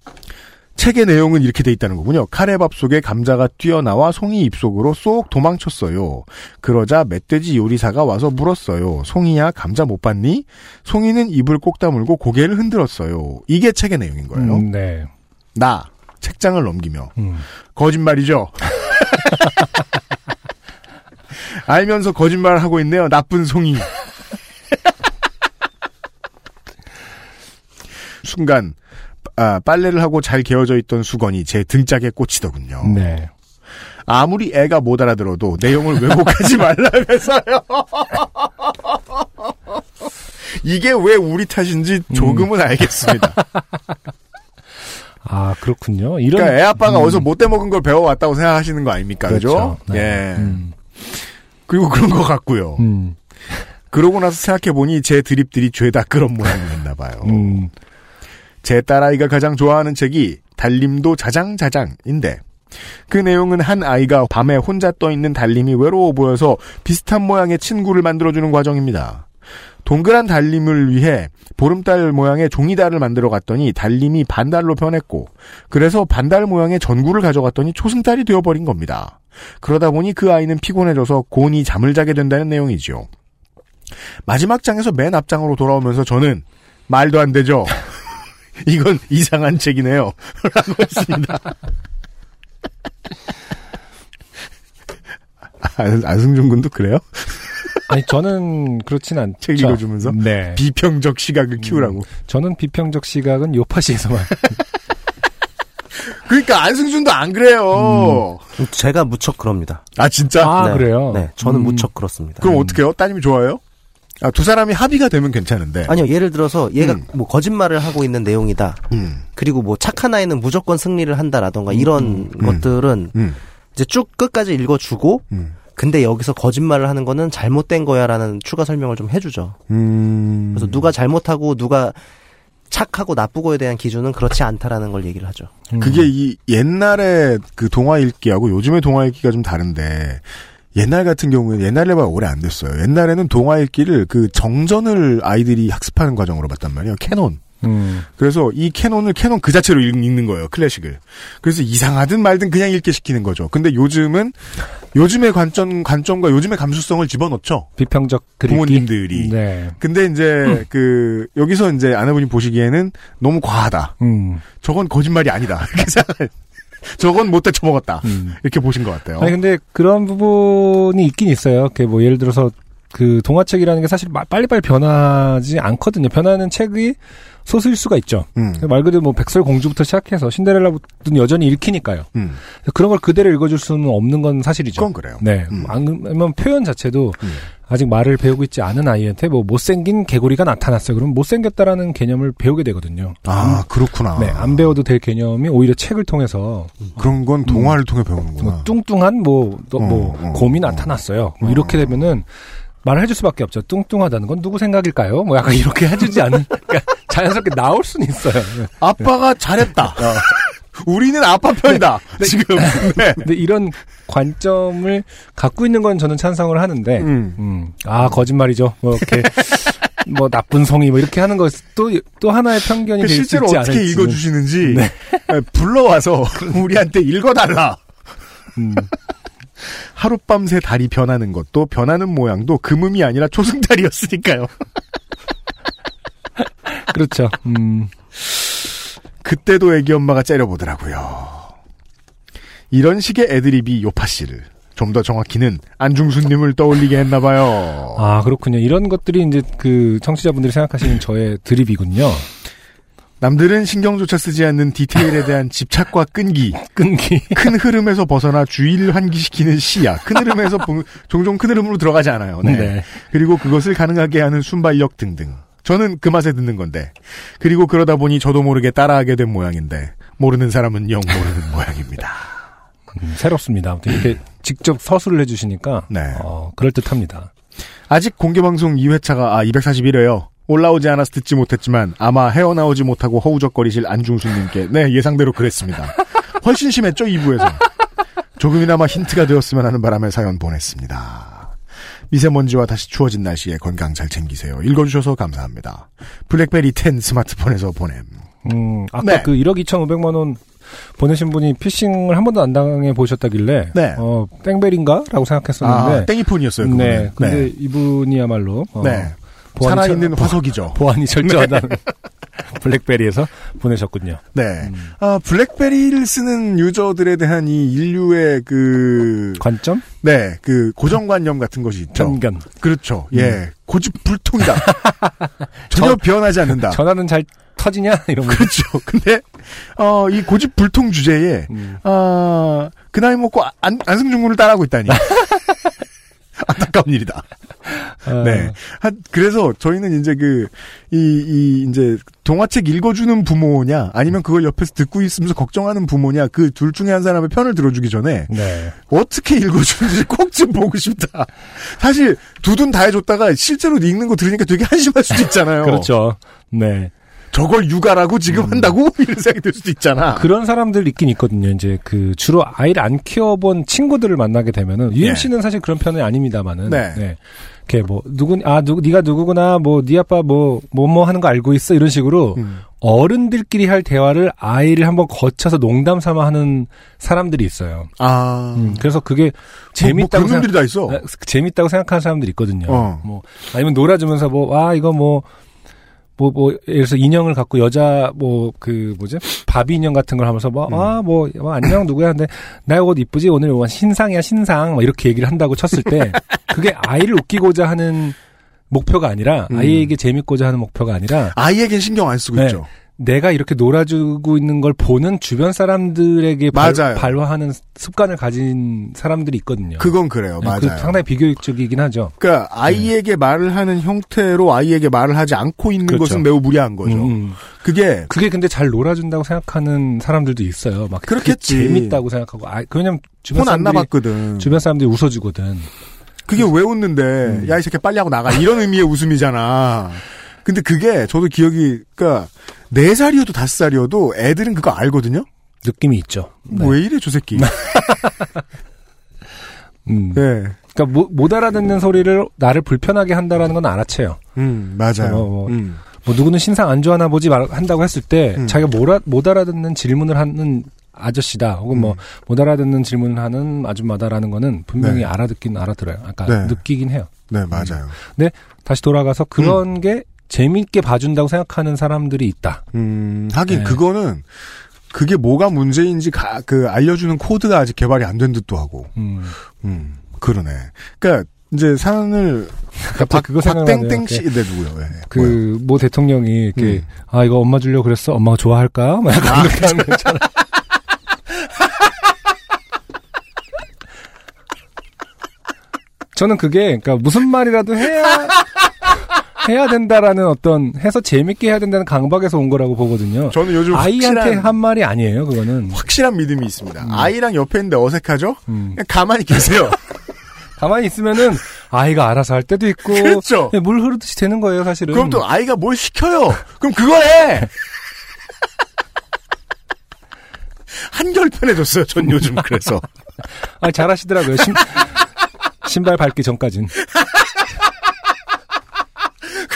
책의 내용은 이렇게 돼 있다는 거군요. 카레밥 속에 감자가 뛰어나와 송이 입속으로 쏙 도망쳤어요. 그러자 멧돼지 요리사가 와서 물었어요. 송이야 감자 못 봤니? 송이는 입을 꼭 다물고 고개를 흔들었어요. 이게 책의 내용인 거예요. 음, 네. 나 책장을 넘기며 음. 거짓말이죠. 알면서 거짓말을 하고 있네요. 나쁜 송이. 순간 아, 빨래를 하고 잘 개어져 있던 수건이 제 등짝에 꽂히더군요. 네. 아무리 애가 못 알아들어도 내용을 왜곡하지 말라면서요. 이게 왜 우리 탓인지 조금은 알겠습니다. 아, 그렇군요. 이런. 그러니까 애 아빠가 음. 어디서 못돼 먹은 걸 배워왔다고 생각하시는 거 아닙니까? 그죠? 그렇죠. 네. 예. 음. 그리고 그런 것 같고요. 음. 그러고 나서 생각해 보니 제 드립들이 죄다 그런 모양이었나 봐요. 음. 제 딸아이가 가장 좋아하는 책이 달림도 자장자장인데 그 내용은 한 아이가 밤에 혼자 떠 있는 달림이 외로워 보여서 비슷한 모양의 친구를 만들어주는 과정입니다. 동그란 달림을 위해 보름달 모양의 종이달을 만들어 갔더니 달림이 반달로 변했고 그래서 반달 모양의 전구를 가져갔더니 초승달이 되어버린 겁니다. 그러다 보니 그 아이는 피곤해져서 곤히 잠을 자게 된다는 내용이지요. 마지막 장에서 맨 앞장으로 돌아오면서 저는 말도 안 되죠. 이건 이상한 책이네요. 라고 했습니다. 안, 안승준 군도 그래요? 아니, 저는 그렇진 않죠. 책 읽어주면서? 네. 비평적 시각을 키우라고. 저는 비평적 시각은 요파시에서만. 그러니까 안승준도 안 그래요. 제가 무척 그럽니다. 아 진짜? 아, 네. 그래요? 네, 저는 음. 무척 그렇습니다. 그럼 어떻게 해요? 따님이 좋아해요? 아, 두 사람이 합의가 되면 괜찮은데. 아니요, 예를 들어서 얘가 음. 뭐 거짓말을 하고 있는 내용이다. 음, 그리고 뭐 착한 아이는 무조건 승리를 한다라던가 이런 것들은 음, 이제 쭉 끝까지 읽어주고 음. 근데 여기서 거짓말을 하는 거는 잘못된 거야라는 추가 설명을 좀 해주죠. 음. 그래서 누가 잘못하고 누가 착하고 나쁘고에 대한 기준은 그렇지 않다라는 걸 얘기를 하죠. 음. 그게 이 옛날에 그 동화 읽기하고 요즘의 동화 읽기가 좀 다른데 옛날 같은 경우에 옛날에 봐 오래 안 됐어요. 옛날에는 동화 읽기를 그 정전을 아이들이 학습하는 과정으로 봤단 말이에요. 캐논. 음. 그래서 이 canon을 canon 그 자체로 읽- 읽는 거예요. 클래식을. 그래서 이상하든 말든 그냥 읽게 시키는 거죠. 근데 요즘은 요즘의 관점 관점과 요즘의 감수성을 집어넣죠. 비평적 그리기. 부모님들이. 네. 근데 이제 그 여기서 이제 아내분이 보시기에는 너무 과하다. 음. 저건 거짓말이 아니다. 저건 못돼 처먹었다. 음. 이렇게 보신 것 같아요. 아니 근데 그런 부분이 있긴 있어요. 그 뭐 예를 들어서 그 동화책이라는 게 사실 마- 빨리빨리 변하지 않거든요. 변하는 책이 소수일 수가 있죠. 음, 말 그대로 뭐 백설공주부터 시작해서 신데렐라부터는 여전히 읽히니까요. 음, 그런 걸 그대로 읽어줄 수는 없는 건 사실이죠. 그건 그래요. 네. 음. 아니면 표현 자체도 음. 아직 말을 배우고 있지 않은 아이한테 뭐 못생긴 개구리가 나타났어요. 그럼 못생겼다라는 개념을 배우게 되거든요. 아 그렇구나. 네, 안 배워도 될 개념이 오히려 책을 통해서 그런 건 동화를 통해 배우는구나. 뭐 뚱뚱한 뭐, 또 어, 뭐 어, 곰이 어. 나타났어요. 뭐 이렇게 되면은 말을 해줄 수밖에 없죠. 뚱뚱하다는 건 누구 생각일까요? 뭐 약간 이렇게 해주지 않은 그러니까 자연스럽게 나올 수는 있어요. 네. 아빠가 잘했다. 우리는 아빠 편이다. 지금. 네. 근데 이런 관점을 갖고 있는 건 저는 찬성을 하는데, 음. 음, 아 거짓말이죠. 뭐 이렇게 뭐 나쁜 성이 뭐 이렇게 하는 것도 또 하나의 편견이 그 될수 실제로 있지 어떻게 않을지. 읽어주시는지 네. 네, 불러와서 우리한테 읽어달라. 음, 하룻밤새 달이 변하는 것도 변하는 모양도 금음이 아니라 초승달이었으니까요. 그렇죠. 음, 그때도 애기 엄마가 째려보더라고요. 이런 식의 애드립이 요파 씨를 좀 더 정확히는 안중수님을 떠올리게 했나봐요. 아 그렇군요. 이런 것들이 이제 그 청취자분들이 생각하시는 저의 드립이군요. 남들은 신경조차 쓰지 않는 디테일에 대한 집착과 끈기, 끈기. 큰 흐름에서 벗어나 주의를 환기시키는 시야. 큰 흐름에서 보- 종종 큰 흐름으로 들어가지 않아요. 네. 네. 그리고 그것을 가능하게 하는 순발력 등등. 저는 그 맛에 듣는 건데. 그리고 그러다 보니 저도 모르게 따라하게 된 모양인데 모르는 사람은 영 모르는 모양입니다. 음, 새롭습니다. 아무튼 이렇게 직접 서술을 해주시니까 네. 어, 그럴 듯합니다. 아직 공개방송 2회차가 아 241회요. 올라오지 않아서 듣지 못했지만 아마 헤어나오지 못하고 허우적거리실 안중수님께 네 예상대로 그랬습니다. 훨씬 심했죠 2부에서. 조금이나마 힌트가 되었으면 하는 바람에 사연 보냈습니다. 미세먼지와 다시 추워진 날씨에 건강 잘 챙기세요. 읽어주셔서 감사합니다. 블랙베리 10 스마트폰에서 보냄. 음, 아까 네. 그 1억 2,500만 원 보내신 분이 피싱을 한 번도 안 당해 보셨다길래 네. 어, 땡벨인가라고 생각했었는데 아, 땡이폰이었어요. 그거는. 네. 근데 이분이야말로 어, 네. 살아있는 철- 화석이죠. 보안이 철저하다는 블랙베리에서 보내셨군요. 네. 음. 아, 블랙베리를 쓰는 유저들에 대한 이 인류의 그, 관점? 네, 그 고정관념 같은 것이 있죠. 편견. 그렇죠. 예. 고집불통이다. 전혀 변하지 않는다. 전화는 잘 터지냐 이런 거. 그렇죠. 근데 어, 이 고집불통 주제에 음. 아, 그 나이 먹고 안, 안승준 군을 따라하고 있다니. 안타까운 일이다. 어, 네. 한, 그래서 저희는 이제 그, 이, 이, 이제, 동화책 읽어주는 부모냐, 아니면 그걸 옆에서 듣고 있으면서 걱정하는 부모냐, 그 둘 중에 한 사람의 편을 들어주기 전에, 네. 어떻게 읽어주는지 꼭 좀 보고 싶다. 사실, 두 둔 다 해줬다가 실제로 읽는 거 들으니까 되게 한심할 수도 있잖아요. 그렇죠. 네. 저걸 육아라고 지금 한다고? 이런 생각이 들 수도 있잖아. 그런 사람들 있긴 있거든요. 이제 그 주로 아이를 안 키워본 친구들을 만나게 되면은 UMC는 사실 그런 편이 아닙니다만은 네. 이렇게 뭐 누구 아 누구 네가 누구구나 뭐 네 아빠 뭐뭐 뭐 하는 거 알고 있어 이런 식으로 음. 어른들끼리 할 대화를 아이를 한번 거쳐서 농담 삼아 하는 사람들이 있어요. 아. 음, 그래서 그게 재밌다고 뭐 그런 놈들이 다 있어. 네, 재밌다고 생각하는 사람들이 있거든요. 어. 뭐 아니면 놀아주면서 뭐 아 이거 뭐 뭐, 뭐, 예를 들어서 인형을 갖고 여자, 뭐, 그, 뭐지? 바비 인형 같은 걸 하면서 뭐, 음. 아, 뭐, 뭐, 안녕, 누구야? 근데, 나 옷 이쁘지? 오늘 뭐, 신상이야, 신상. 뭐, 이렇게 얘기를 한다고 쳤을 때, 그게 아이를 웃기고자 하는 목표가 아니라, 음. 아이에게 재밌고자 하는 목표가 아니라, 아이에겐 신경 안 쓰고 네. 있죠. 내가 이렇게 놀아주고 있는 걸 보는 주변 사람들에게 발, 맞아요. 발화하는 습관을 가진 사람들이 있거든요. 그건 그래요. 네, 맞아요. 그 상당히 비교육적이긴 하죠. 그러니까 아이에게 말을 하는 형태로 아이에게 말을 하지 않고 있는 그렇죠. 것은 매우 무리한 거죠. 음, 음. 그게 그게 근데 잘 놀아준다고 생각하는 사람들도 있어요. 막 그렇겠지. 재밌다고 생각하고. 아, 왜냐면 주변 사람들이 나봤거든. 주변 사람들이 웃어주거든. 그게 왜 웃는데 음. 야이 새끼 빨리 하고 나가 이런 의미의 웃음이잖아. 근데 그게 저도 기억이 그러니까 네 살이어도 다섯 살이어도 애들은 그거 알거든요. 느낌이 있죠. 네. 왜 이래 저 새끼. 음. 네. 그러니까 못, 못 알아듣는 소리를 나를 불편하게 한다라는 건 알아채요. 음 맞아요. 어, 뭐, 음. 뭐 누구는 신상 안 좋아하나 보지 말, 한다고 했을 때 음. 자기가 못, 알아, 못 알아듣는 질문을 하는 아저씨다 혹은 음. 뭐못 알아듣는 질문을 하는 아줌마다라는 거는 분명히 네. 알아듣긴 알아들어요. 아까 네. 느끼긴 해요. 네 맞아요. 다시 돌아가서 그런 음. 게 재밌게 봐준다고 생각하는 사람들이 있다. 음 하긴 네. 그거는 그게 뭐가 문제인지 가, 그 알려주는 코드가 아직 개발이 안 된 듯도 하고. 음. 음 그러네. 그러니까 이제 산을 갑자기 그거 생각나네요. 땡땡 씨, 네 누구요? 예, 예. 뭐요? 그, 모 대통령이, 이렇게, 음. 아, 이거 엄마 주려고 그랬어? 엄마가 좋아할까? 막 약간 이렇게 하는 거 있잖아. 저는 그게, 그러니까 무슨 말이라도 해야, 해야 된다라는 어떤, 해서 재밌게 해야 된다는 강박에서 온 거라고 보거든요. 저는 요즘 아이한테 한 말이 아니에요, 그거는. 확실한 믿음이 있습니다. 아이랑 옆에 있는데 어색하죠? 음. 그냥 가만히 계세요. 가만히 있으면은, 아이가 알아서 할 때도 있고, 그렇죠. 네, 물 흐르듯이 되는 거예요, 사실은. 그럼 또 아이가 뭘 시켜요? 그럼 그거 해! 한결 편해졌어요, 전 요즘 그래서. 아, 잘하시더라고요. 신, 신발 밟기 전까진.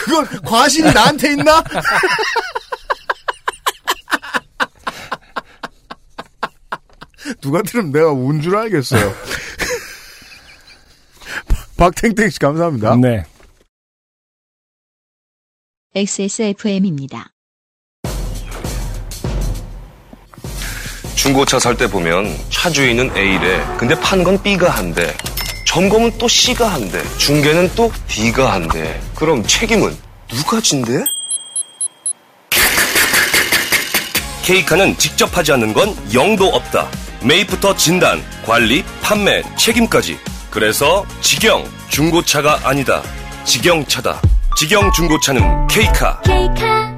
그건 과실이 나한테 있나? 누가 들으면 내가 운 줄 알겠어요. 박탱탱 씨 감사합니다. 네. XSFM입니다. 중고차 살 때 보면 차 주인은 A래. 근데 판건 B가 한대. 점검은 또 C가 한대. 중개는 또 D가 한대. 그럼 책임은 누가 진대? 케이카는 직접 하지 않는 건 영도 없다. 매입부터 진단, 관리, 판매, 책임까지. 그래서 직영 중고차가 아니다. 직영차다. 직영 중고차는 케이카. 케이카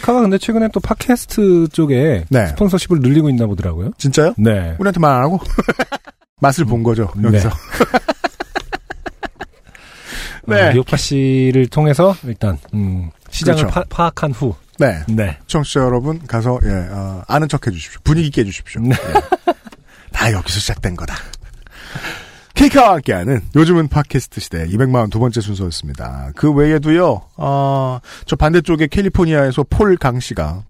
가 근데 최근에 또 팟캐스트 쪽에 네. 스폰서십을 늘리고 있나 보더라고요. 진짜요? 네. 우리한테 말 안 하고 맛을 본 거죠 네. 여기서. 네. 어, 리오파 씨를 통해서 일단 음, 시장을 그렇죠. 파, 악한 후. 네. 네. 청취자 여러분 가서 예 어, 아는 척 해주십시오. 분위기 깨주십시오. 네. 예. 다 여기서 시작된 거다. 케이카와 함께하는 요즘은 팟캐스트 시대 200만 두 번째 순서였습니다. 그 외에도요. 어, 저 반대쪽에 캘리포니아에서 폴 강 씨가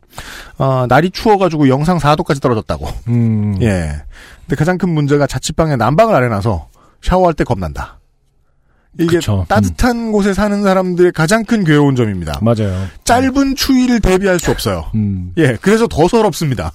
어, 날이 추워가지고 영상 4도까지 떨어졌다고. 음. 예. 근데 가장 큰 문제가 자취방에 난방을 안 해놔서 샤워할 때 겁난다. 이게 그쵸. 음. 따뜻한 곳에 사는 사람들의 가장 큰 괴로운 점입니다. 맞아요. 짧은 추위를 대비할 수 없어요. 음. 예, 그래서 더 서럽습니다.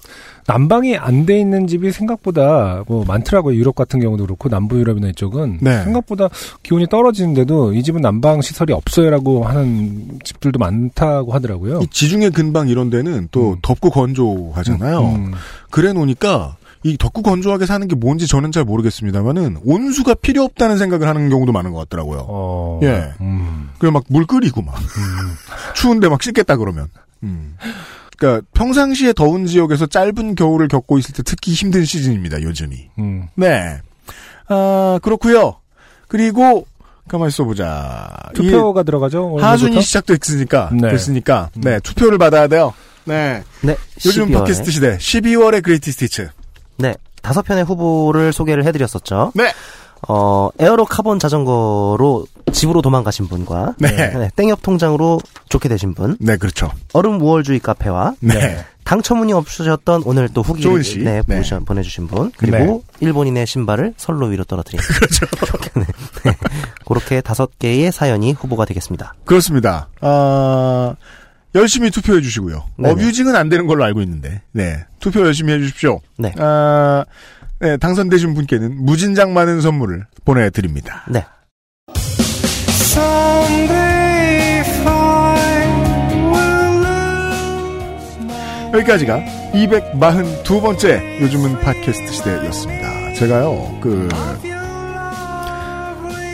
난방이 안 돼 있는 집이 생각보다 뭐 많더라고요. 유럽 같은 경우도 그렇고 남부 유럽이나 이쪽은 네. 생각보다 기온이 떨어지는데도 이 집은 난방 시설이 없어요라고 하는 집들도 많다고 하더라고요. 이 지중해 근방 이런 데는 또 덥고 건조하잖아요. 음. 그래 놓으니까 이 덥고 건조하게 사는 게 뭔지 저는 잘 모르겠습니다만은 온수가 필요 없다는 생각을 하는 경우도 많은 것 같더라고요. 어. 예. 음. 그리고 막물 끓이고 막 추운데 막 씻겠다 그러면. 음. 그러니까 평상시에 더운 지역에서 짧은 겨울을 겪고 있을 때 특히 힘든 시즌입니다. 요즘이. 음. 네. 아 그렇고요. 그리고 가만 있어 보자. 투표가 들어가죠. 하순이 시작됐으니까 네. 됐으니까 네 투표를 받아야 돼요. 네. 네. 요즘 12월에. 팟캐스트 시대 12월의 greatest hits. 네. 다섯 편의 후보를 소개를 해드렸었죠. 네. 어, 에어로 카본 자전거로 집으로 도망가신 분과 네. 땡협 통장으로 좋게 되신 분, 네, 그렇죠. 얼음 우월주의 카페와 네. 당첨운이 없으셨던 오늘 또 시. 네, 네. 보내주- 보내주신 분 그리고 일본인의 신발을 선로 위로 떨어뜨린 그렇죠. 네. 네. 그렇게 다섯 개의 사연이 후보가 되겠습니다. 그렇습니다. 아, 열심히 투표해 주시고요. 네네. 어뷰징은 안 되는 걸로 알고 있는데. 네. 투표 열심히 해 주십시오. 네. 아, 네, 당선되신 분께는 무진장 많은 선물을 보내 드립니다. 네. 여기까지가 242번째 요즘은 팟캐스트 시대였습니다. 제가요, 그,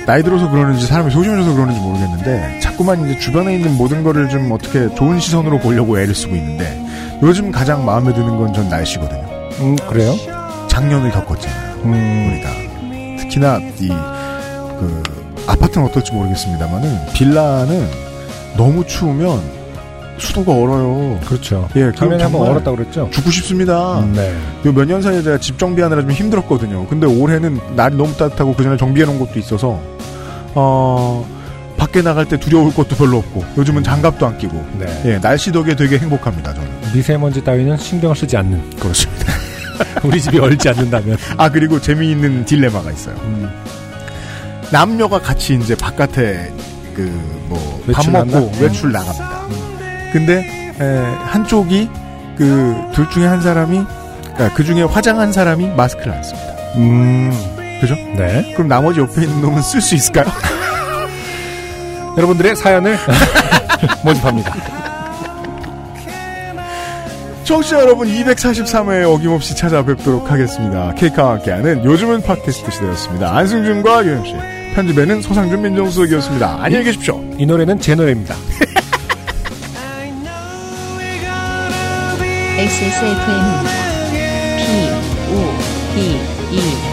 나이 들어서 그러는지 사람이 소심해져서 그러는지 모르겠는데, 자꾸만 이제 주변에 있는 모든 거를 좀 어떻게 좋은 시선으로 보려고 애를 쓰고 있는데, 요즘 가장 마음에 드는 건 전 날씨거든요. 음, 그래요? 작년을 겪었잖아요. 음. 우리가. 특히나 이, 그, 아파트는 어떨지 모르겠습니다만은, 빌라는 너무 추우면 수도가 얼어요. 그렇죠. 예, 작년에 한번 정말 얼었다고 그랬죠? 죽고 싶습니다. 음, 네. 요몇년 사이에 제가 집 정비하느라 좀 힘들었거든요. 근데 올해는 날이 너무 따뜻하고 그 전에 정비해 놓은 것도 있어서, 어, 밖에 나갈 때 두려울 것도 별로 없고, 요즘은 장갑도 안 끼고, 네. 예, 날씨 덕에 되게 행복합니다, 저는. 미세먼지 따위는 신경을 쓰지 않는. 그렇습니다. 우리 집이 얼지 않는다면. 아, 그리고 재미있는 딜레마가 있어요. 음. 남녀가 같이 이제 바깥에 그, 뭐, 밥 먹고 나갔나? 외출 나갑니다. 근데, 에, 한쪽이 그, 둘 중에 한 사람이, 그 중에 화장한 사람이 마스크를 안 씁니다. 음. 그죠? 네. 그럼 나머지 옆에 있는 놈은 쓸 수 있을까요? 여러분들의 사연을 모집합니다. 청취자 여러분 243회 어김없이 찾아뵙도록 하겠습니다. 케이카와 함께하는 요즘은 팟캐스트 시대였습니다. 안승준과 유영씨, 편집에는 소상준 민정수석이었습니다. 안녕히 계십시오. 이 노래는 제 노래입니다. XSFM입니다. P, O, D, E.